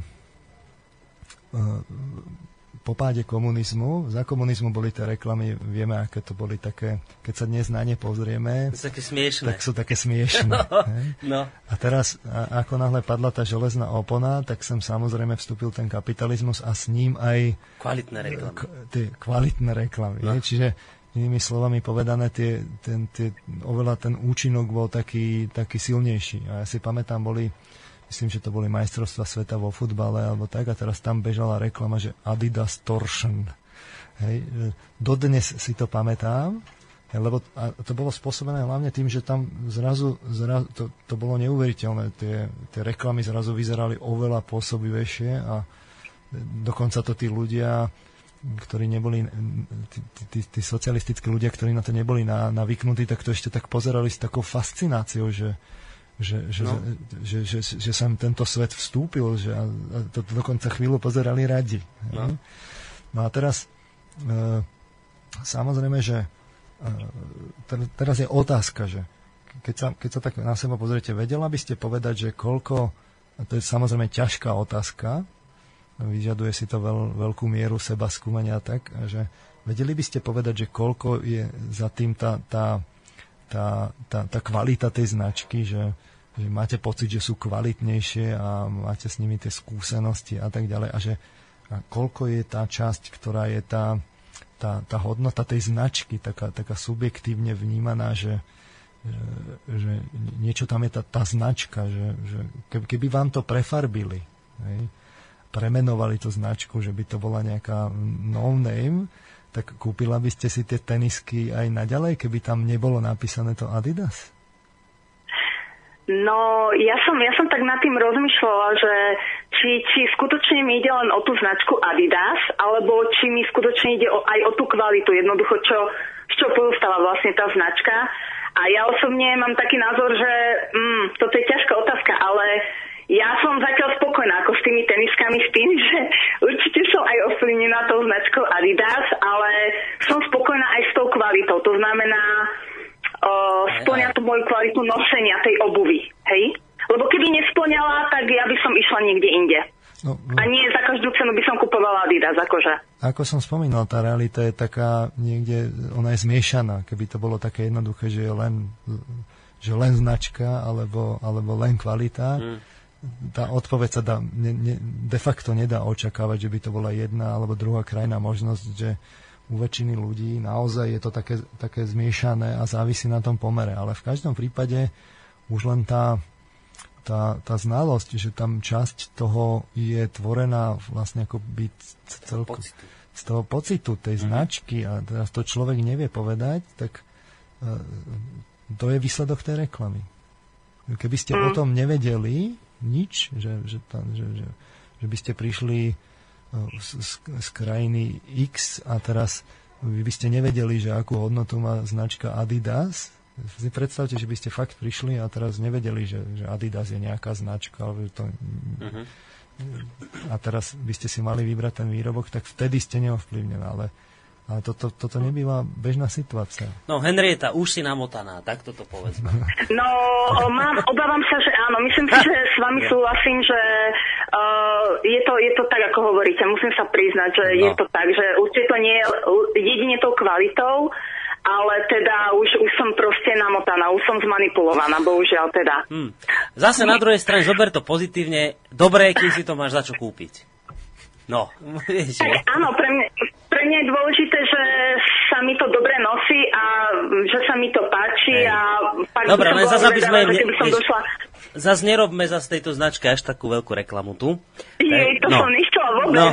po páde komunizmu, za komunizmu boli tie reklamy, vieme, aké to boli také, keď sa dnes na ne pozrieme, sú také smiešné. tak sú také smiešné. no. A teraz, a, ako náhle padla tá železná opona, tak sem samozrejme vstúpil ten kapitalizmus a s ním aj kvalitné reklamy. K, tie kvalitné reklamy. No. Čiže inými slovami povedané, tie, ten, tie, oveľa ten účinok bol taký, taký silnejší. A ja si pamätám, boli myslím, že to boli majstrovstva sveta vo futbale alebo tak a teraz tam bežala reklama, že Adidas Torsion. Hej, dodnes si to pamätám, lebo to bolo spôsobené hlavne tým, že tam zrazu, zrazu to, to bolo neuveriteľné, tie, tie reklamy zrazu vyzerali oveľa pôsobivejšie a dokonca to tí ľudia, ktorí neboli, tí, tí, tí socialistickí ľudia, ktorí na to neboli navyknutí, tak to ešte tak pozerali s takou fascináciou, že, že, že, no. že, že, že, že sem tento svet vstúpil, že a, a to dokonca chvíľu pozerali radi. No, no a teraz e, samozrejme, že e, teraz je otázka, že keď sa, keď sa tak na seba pozriete, vedela by ste povedať, že koľko a to je samozrejme ťažká otázka, vyžaduje si to veľ, veľkú mieru seba skúmania tak, že vedeli by ste povedať, že koľko je za tým tá, tá, tá, tá, tá kvalita tej značky, že, že máte pocit, že sú kvalitnejšie a máte s nimi tie skúsenosti a tak ďalej a že a koľko je tá časť, ktorá je tá, tá, tá hodnota tej značky, taká, taká subjektívne vnímaná, že, že, že niečo tam je tá, tá značka, že, že keby vám to prefarbili, hej, premenovali tú značku, že by to bola nejaká no name, tak kúpila by ste si tie tenisky aj naďalej, keby tam nebolo napísané to Adidas? No, ja som, ja som tak nad tým rozmýšľala, že či, či skutočne mi ide len o tú značku Adidas, alebo či mi skutočne ide o, aj o tú kvalitu, jednoducho, čo, z čo pozostáva vlastne tá značka. A ja osobne mám taký názor, že mm, toto je ťažká otázka, ale ja som zatiaľ spokojná ako s tými teniskami, s tým, že určite som aj ovplyvnená tou značkou Adidas, ale som spokojná aj s tou kvalitou. To znamená, uh, splňa to moju kvalitu nosenia tej obuvy. Hej? Lebo keby nesplňala, tak ja by som išla niekde inde. No, no, A nie za každú cenu by som kupovala Adidas, akože. ako som spomínal, tá realita je taká niekde, ona je zmiešaná. Keby to bolo také jednoduché, že je len, že len značka alebo, alebo len kvalita, Mm. tá odpoveď sa dá, ne, ne, de facto nedá očakávať, že by to bola jedna alebo druhá krajná možnosť, že u väčšiny ľudí. Naozaj je to také, také zmiešané a závisí na tom pomere. Ale v každom prípade už len tá, tá, tá znalosť, že tam časť toho je tvorená vlastne ako byť celko, z toho pocitu tej značky. A teraz to človek nevie povedať, tak e, to je výsledok tej reklamy. Keby ste o tom nevedeli nič, že, že, tam, že, že, že by ste prišli z, z, z krajiny X a teraz vy by ste nevedeli, že akú hodnotu má značka Adidas, si predstavte, že by ste fakt prišli a teraz nevedeli, že, že Adidas je nejaká značka, alebo že to, Mhm. a teraz by ste si mali vybrať ten výrobok, tak vtedy ste neovplyvnená, ale, ale toto, toto nebýva bežná situácia. No, Henrieta, už si namotaná, tak toto povedzme. No, mám, obávam sa, že áno. Myslím si, že s vami súhlasím, že uh, je, to, je to tak, ako hovoríte. Musím sa priznať, že No. je to tak, že určite to nie je jedine tou kvalitou, ale teda už, už som proste namotaná, už som zmanipulovaná, bohužiaľ teda. Hm. Zase na druhej strane, zober to pozitívne. Dobre, kým si to máš za čo kúpiť. No, vieš, Tak áno, pre mňa, pre mňa je dôležité, sa mi to dobre nosí a že sa mi to páči Hej. a fakt Dobre, by bola zase, aby sme... keby som vieš, došla... Zas nerobme zase tejto značke až takú veľkú reklamu tu. Jej, to som nechcela vôbec. No,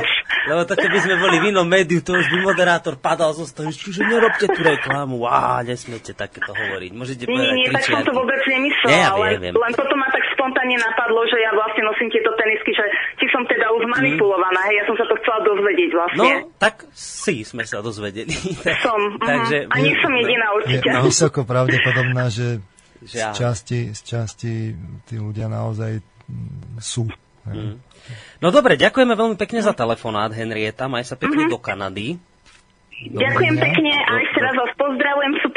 lebo to keby sme boli v inom médiu, to už by moderátor padal zo stolu, že nerobte tú reklamu, á, nesmiete takéto hovoriť. Môžete Nie, povedať nie, tak som to vôbec nemyslela, Nie, ja viem, viem. len toto ma tak spontánne napadlo, že ja vlastne nosím tieto tenisky, že či som teda už manipulovaná, hej, ja som sa to chcela dozvedieť No, vlastne. tak si sme sa dozvedeli. Som, Takže... mhm. a nie som jediná Je určite. vysoko pravdepodobná, že Že z časti, z časti tí ľudia naozaj mm, sú. hej. No dobre, ďakujeme veľmi pekne za telefonát, Henrieta. Maj sa pekne Mhm. do Kanady. Ďakujem Dobre. pekne a ešte raz vás pozdravujem, super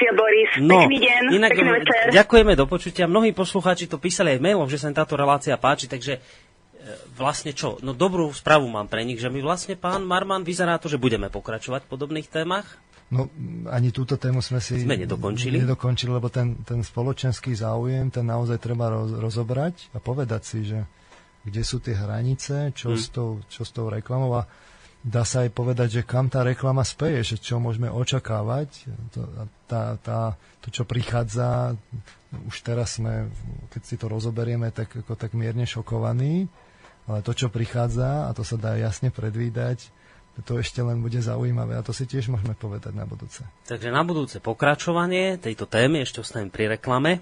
relácia Boris. No, Pekný deň, inak pekný večer. ďakujeme do počutia. Mnohí poslucháči to písali aj mailom, že sa im táto relácia páči, takže e, vlastne čo? No dobrú správu mám pre nich, že my vlastne, pán Marman, vyzerá to, že budeme pokračovať v podobných témach. No, ani túto tému sme si Sme nedokončili. nedokončili lebo ten, ten spoločenský záujem, ten naozaj treba roz, rozobrať a povedať si, že kde sú tie hranice, čo, Hmm. s, tou, čo s tou reklamou a dá sa aj povedať, že kam tá reklama speje, že čo môžeme očakávať. To, tá, tá, to, čo prichádza, už teraz sme, keď si to rozoberieme, tak, ako, tak mierne šokovaní, ale to, čo prichádza, a to sa dá jasne predvídať, to ešte len bude zaujímavé a to si tiež môžeme povedať na budúce. Takže na budúce pokračovanie tejto témy, ešte ostanem pri reklame.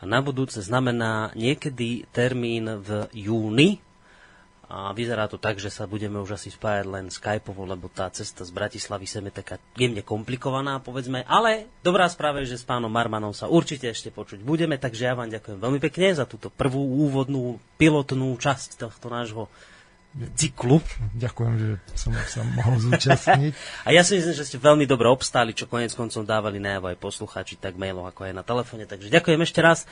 A na budúce znamená niekedy termín v júni. A vyzerá to tak, že sa budeme už asi spájať len Skypeovo, lebo tá cesta z Bratislavy sem je taká jemne komplikovaná, povedzme. Ale dobrá správa je, že s pánom Marmanom sa určite ešte počuť budeme, takže ja vám ďakujem veľmi pekne za túto prvú úvodnú pilotnú časť tohto nášho cyklu. Ďakujem, že som sa mohol zúčastniť. A ja si myslím, že ste veľmi dobre obstáli, čo konec koncom dávali najavo aj poslucháči, tak mailov, ako aj na telefóne. Takže ďakujem ešte raz.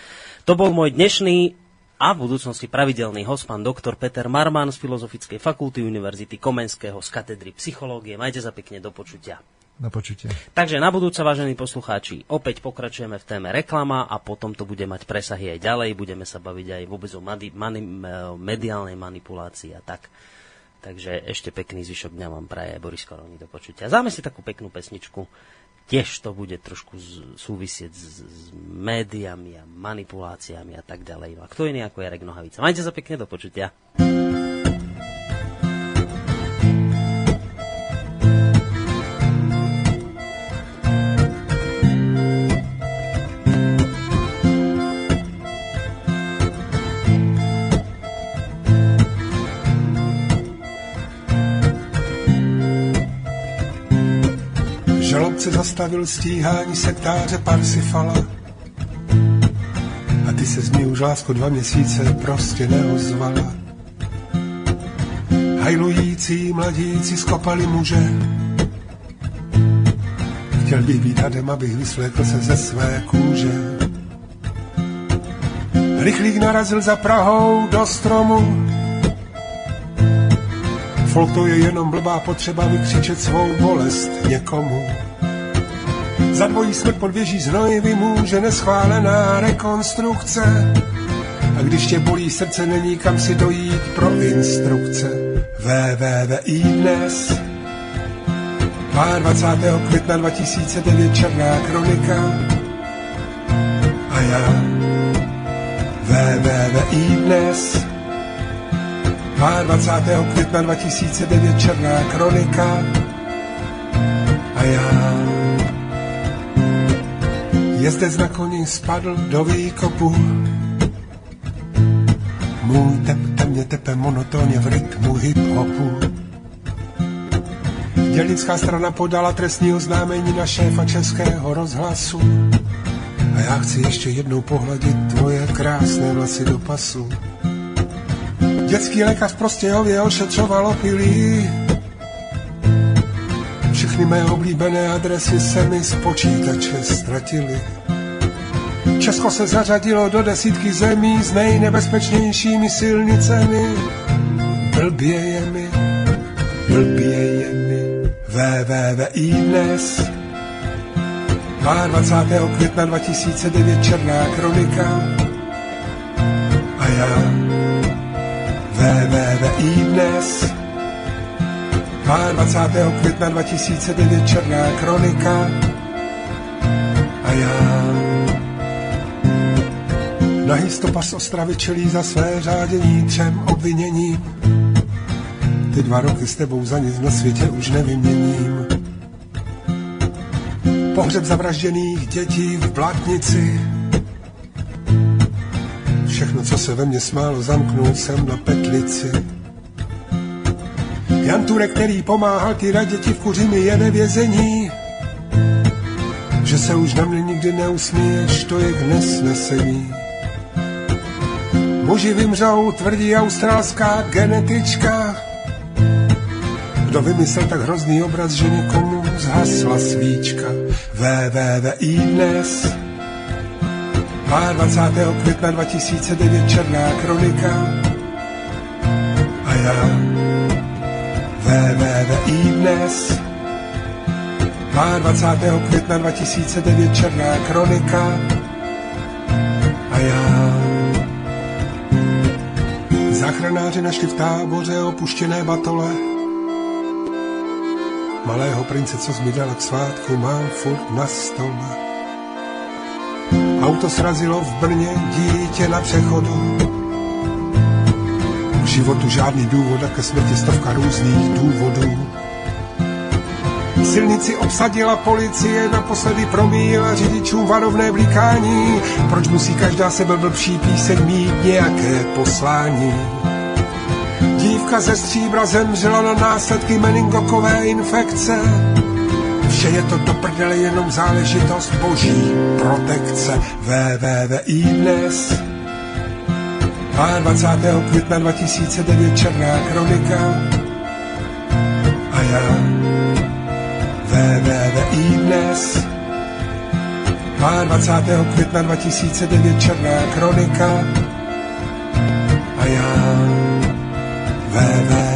To bol môj dnešný a v budúcnosti pravidelný host pán doktor Peter Marman z Filozofickej fakulty Univerzity Komenského z katedry psychológie. Majte sa pekne do počutia. Na počutie. Takže na budúce, vážení poslucháči, opäť pokračujeme v téme reklama a potom to bude mať presahy aj ďalej. Budeme sa baviť aj vôbec o mani- mani- mediálnej manipulácii a tak. Takže ešte pekný zvyšok dňa vám praje Boris Koroni do počutia. Záme si takú peknú pesničku tiež to bude trošku súvisieť s, s médiami a manipuláciami a tak ďalej. No a kto iný ako Jarek Nohavica. Majte sa pekne do počutia. Se zastavil stíhání sektáře Parsifala. A ty se z ní už lásko dva měsíce prostě neozvala. Hajlující mladíci skopali muže. Chtěl bych být hadem, abych vysvlékl se ze své kůže. Rychlík narazil za Prahou do stromu. Folk to je jenom blbá potřeba vykřičet svou bolest někomu. Za dvojí smrt pod věží znoj vymůže neschválená rekonstrukce. A když tě bolí srdce, není kam si dojít pro instrukce. VVVI dnes 22. května 2009 Černá kronika a já VVVI dnes 22. května 2009 Černá kronika a já Jezdec na koni spadl do výkopu. Můj tep temně tepe monotónně v rytmu hip-hopu. Dělnická strana podala trestní oznámení na šéfa českého rozhlasu. A já chci ještě jednou pohladit tvoje krásné vlasy do pasu. Dětský lékař prostě hově ošetřoval opilí. Všechny mé oblíbené adresy se mi z počítače ztratily. Česko se zařadilo do desítky zemí s nejnebezpečnějšími silnicemi. Blbě je mi, blbě je mi, VVVI dnes. 22. května 2009 Černá kronika a já VVVI dnes 22. května 2009 Černá kronika a já Nahý stopa z Ostravy čelí za své řádění třem obviněním. Ty dva roky s tebou za nic na světě už nevyměním. Pohřeb zavražděných dětí v Blátnici. Všechno, co se ve mně smálo, zamknul jsem na petlici. Jan Turek, který pomáhal ty děti v kuřimi, je ve vězení. Že se už na mě nikdy neusměješ, to je k nesnesení. Muži vymřou, tvrdí australská genetička. Kdo vymyslel tak hrozný obraz, že někomu zhasla svíčka. VVVI dnes 22. května 2009 Černá kronika a já VVVI dnes 22. května 2009 Černá kronika a já Záchranáři našli v táboře opuštěné batole. Malého prince, co zmizela k svátku, mám furt na stole. Auto srazilo v Brně dítě na přechodu. Životu žádný důvod a ke smrti stovka různých důvodů. Silnici obsadila policie, naposledy promíjela řidičům varovné blíkání. Proč musí každá sebeblbší píseň mít nějaké poslání? Dívka ze stříbra zemřela na následky meningokové infekce. Vše je to do prdele jenom záležitost boží protekce. Dnes 22. května 2009 Černá kronika a já VVVI dnes 22. května 2009 Černá kronika já. www